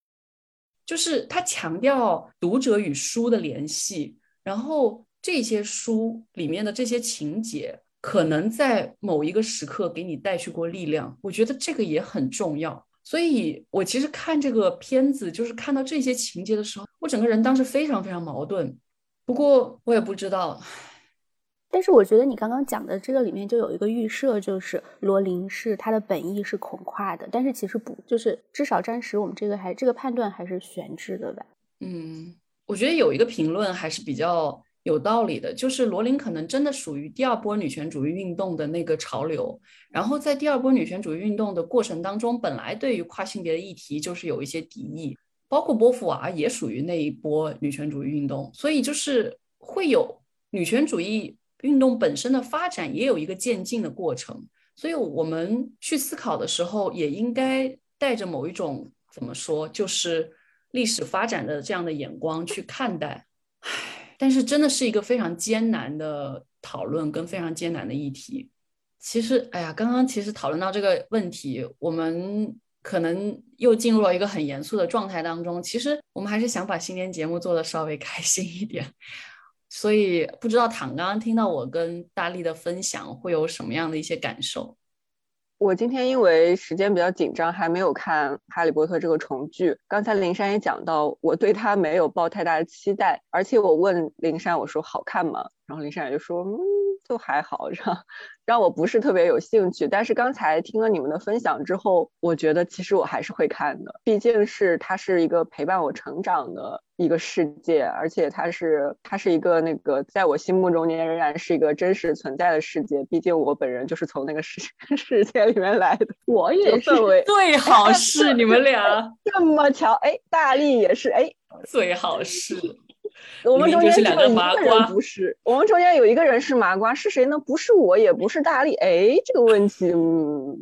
就是他强调读者与书的联系，然后这些书里面的这些情节，可能在某一个时刻给你带去过力量。我觉得这个也很重要。所以我其实看这个片子，就是看到这些情节的时候，我整个人当时非常非常矛盾。不过我也不知道。但是我觉得你刚刚讲的这个里面就有一个预设，就是罗琳是他的本意是恐跨的，但是其实不，就是至少暂时我们这个还这个判断还是悬置的吧。嗯，我觉得有一个评论还是比较有道理的，就是罗琳可能真的属于第二波女权主义运动的那个潮流，然后在第二波女权主义运动的过程当中，本来对于跨性别的议题就是有一些敌意，包括波伏娃也属于那一波女权主义运动，所以就是会有女权主义。运动本身的发展也有一个渐进的过程，所以我们去思考的时候，也应该带着某一种怎么说，就是历史发展的这样的眼光去看待。唉，但是真的是一个非常艰难的讨论跟非常艰难的议题。其实，哎呀，刚刚其实讨论到这个问题，我们可能又进入了一个很严肃的状态当中。其实，我们还是想把新年节目做的稍微开心一点。所以，不知道躺刚刚听到我跟大力的分享，会有什么样的一些感受？我今天因为时间比较紧张，还没有看《哈利波特》这个重聚。刚才林珊也讲到，我对他没有抱太大的期待，而且我问林珊，我说好看吗？然后林珊也就说，嗯，就还好，让 让我不是特别有兴趣。但是刚才听了你们的分享之后，我觉得其实我还是会看的，毕竟是它是一个陪伴我成长的。一个世界，而且它是它是一个那个在我心目中仍然是一个真实存在的世界。毕竟我本人就是从那个世 世界里面来的，我也是。最好是你们俩 这么巧，哎，大力也是，哎，最好是。我们中间有一个麻瓜，不是？我们中间有一个人是麻瓜，是谁呢？不是我，也不是大力。哎，这个问题，嗯。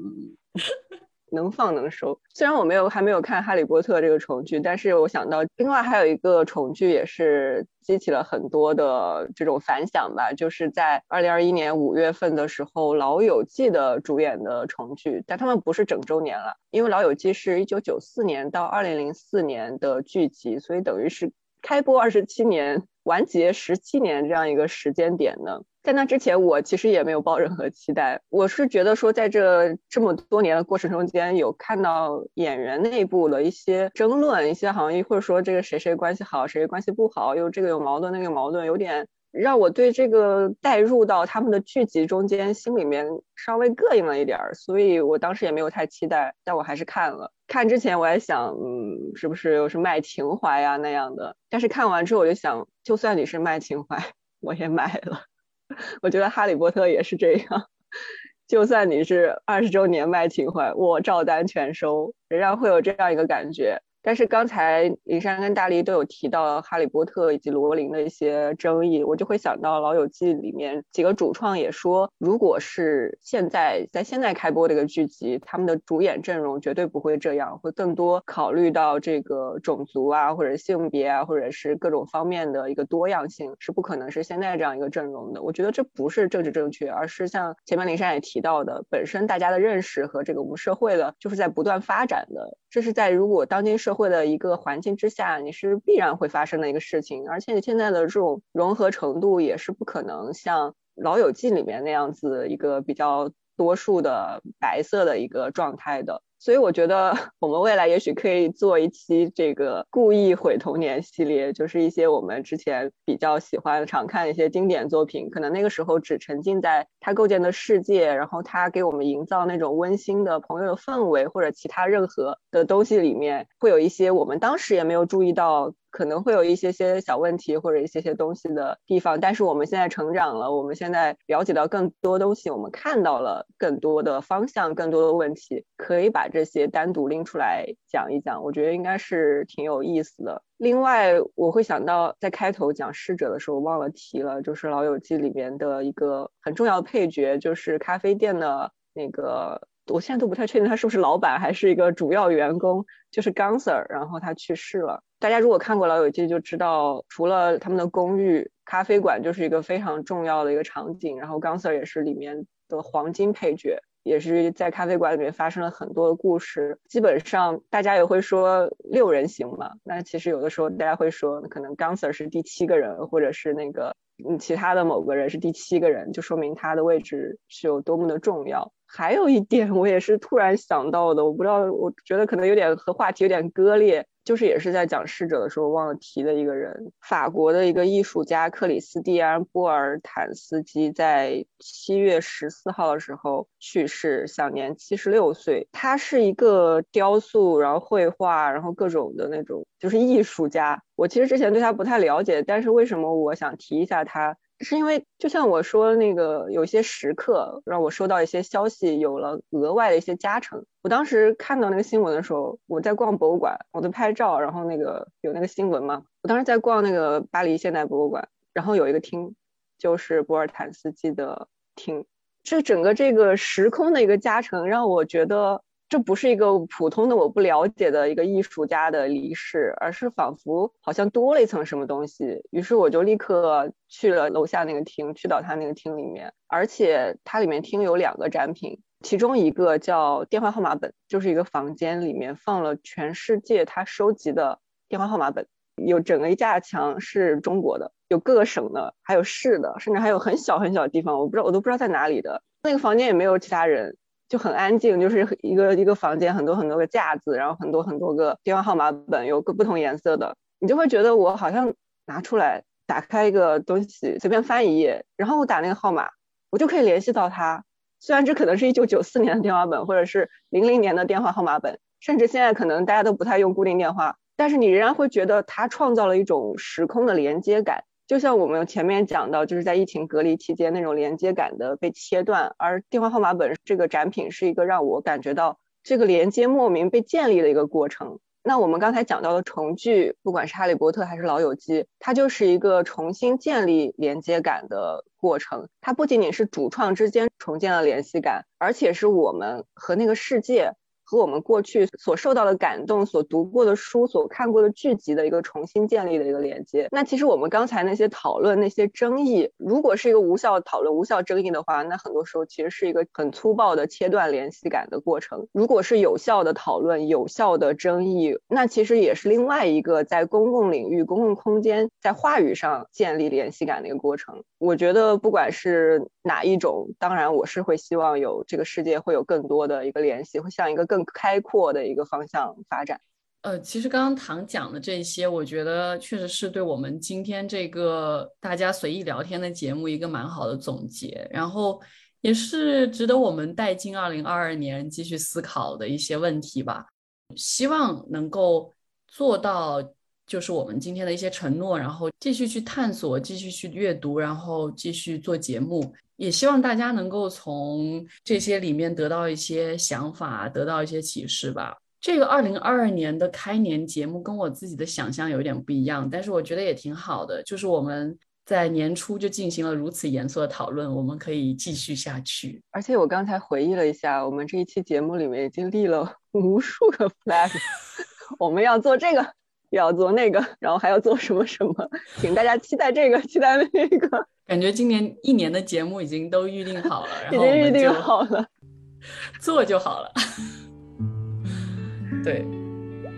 能放能收。虽然我没有还没有看《哈利波特》这个重剧，但是我想到另外还有一个重剧也是激起了很多的这种反响吧，就是在二零二一年五月份的时候，《老友记》的主演的重剧，但他们不是整周年了，因为《老友记》是一九九四年到二零零四年的剧集，所以等于是开播二十七年，完结十七年这样一个时间点呢。在那之前，我其实也没有抱任何期待。我是觉得说，在这这么多年的过程中间，有看到演员内部的一些争论，一些行业或者说这个谁谁关系好，谁关系不好，又这个有矛盾，那个有矛盾，有点让我对这个带入到他们的剧集中间，心里面稍微膈应了一点儿。所以我当时也没有太期待，但我还是看了。看之前我还想，嗯，是不是又是卖情怀呀那样的？但是看完之后我就想，就算你是卖情怀，我也买了。我觉得《哈利波特》也是这样，就算你是二十周年卖情怀，我照单全收，仍然会有这样一个感觉。但是刚才林珊跟大力都有提到《哈利波特》以及罗琳的一些争议，我就会想到《老友记》里面几个主创也说，如果是现在在现在开播这个剧集，他们的主演阵容绝对不会这样，会更多考虑到这个种族啊，或者性别啊，或者是各种方面的一个多样性，是不可能是现在这样一个阵容的。我觉得这不是政治正确，而是像前面林珊也提到的，本身大家的认识和这个我们社会的就是在不断发展的，这是在如果当今社会的一个环境之下，你是必然会发生的一个事情，而且你现在的这种融合程度也是不可能像《老友记》里面那样子一个比较多数的白色的一个状态的。所以我觉得 我们未来也许可以做一期这个故意毁童年系列，就是一些我们之前比较喜欢、常看的一些经典作品，可能那个时候只沉浸在他构建的世界，然后他给我们营造那种温馨的朋友的氛围，或者其他任何的东西里面，会有一些我们当时也没有注意到。可能会有一些些小问题或者一些些东西的地方，但是我们现在成长了，我们现在了解到更多东西，我们看到了更多的方向，更多的问题，可以把这些单独拎出来讲一讲，我觉得应该是挺有意思的。另外，我会想到在开头讲逝者的时候忘了提了，就是《老友记》里面的一个很重要的配角，就是咖啡店的那个，我现在都不太确定他是不是老板还是一个主要员工，就是刚 Sir，然后他去世了。大家如果看过《老友记》，就知道除了他们的公寓，咖啡馆就是一个非常重要的一个场景。然后刚 Sir 也是里面的黄金配角，也是在咖啡馆里面发生了很多的故事。基本上大家也会说六人行嘛，那其实有的时候大家会说，可能刚 Sir 是第七个人，或者是那个嗯其他的某个人是第七个人，就说明他的位置是有多么的重要。还有一点，我也是突然想到的，我不知道，我觉得可能有点和话题有点割裂。就是也是在讲逝者的时候忘了提的一个人，法国的一个艺术家克里斯蒂安·波尔坦斯基在七月十四号的时候去世，享年七十六岁。他是一个雕塑，然后绘画，然后各种的那种，就是艺术家。我其实之前对他不太了解，但是为什么我想提一下他？是因为就像我说那个，有些时刻让我收到一些消息，有了额外的一些加成。我当时看到那个新闻的时候，我在逛博物馆，我在拍照，然后那个有那个新闻嘛。我当时在逛那个巴黎现代博物馆，然后有一个厅。就是博尔坦斯基的厅。这整个这个时空的一个加成，让我觉得这不是一个普通的我不了解的一个艺术家的离世，而是仿佛好像多了一层什么东西。于是我就立刻去了楼下那个厅，去到他那个厅里面，而且它里面厅有两个展品，其中一个叫电话号码本，就是一个房间里面放了全世界他收集的电话号码本，有整个一架墙是中国的。有各个省的，还有市的，甚至还有很小很小的地方，我不知道，我都不知道在哪里的。那个房间也没有其他人，就很安静，就是一个一个房间，很多很多个架子，然后很多很多个电话号码本，有个不同颜色的。你就会觉得我好像拿出来打开一个东西，随便翻一页，然后我打那个号码，我就可以联系到他。虽然这可能是一九九四年的电话本，或者是零零年的电话号码本，甚至现在可能大家都不太用固定电话，但是你仍然会觉得它创造了一种时空的连接感。就像我们前面讲到，就是在疫情隔离期间那种连接感的被切断，而电话号码本这个展品是一个让我感觉到这个连接莫名被建立的一个过程。那我们刚才讲到的重聚，不管是哈利波特还是老友记，它就是一个重新建立连接感的过程。它不仅仅是主创之间重建了联系感，而且是我们和那个世界。和我们过去所受到的感动、所读过的书、所看过的剧集的一个重新建立的一个连接。那其实我们刚才那些讨论、那些争议，如果是一个无效讨论、无效争议的话，那很多时候其实是一个很粗暴的切断联系感的过程。如果是有效的讨论、有效的争议，那其实也是另外一个在公共领域、公共空间在话语上建立联系感的一个过程。我觉得不管是哪一种，当然我是会希望有这个世界会有更多的一个联系，会像一个。更开阔的一个方向发展。呃，其实刚刚唐讲的这些，我觉得确实是对我们今天这个大家随意聊天的节目一个蛮好的总结，然后也是值得我们带进二零二二年继续思考的一些问题吧。希望能够做到，就是我们今天的一些承诺，然后继续去探索，继续去阅读，然后继续做节目。也希望大家能够从这些里面得到一些想法，得到一些启示吧。这个二零二二年的开年节目跟我自己的想象有点不一样，但是我觉得也挺好的。就是我们在年初就进行了如此严肃的讨论，我们可以继续下去。而且我刚才回忆了一下，我们这一期节目里面已经立了 无数个 flag，我们要做这个，要做那个，然后还要做什么什么，请大家期待这个，期待那个。感觉今年一年的节目已经都预定好了，已经预定好了，做就好了。对，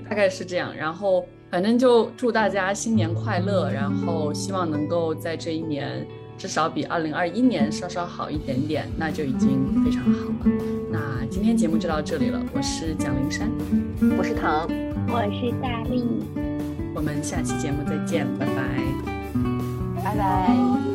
大概是这样。然后反正就祝大家新年快乐，然后希望能够在这一年至少比二零二一年稍稍好一点点，那就已经非常好了。那今天节目就到这里了，我是蒋灵山，我是唐，我是大力，我们下期节目再见，拜拜，拜拜。